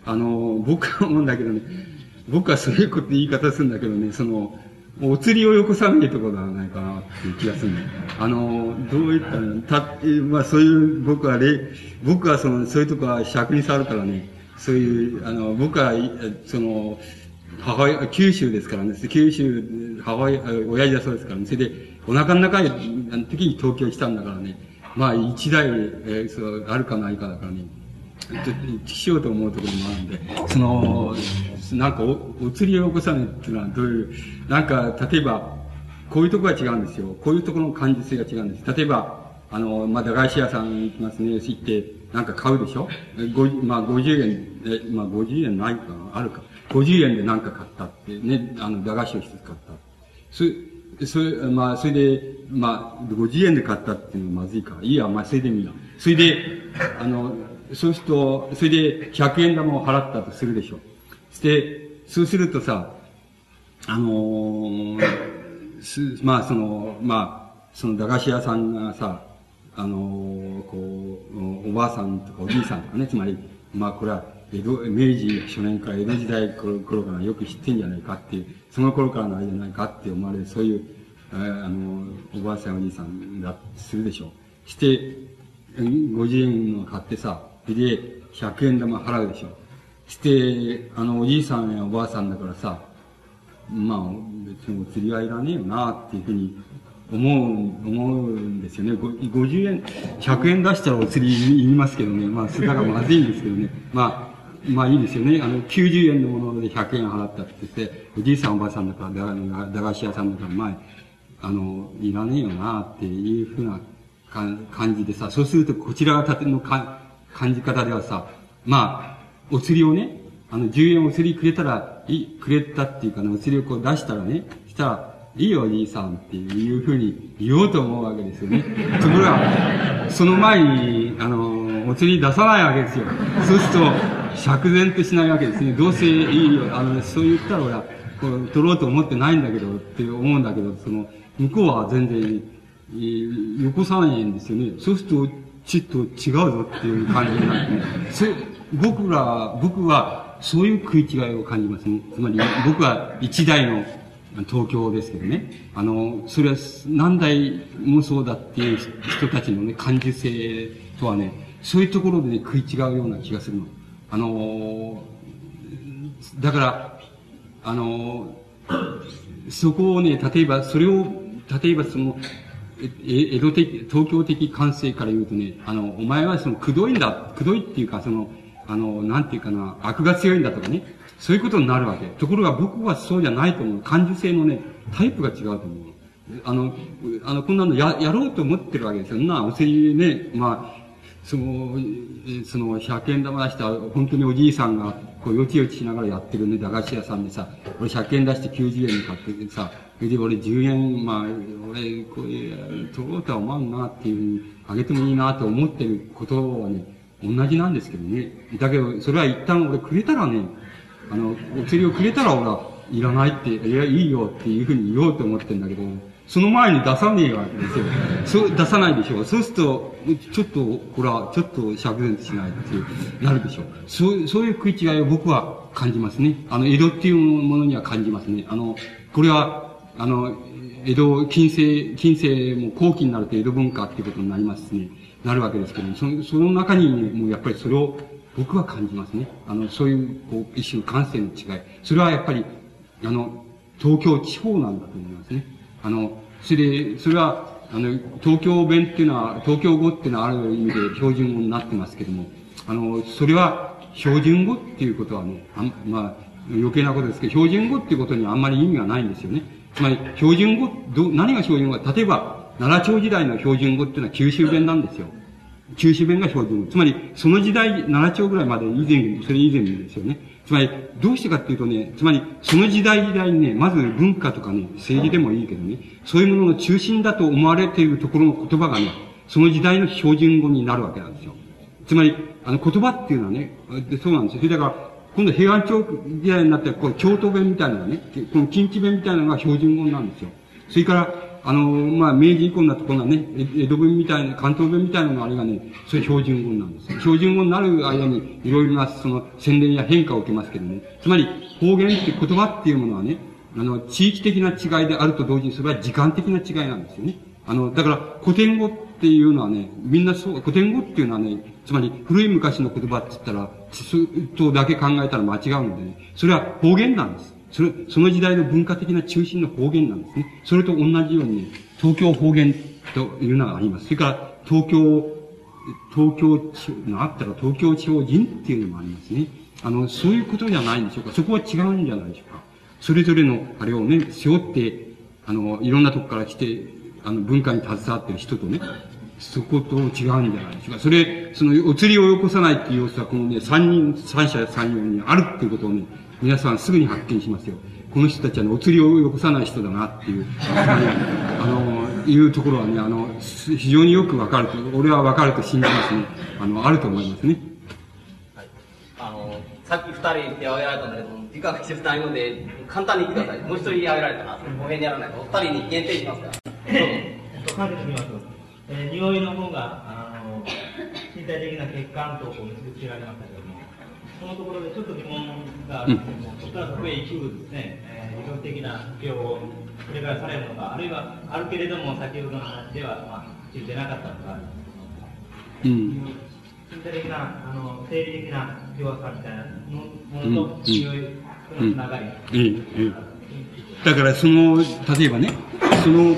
Speaker 1: あの、僕は思うんだけどね、僕はそういうこと言い方するんだけどね、その、お釣りをよこさないところではないかなっていう気がするね。あの、どういったのた、まあそういう、僕は例、僕はその、そういうとこは尺に触るからね、そういう、あの、僕は、その、母親、九州ですからね、九州、母親、親父はそうですからね、それで、お腹の中に、時に東京来たんだからね、まあ一台、えー、そう、あるかないかだからね、ちょっとしようと思うところもあるんで、その、なんかお、お釣りを起こさないっていうのはどういう、なんか、例えば、こういうとこが違うんですよ。こういうところの感受性が違うんです。例えば、あの、まあ、駄菓子屋さん行きますね。行って、なんか買うでしょ？まあ、50円、え、まあ、50円ないかあるか。50円で何か買ったって、ね、あの、駄菓子を一つ買った。そ、それ、まあ、それで、まあ、50円で買ったっていうのはまずいか。いいや、まあ、それでみいや。それで、あの、そうすると、それで100円玉を払ったとするでしょ。して、そうするとさ、あのー、まあ、その、まあ、その駄菓子屋さんがさ、あのー、こう、おばあさんとかおじいさんとかね、つまり、まあ、これは、江戸、明治初年から江戸時代頃からよく知ってんじゃないかっていう、その頃からのあれじゃないかって思われる、そういう、あの、おばあさんおじいさんだするでしょう。して、50円を買ってさ、で、100円玉払うでしょう。して、あの、おじいさんやおばあさんだからさ、まあ、別にお釣りはいらねえよな、っていうふうに思う、思うんですよね。50円、100円出したらお釣り言いますけどね。まあ、それからまずいんですけどね。まあ、まあいいですよね。あの、90円のもので100円払ったって言って、おじいさんおばあさんだから、駄菓子屋さんだから、まあ、あの、いらねえよな、っていうふうな感じでさ、そうするとこちらがての感じ方ではさ、まあ、お釣りをね、あの、10円お釣りくれたら、い、くれたっていうかね、お釣りをこう出したらね、したら、いいよおじいさんっていうふうに言おうと思うわけですよね。ところが、その前に、あの、お釣り出さないわけですよ。そうすると、釈然としないわけですね。どうせいいよ、あの、そう言ったら俺は、こう、取ろうと思ってないんだけど、って思うんだけど、その、向こうは全然、よこさないんですよね。そうすると、ちっと違うぞっていう感じになって、ね、そ僕ら、僕はそういう食い違いを感じますね。つまり、僕は一代の東京ですけどね。あの、それは何代もそうだっていう人たちのね、感受性とはね、そういうところでね、食い違うような気がするの。あの、だから、あの、そこをね、例えば、それを、例えばその、江戸的、東京的感性から言うとね、あの、お前はその、くどいんだ、くどいっていうか、その、あの、なんていうかな、悪が強いんだとかね、そういうことになるわけ。ところが僕はそうじゃないと思う。感受性のね、タイプが違うと思う。あの、あの、こんなのや、やろうと思ってるわけですよ。んな、お世辞ね、まあ、その、その、100円玉出した、本当におじいさんが、こう、よちよちしながらやってるね、駄菓子屋さんでさ、俺100円出して90円に買ってさ、それで俺10円、まあ、俺、これ、取ろうとは思わんなっていうふうに、あげてもいいなと思ってることはね、同じなんですけどね。だけど、それは一旦俺くれたらね、あの、お釣りをくれたら俺はいらないって、いや、いいよっていうふうに言おうと思ってんだけど、その前に出さねえわけですよ。そう、出さないでしょう。そうすると、ちょっと、ほら、ちょっと釈然としないっていう、なるでしょう。そう、そういう食い違いを僕は感じますね。あの、江戸っていうものには感じますね。あの、これは、あの、江戸、近世、近世も後期になると江戸文化っていうことになりますね。なるわけですけども、その、その中に、もうやっぱりそれを僕は感じますね。あの、そういう、こう、一種感性の違い。それはやっぱり、あの、東京地方なんだと思いますね。あの、それで、それは、あの、東京弁っていうのは、東京語っていうのはある意味で標準語になってますけども、あの、それは標準語っていうことはね、あまあ、余計なことですけど、標準語っていうことにあんまり意味がないんですよね。つまり、標準語、ど、何が標準語か、例えば、奈良町時代の標準語っていうのは九州弁なんですよ。九州弁が標準語。つまり、その時代、奈良町ぐらいまで以前、それ以前ですよね。つまり、どうしてかっていうとね、つまり、その時代時代にね、まず文化とかね、政治でもいいけどね、そういうものの中心だと思われているところの言葉がね、その時代の標準語になるわけなんですよ。つまり、あの、言葉っていうのはね、そうなんですよ。それだから、今度平安朝時代になって、こう、京都弁みたいなのがね、この近畿弁みたいなのが標準語なんですよ。それから、あの、まあ、明治以降になってこんなね、江戸弁みたいな、関東弁みたいなのがあれがね、それ標準語なんです。標準語になる間に、いろいろな、その、洗練や変化を受けますけどね。つまり、方言って言葉っていうものはね、あの、地域的な違いであると同時に、それは時間的な違いなんですよね。あの、だから、古典語っていうのはね、みんなそう、古典語っていうのはね、つまり、古い昔の言葉って言ったら、とだけ考えたら間違うのでね、それは方言なんです。それ、その時代の文化的な中心の方言なんですね。それと同じように、東京方言というのがあります。それから、東京、東京地方があったら東京地方人っていうのもありますね。あの、そういうことじゃないんでしょうか。そこは違うんじゃないでしょうか。それぞれの、あれをね、背負って、あの、いろんなとこから来て、あの、文化に携わってる人とね、そこと違うんじゃないでしょうか。それ、その、お釣りをよこさないっていう様子は、このね、三人、三者三様にあるっていうことをね、皆さんすぐに発見しますよ。この人たちはね、お釣りをよこさない人だなっていう、あの、いうところはね、あの、非常によくわかると、俺はわかると信じますね。あの、あると思いますね。
Speaker 2: はい。あの、さっき二人手を挙げられたんだけど、時間が必要ないので、簡単に言ってください。もう一人挙げられたな。公平にやらないと、お二人に限定しますから。
Speaker 4: えっと、かけてみます。えー、匂いの方が、あの、身体的な血管とこう結びつけられましたけども、そのところでちょっと疑問があるんですけども、おそらく上一部ですね、えー、理論的な布教をこれからされるのか、あるいはあるけれども、先ほどの話では、まあ、ついてなかったのか、うん。身体的な、あの、生理的な弱さみたいなものと、強い、そのつながり。うん。うん。
Speaker 1: だからその、例えばね、その、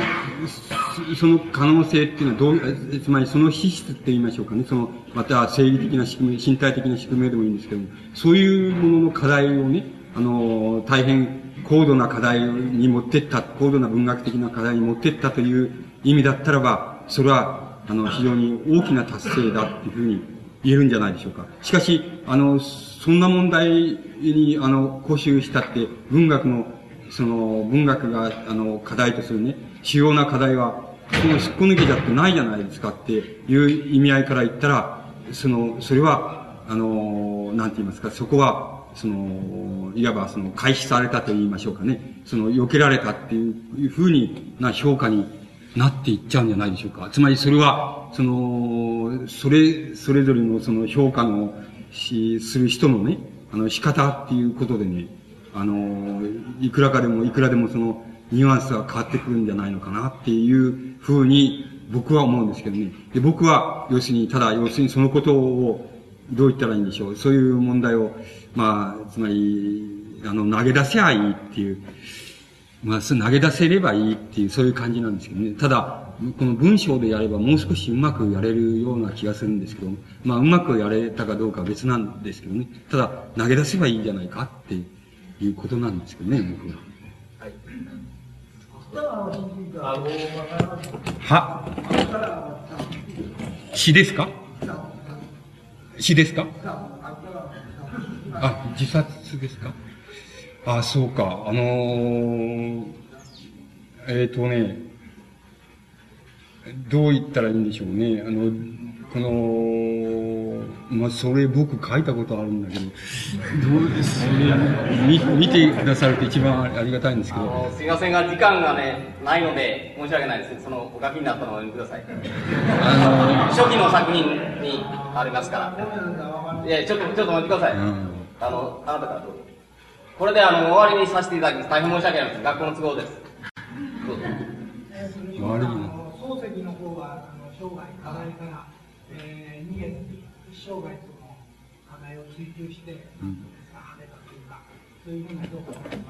Speaker 1: その可能性っていうのはどう、つまりその資質って言いましょうかね、その、また生理的な仕組み、身体的な仕組みでもいいんですけども、そういうものの課題をね、あの、大変高度な課題に持ってった、高度な文学的な課題に持ってったという意味だったらば、それは、あの、非常に大きな達成だっていうふうに言えるんじゃないでしょうか。しかし、あの、そんな問題に、あの、講習したって、文学の、その、文学が、あの、課題とするね、主要な課題は、その引っこ抜きだってないじゃないですかっていう意味合いから言ったら、その、それは、あの、なんて言いますか、そこは、その、いわばその、回避されたと言いましょうかね。その、避けられたっていうふうにな評価になっていっちゃうんじゃないでしょうか。つまりそれは、その、それ、それぞれのその評価のし、する人のね、あの、仕方っていうことでね、あの、いくらかでも、いくらでもその、ニュアンスが変わってくるんじゃないのかなっていうふうに僕は思うんですけどね。で、僕は、要するに、ただ、要するにそのことを、どう言ったらいいんでしょう。そういう問題を、まあ、つまり、あの、投げ出せばいいっていう、まあ、投げ出せればいいっていう、そういう感じなんですけどね。ただ、この文章でやればもう少しうまくやれるような気がするんですけど、まあうまくやれたかどうかは別なんですけどね。ただ、投げ出せばいいんじゃないかっていうことなんですけどね、僕は。は詩ですか？詩ですか？あ、自殺ですか？あ、そうか。あのー、えっ、ー、とね、どう言ったらいいんでしょうね。あの、この、まあ、それ僕書いたことあるんだけど、どうです？見見てくださると一番ありがたいんですけど。
Speaker 2: すいませんが、時間がね、ないので、申し訳ないですけど、そのお書きになったのを読みください。あの初期の作品にありますから。いや、ちょっと、ちょっと待ってください。うん、あの、あなたからどう？ぞ。これで、あの、終わりにさせていただきます。大変申し訳ないです。学校の都合です。どう？ぞ。
Speaker 1: 悪いな。
Speaker 5: 漱石の方は、あの、生涯課題から、生涯その課題を追求して、うん、跳ねたというか、そういうふうな評価さっ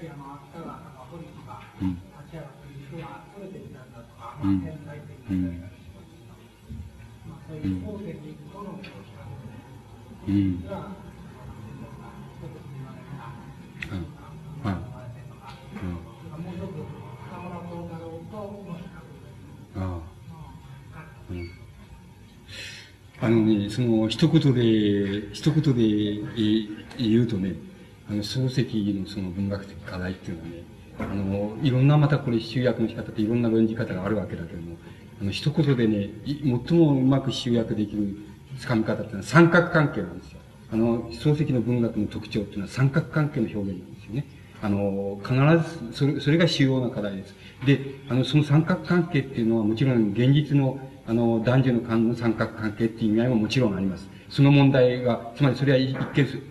Speaker 5: きあの、芥川とか堀とか、うん、立原という人が取れてみたんだとか、まあ、天才的な、まあ、そういう漱石との描写が、うん
Speaker 1: あのね、その、一言で、一言で言うとね、あの、漱石のその文学的課題っていうのはね、あの、いろんなまたこれ集約の仕方っていろんな論じ方があるわけだけども、あの、一言でね、最もうまく集約できる掴み方っていうのは三角関係なんですよ。あの、漱石の文学の特徴っていうのは三角関係の表現なんですよね。あの、必ず、それ、それが主要な課題です。で、あの、その三角関係っていうのはもちろん現実のあの、男女の三角関係っていう意味合いももちろんあります。その問題が、つまりそれは一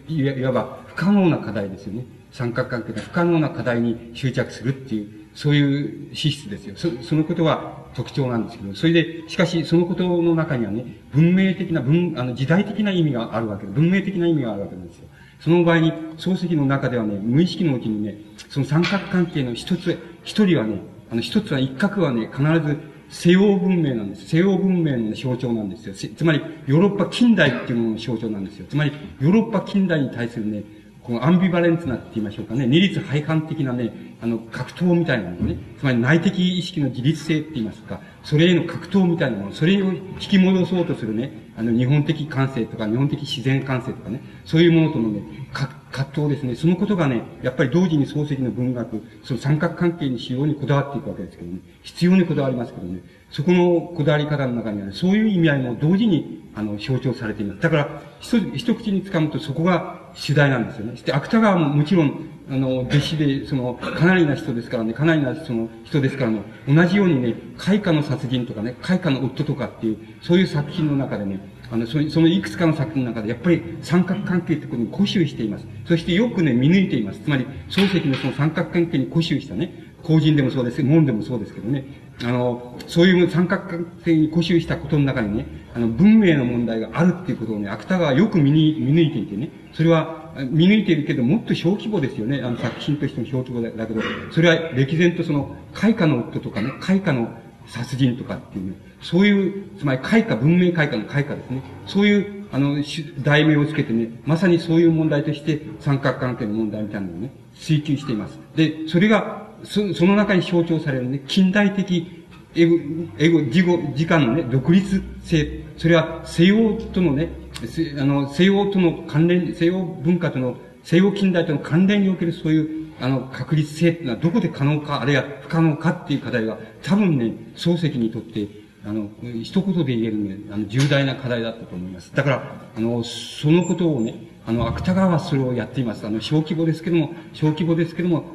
Speaker 1: 見、いわば不可能な課題ですよね。三角関係が不可能な課題に執着するっていう、そういう資質ですよ。そそのことは特徴なんですけど、それで、しかしそのことの中にはね、文明的な、文、あの、時代的な意味があるわけで、文明的な意味があるわけなんですよ。その場合に、漱石の中ではね、無意識のうちにね、その三角関係の一つ、一人はね、あの、一つは一角はね、必ず西洋文明なんです。西洋文明の象徴なんですよ。つまり、ヨーロッパ近代っていうものの象徴なんですよ。つまり、ヨーロッパ近代に対するね、このアンビバレンツなって言いましょうかね、二律背反的なね、あの、格闘みたいなものね、つまり内的意識の自律性って言いますか、それへの格闘みたいなもの、それを引き戻そうとするね、あの、日本的感性とか、日本的自然感性とかね、そういうものとのね、葛藤ですね。そのことがね、やっぱり同時に漱石の文学、その三角関係に使用にこだわっていくわけですけどね、必要にこだわりますけどね、そこのこだわり方の中には、ね、そういう意味合いも同時に、あの、象徴されています。だから、一、一口に掴むとそこが主題なんですよね。して、芥川ももちろん、あの、弟子で、その、かなりな人ですからね、かなりなその人ですからね、同じようにね、開花の殺人とかね、開花の夫とかっていう、そういう作品の中でね、あの、その、そのいくつかの作品の中で、やっぱり三角関係ってことに固執しています。そしてよくね、見抜いています。つまり、漱石のその三角関係に固執したね、公人でもそうです、門でもそうですけどね、あの、そういう三角関係に固執したことの中にね、あの、文明の問題があるっていうことをね、芥川はよく見に、見抜いていてね、それは、見抜いているけど、もっと小規模ですよね。あの、作品としての小規模だけど、それは歴然とその、開花の夫とかね、開花の殺人とかっていう、ね、そういう、つまり開花、文明開花の開花ですね。そういう、あの、題名をつけてね、まさにそういう問題として、三角関係の問題みたいなのをね、追求しています。で、それが、そその中に象徴されるね、近代的エゴ、エゴ、自己、時間のね、独立性、それは西洋とのね、あの、西洋との関連、西洋文化との、西洋近代との関連におけるそういう、あの、確立性っていうのはどこで可能か、あるいは不可能かっていう課題が、多分ね、漱石にとって、あの、一言で言えるね、あの、重大な課題だったと思います。だから、あの、そのことをね、あの、芥川はそれをやっています。あの、小規模ですけども、小規模ですけども、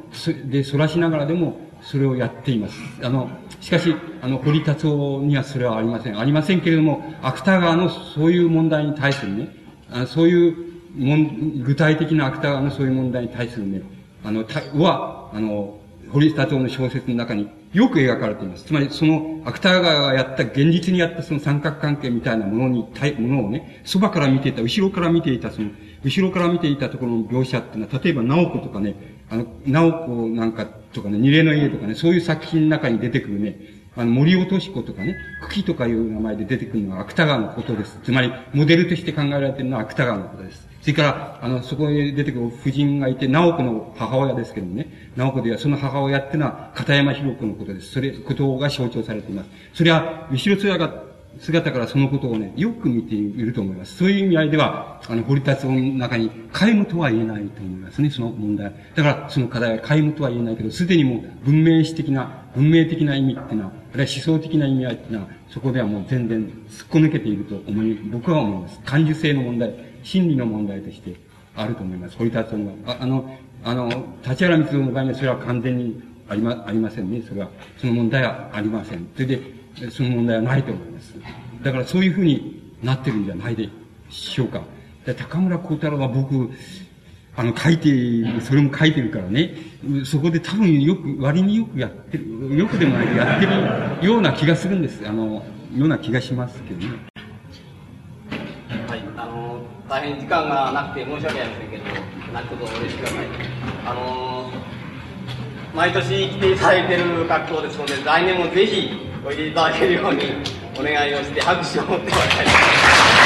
Speaker 1: で、反らしながらでも、それをやっています。あの、しかし、あの、堀達夫にはそれはありません。ありませんけれども、芥川のそういう問題に対するね、あそういうもん、具体的な芥川のそういう問題に対するね、あの、たは、あの、堀達夫の小説の中によく描かれています。つまり、その、芥川がやった、現実にやったその三角関係みたいなものに、ものをね、そばから見ていた、後ろから見ていた、その、後ろから見ていたところの描写っていうのは、例えば、直子とかね、あの、直子なんかとかね、二例の家とかね、そういう作品の中に出てくるね、あの、森落とし子とかね、茎とかいう名前で出てくるのは芥川のことです。つまり、モデルとして考えられているのは芥川のことです。それから、あの、そこへ出てくる夫人がいて、直子の母親ですけどもね、直子ではその母親っていうのは片山博子のことです。それ、ことが象徴されています。それは、後ろ姿姿からそのことをね、よく見ていると思います。そういう意味合いでは、あの、堀達夫の中に皆無とは言えないと思いますね、その問題。だから、その課題は皆無とは言えないけど、すでにもう文明史的な、文明的な意味っていうのは、あるいは思想的な意味合いっていうのは、そこではもう全然突っこ抜けていると思い、僕は思います。感受性の問題、心理の問題としてあると思います。堀達夫のああの、あの、立原光夫の場合にはそれは完全にありま、ありませんね。それは、その問題はありません。それで、その問題はないと思います。だからそういうふうになってるんじゃないでしょうか。で高村光太郎は僕、あの、書いて、それも書いてるからね、そこで多分よく、割によくやってる、よくでもない、やってるような気がするんです。あの、ような気がしますけどね。
Speaker 2: はい、あの、大変時間がなくて申し訳ありませんけど、何とぞお許しください。あの、毎年来ていただいてる学校ですので、来年もぜひおいでいただけるようにお願いをして拍手を持ってもらいたいと思います。